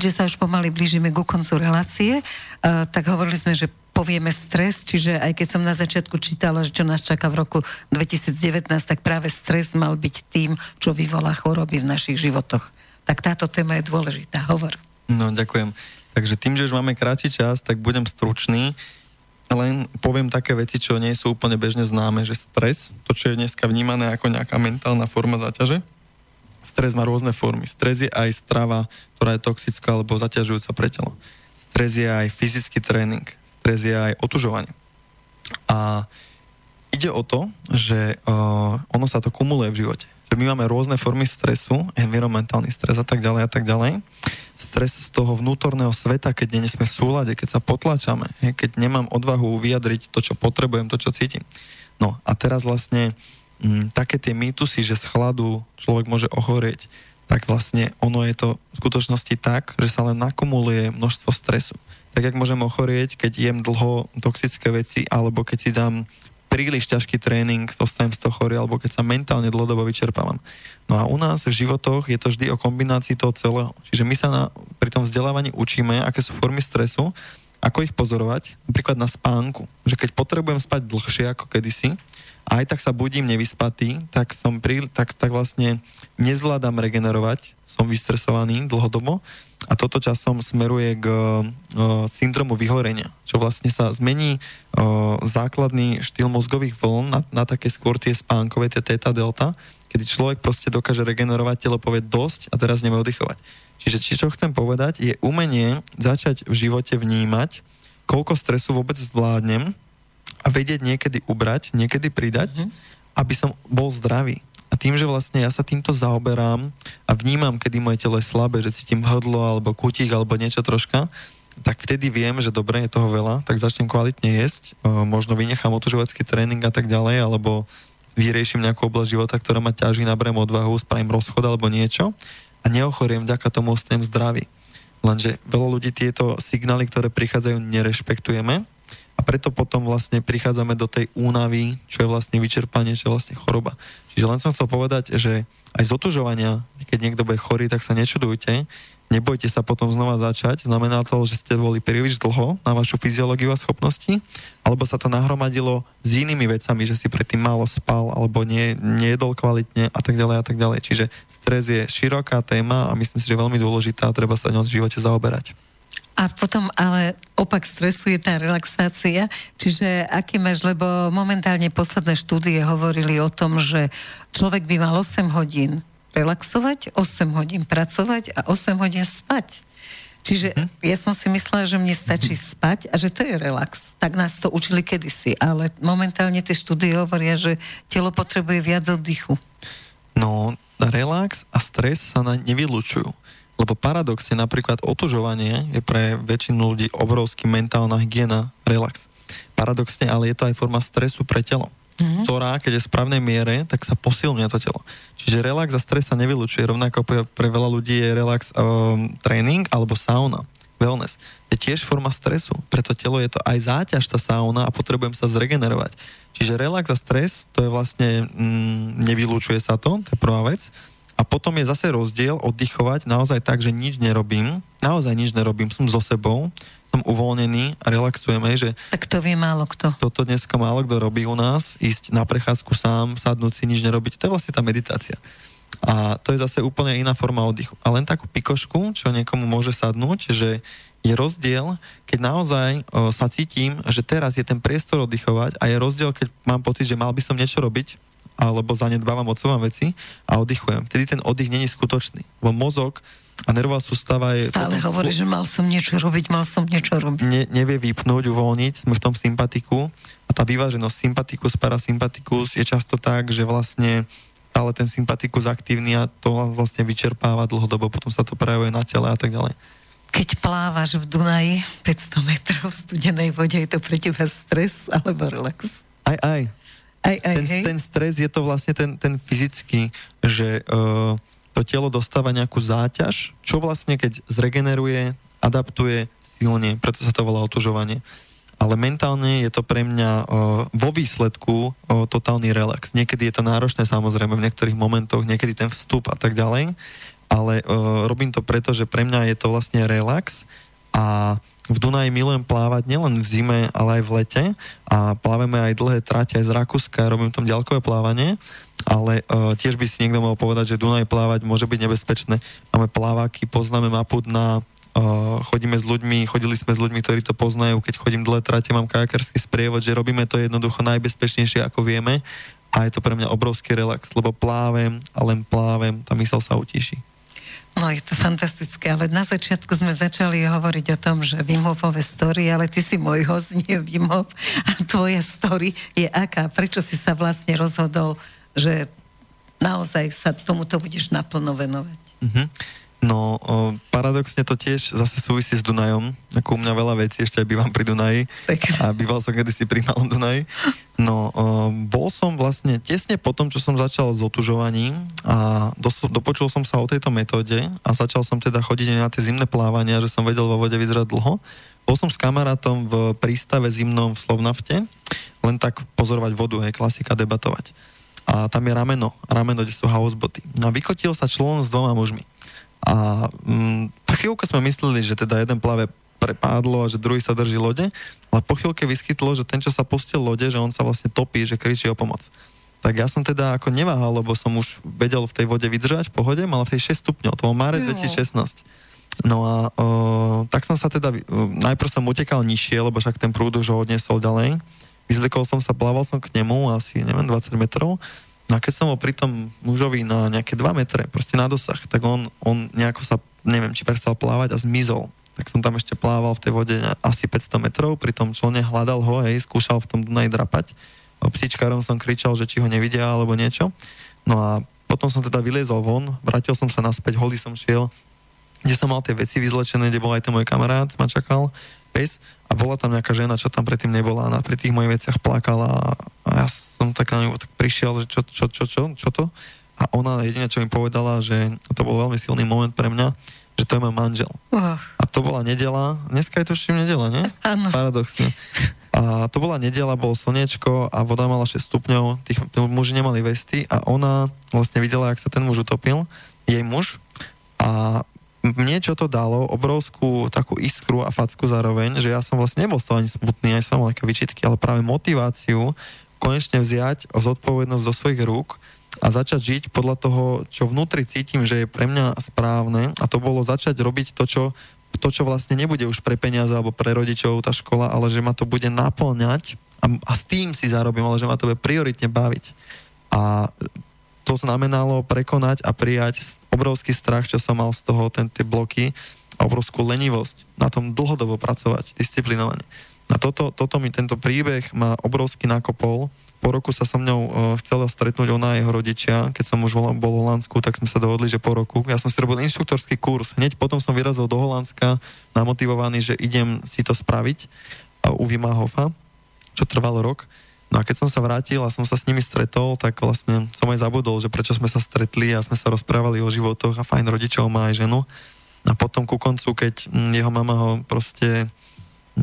Keďže sa už pomaly blížime ku koncu relácie, uh, tak hovorili sme, že povieme stres, čiže aj keď som na začiatku čítala, že čo nás čaká v roku 2019, tak práve stres mal byť tým, čo vyvolá choroby v našich životoch. Tak táto téma je dôležitá. Hovor. No, ďakujem. Takže tým, že už máme kratší čas, tak budem stručný. Len poviem také veci, čo nie sú úplne bežne známe, že stres, to, čo je dneska vnímané ako nejaká mentálna forma záťaže, Stres má rôzne formy. Stres je aj strava, ktorá je toxická alebo zaťažujúca pre telo. Stres je aj fyzický tréning. Stres je aj otužovanie. A ide o to, že uh, ono sa to kumuluje v živote. Že my máme rôzne formy stresu, environmentálny stres a tak ďalej a tak ďalej. Stres z toho vnútorného sveta, keď nie sme v súlade, keď sa potlačame, keď nemám odvahu vyjadriť to, čo potrebujem, to, čo cítim. No a teraz vlastne mm, také tie mýtusy, že z chladu človek môže ochorieť, tak vlastne ono je to v skutočnosti tak, že sa len nakumuluje množstvo stresu. Tak jak môžem ochorieť, keď jem dlho toxické veci, alebo keď si dám príliš ťažký tréning, zostanem z toho chorý, alebo keď sa mentálne dlhodobo vyčerpávam. No a u nás v životoch je to vždy o kombinácii toho celého. Čiže my sa na, pri tom vzdelávaní učíme, aké sú formy stresu, ako ich pozorovať, napríklad na spánku. Že keď potrebujem spať dlhšie ako kedysi, a aj tak sa budím nevyspatý, tak, som pri, tak, tak vlastne nezvládam regenerovať, som vystresovaný dlhodobo a toto časom smeruje k o, syndromu vyhorenia, čo vlastne sa zmení o, základný štýl mozgových vln na, na také skôr tie spánkové, tie teta delta, kedy človek proste dokáže regenerovať, telo povie dosť a teraz nevie oddychovať. Čiže či čo chcem povedať, je umenie začať v živote vnímať, koľko stresu vôbec zvládnem a vedieť niekedy ubrať, niekedy pridať, mm-hmm. aby som bol zdravý. A tým, že vlastne ja sa týmto zaoberám a vnímam, kedy moje telo je slabé, že cítim hrdlo alebo kutík alebo niečo troška, tak vtedy viem, že dobre, je toho veľa, tak začnem kvalitne jesť, možno vynechám otužovacký tréning a tak ďalej, alebo vyrieším nejakú oblasť života, ktorá ma ťaží, naberiem odvahu, spravím rozchod alebo niečo a neochoriem, vďaka tomu ostanem zdravý. Lenže veľa ľudí tieto signály, ktoré prichádzajú, nerešpektujeme a preto potom vlastne prichádzame do tej únavy, čo je vlastne vyčerpanie, čo je vlastne choroba. Čiže len som chcel povedať, že aj z otužovania, keď niekto bude chorý, tak sa nečudujte, nebojte sa potom znova začať. Znamená to, že ste boli príliš dlho na vašu fyziológiu a schopnosti, alebo sa to nahromadilo s inými vecami, že si predtým málo spal, alebo nie, nejedol kvalitne a tak ďalej a tak ďalej. Čiže stres je široká téma a myslím si, že veľmi dôležitá a treba sa ňou v živote zaoberať. A potom ale opak stresu je tá relaxácia. Čiže aký máš, lebo momentálne posledné štúdie hovorili o tom, že človek by mal 8 hodín relaxovať, 8 hodín pracovať a 8 hodín spať. Čiže hm? ja som si myslela, že mne stačí spať a že to je relax. Tak nás to učili kedysi, ale momentálne tie štúdie hovoria, že telo potrebuje viac oddychu. No, relax a stres sa na, nevylučujú. Lebo paradoxne napríklad otužovanie je pre väčšinu ľudí obrovský mentálna hygiena, relax. Paradoxne, ale je to aj forma stresu pre telo. Mm-hmm. ktorá, keď je v správnej miere, tak sa posilňuje to telo. Čiže relax a stres sa nevylučuje. Rovnako pre, pre veľa ľudí je relax um, tréning alebo sauna, wellness. Je tiež forma stresu, preto telo je to aj záťaž, tá sauna a potrebujem sa zregenerovať. Čiže relax a stres, to je vlastne, mm, nevylúčuje sa to, to je prvá vec. A potom je zase rozdiel oddychovať naozaj tak, že nič nerobím, naozaj nič nerobím, som so sebou, som uvoľnený a relaxujeme, že... Tak to vie málo kto. Toto dneska málo kto robí u nás, ísť na prechádzku sám, sadnúť si, nič nerobiť, to je vlastne tá meditácia. A to je zase úplne iná forma oddychu. A len takú pikošku, čo niekomu môže sadnúť, že je rozdiel, keď naozaj o, sa cítim, že teraz je ten priestor oddychovať a je rozdiel, keď mám pocit, že mal by som niečo robiť, alebo zanedbávam, odsúvam veci a oddychujem. Vtedy ten oddych není skutočný. Lebo mozog a nervová sústava je... Stále hovorí, že mal som niečo robiť, mal som niečo robiť. Ne, nevie vypnúť, uvoľniť, sme v tom sympatiku a tá vyváženosť sympatikus, parasympatikus je často tak, že vlastne stále ten sympatikus aktívny a to vlastne vyčerpáva dlhodobo, potom sa to prejavuje na tele a tak ďalej. Keď plávaš v Dunaji 500 metrov v studenej vode, je to pre teba stres alebo relax? Aj, aj. Aj, aj, ten, hej. ten stres je to vlastne ten, ten fyzický, že uh, to telo dostáva nejakú záťaž, čo vlastne keď zregeneruje, adaptuje silne, preto sa to volá otužovanie. Ale mentálne je to pre mňa uh, vo výsledku uh, totálny relax. Niekedy je to náročné samozrejme v niektorých momentoch, niekedy ten vstup a tak ďalej, ale uh, robím to preto, že pre mňa je to vlastne relax a v Dunaji milujem plávať nielen v zime, ale aj v lete a plávame aj dlhé trate aj z Rakúska, robím tam ďalkové plávanie, ale uh, tiež by si niekto mohol povedať, že Dunaj plávať môže byť nebezpečné. Máme plávaky, poznáme mapu na Uh, chodíme s ľuďmi, chodili sme s ľuďmi, ktorí to poznajú, keď chodím dlhé trate, mám kajakarský sprievod, že robíme to jednoducho najbezpečnejšie, ako vieme a je to pre mňa obrovský relax, lebo plávem a len plávem, tá mysel sa utíši. No je to fantastické, ale na začiatku sme začali hovoriť o tom, že Wim Hofové story, ale ty si môj host, nie Wim Hof. A tvoja story je aká? Prečo si sa vlastne rozhodol, že naozaj sa tomuto budeš naplno venovať? Mm-hmm. No, paradoxne to tiež zase súvisí s Dunajom. Ako u mňa veľa vecí, ešte aj bývam pri Dunaji. A býval som kedysi pri Malom Dunaji. No, bol som vlastne tesne po tom, čo som začal s otužovaním a dopočul som sa o tejto metóde a začal som teda chodiť na tie zimné plávania, že som vedel vo vode vydržať dlho. Bol som s kamarátom v prístave zimnom v Slovnafte, len tak pozorovať vodu, hej, klasika debatovať. A tam je rameno, rameno, kde sú houseboty. No a vykotil sa člon s dvoma mužmi. A mm, po chvíľku sme mysleli, že teda jeden plave prepádlo a že druhý sa drží lode, ale po chvíľke vyskytlo, že ten, čo sa pustil lode, že on sa vlastne topí, že kričí o pomoc. Tak ja som teda ako neváhal, lebo som už vedel v tej vode vydržať v pohode, mal v tej 6 stupňov, to bol marec 2016. No a o, tak som sa teda, o, najprv som utekal nižšie, lebo však ten prúd už ho odniesol ďalej. Vyzlikol som sa, plával som k nemu asi, neviem, 20 metrov No a keď som bol pri tom mužovi na nejaké 2 metre, proste na dosah, tak on, on nejako sa, neviem, či prestal plávať a zmizol. Tak som tam ešte plával v tej vode asi 500 metrov, pri tom člone hľadal ho, hej, skúšal v tom Dunaji drapať. Psičkárom som kričal, že či ho nevidia alebo niečo. No a potom som teda vyliezol von, vrátil som sa naspäť, holý som šiel, kde som mal tie veci vyzlečené, kde bol aj ten môj kamarát, ma čakal, pes a bola tam nejaká žena, čo tam predtým nebola a pri tých mojich veciach plakala a ja som tak na ňu tak prišiel, že čo, čo, čo, čo, čo to? A ona jediné, čo mi povedala, že to bol veľmi silný moment pre mňa, že to je môj manžel. Uh. A to bola nedela, dneska je to ešte nedela, nie? Áno. Paradoxne. A to bola nedela, bolo slniečko a voda mala 6 stupňov, tí muži nemali vesty a ona vlastne videla, jak sa ten muž utopil, jej muž a mne čo to dalo, obrovskú takú iskru a facku zároveň, že ja som vlastne nebol z toho ani smutný, aj som mal nejaké vyčitky, ale práve motiváciu konečne vziať zodpovednosť do svojich rúk a začať žiť podľa toho, čo vnútri cítim, že je pre mňa správne a to bolo začať robiť to, čo, to, čo vlastne nebude už pre peniaze alebo pre rodičov tá škola, ale že ma to bude naplňať a, a s tým si zarobím, ale že ma to bude prioritne baviť. A to znamenalo prekonať a prijať obrovský strach, čo som mal z toho, ten, tie bloky a obrovskú lenivosť. Na tom dlhodobo pracovať, disciplinovane. Na toto, toto mi tento príbeh ma obrovsky nakopol. Po roku sa so mňou uh, chcela stretnúť ona a jeho rodičia. Keď som už bol v Holandsku, tak sme sa dohodli, že po roku. Ja som si robil inštruktorský kurz. Hneď potom som vyrazil do Holandska namotivovaný, že idem si to spraviť uh, u Vima Hofa, čo trvalo rok. No a keď som sa vrátil a som sa s nimi stretol, tak vlastne som aj zabudol, že prečo sme sa stretli a sme sa rozprávali o životoch a fajn rodičov má aj ženu. A potom ku koncu, keď mm, jeho mama ho proste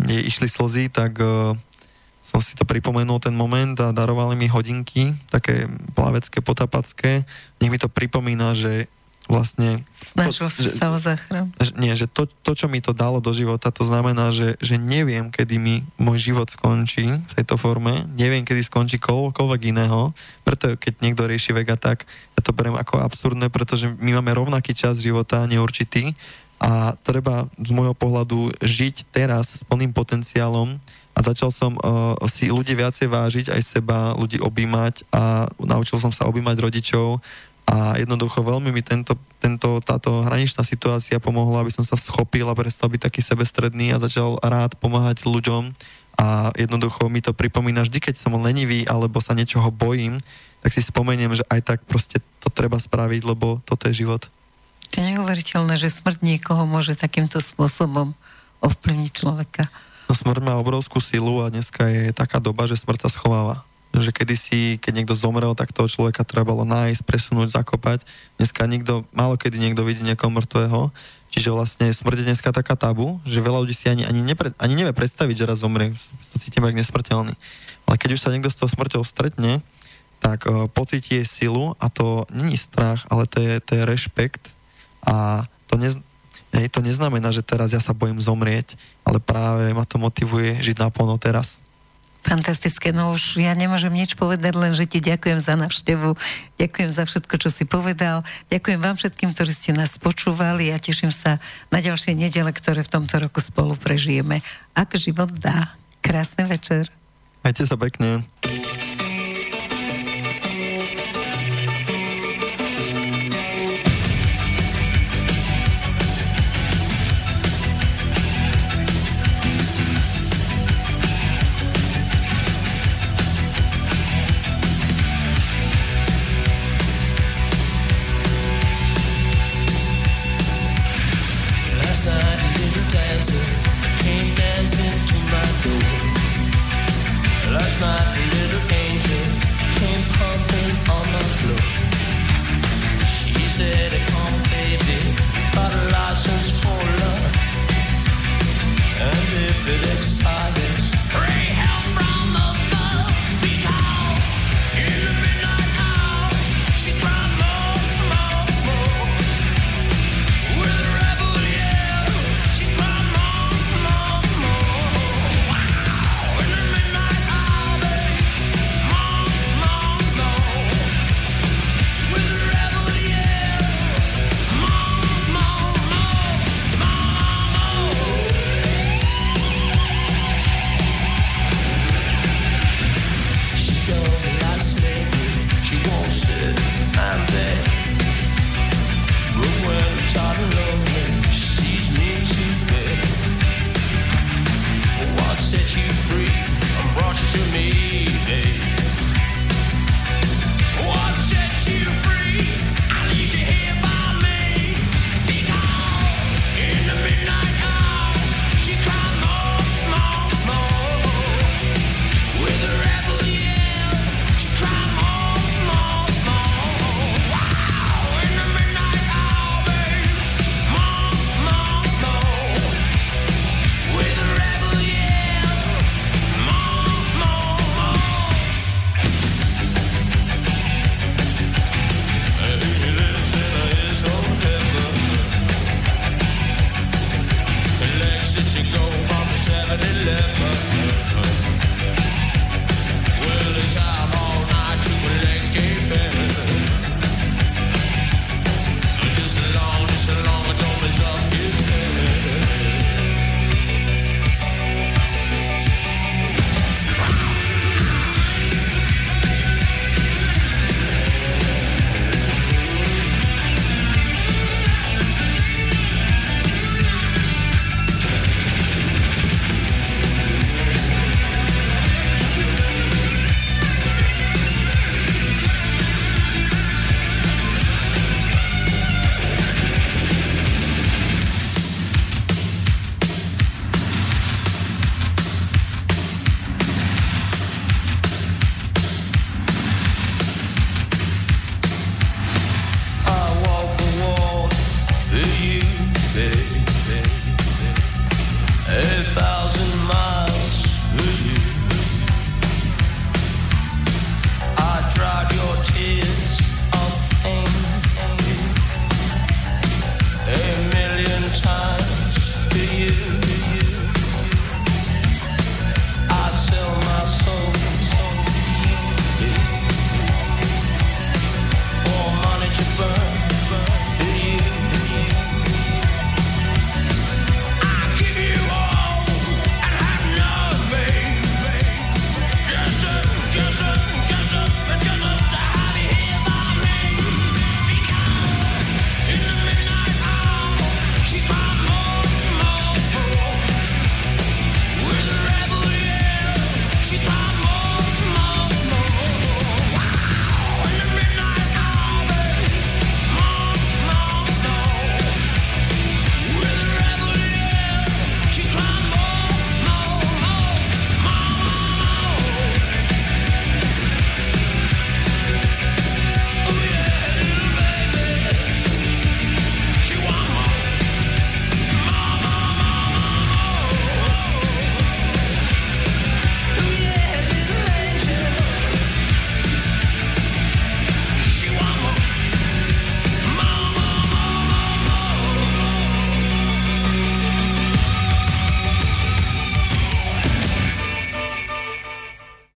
išli slzy, tak uh, som si to pripomenul ten moment a darovali mi hodinky, také plavecké, potapacké. Nech mi to pripomína, že vlastne... Snažil si sa o záchranu. Nie, že to, to, čo mi to dalo do života, to znamená, že, že neviem, kedy mi môj život skončí v tejto forme, neviem, kedy skončí koľkoľvek iného, preto keď niekto rieši vega, tak ja to beriem ako absurdné, pretože my máme rovnaký čas života, neurčitý a treba z môjho pohľadu žiť teraz s plným potenciálom a začal som uh, si ľudí viacej vážiť, aj seba, ľudí objímať a naučil som sa objímať rodičov, a jednoducho veľmi mi tento, tento, táto hraničná situácia pomohla, aby som sa schopil a prestal byť taký sebestredný a začal rád pomáhať ľuďom a jednoducho mi to pripomína vždy, keď som lenivý alebo sa niečoho bojím, tak si spomeniem, že aj tak proste to treba spraviť, lebo toto je život. To neuveriteľné, že smrť niekoho môže takýmto spôsobom ovplyvniť človeka. No, smrť má obrovskú silu a dneska je taká doba, že smrť sa schováva že kedysi, keď niekto zomrel, tak toho človeka trebalo nájsť, presunúť, zakopať. Dneska nikto, málo kedy niekto vidí niekoho mŕtvého, čiže vlastne smrť je dneska taká tabu, že veľa ľudí si ani, ani, nepre, ani nevie predstaviť, že raz zomrie, sa cítim ako nesmrteľný. Ale keď už sa niekto s tou smrťou stretne, tak uh, pocíti jej silu a to není strach, ale to je, to je rešpekt A to, nez, hej, to neznamená, že teraz ja sa bojím zomrieť, ale práve ma to motivuje žiť naplno teraz. Fantastické, no už ja nemôžem nič povedať, len že ti ďakujem za návštevu, ďakujem za všetko, čo si povedal, ďakujem vám všetkým, ktorí ste nás počúvali a teším sa na ďalšie nedele, ktoré v tomto roku spolu prežijeme. Ak život dá. Krásny večer. Majte sa pekne.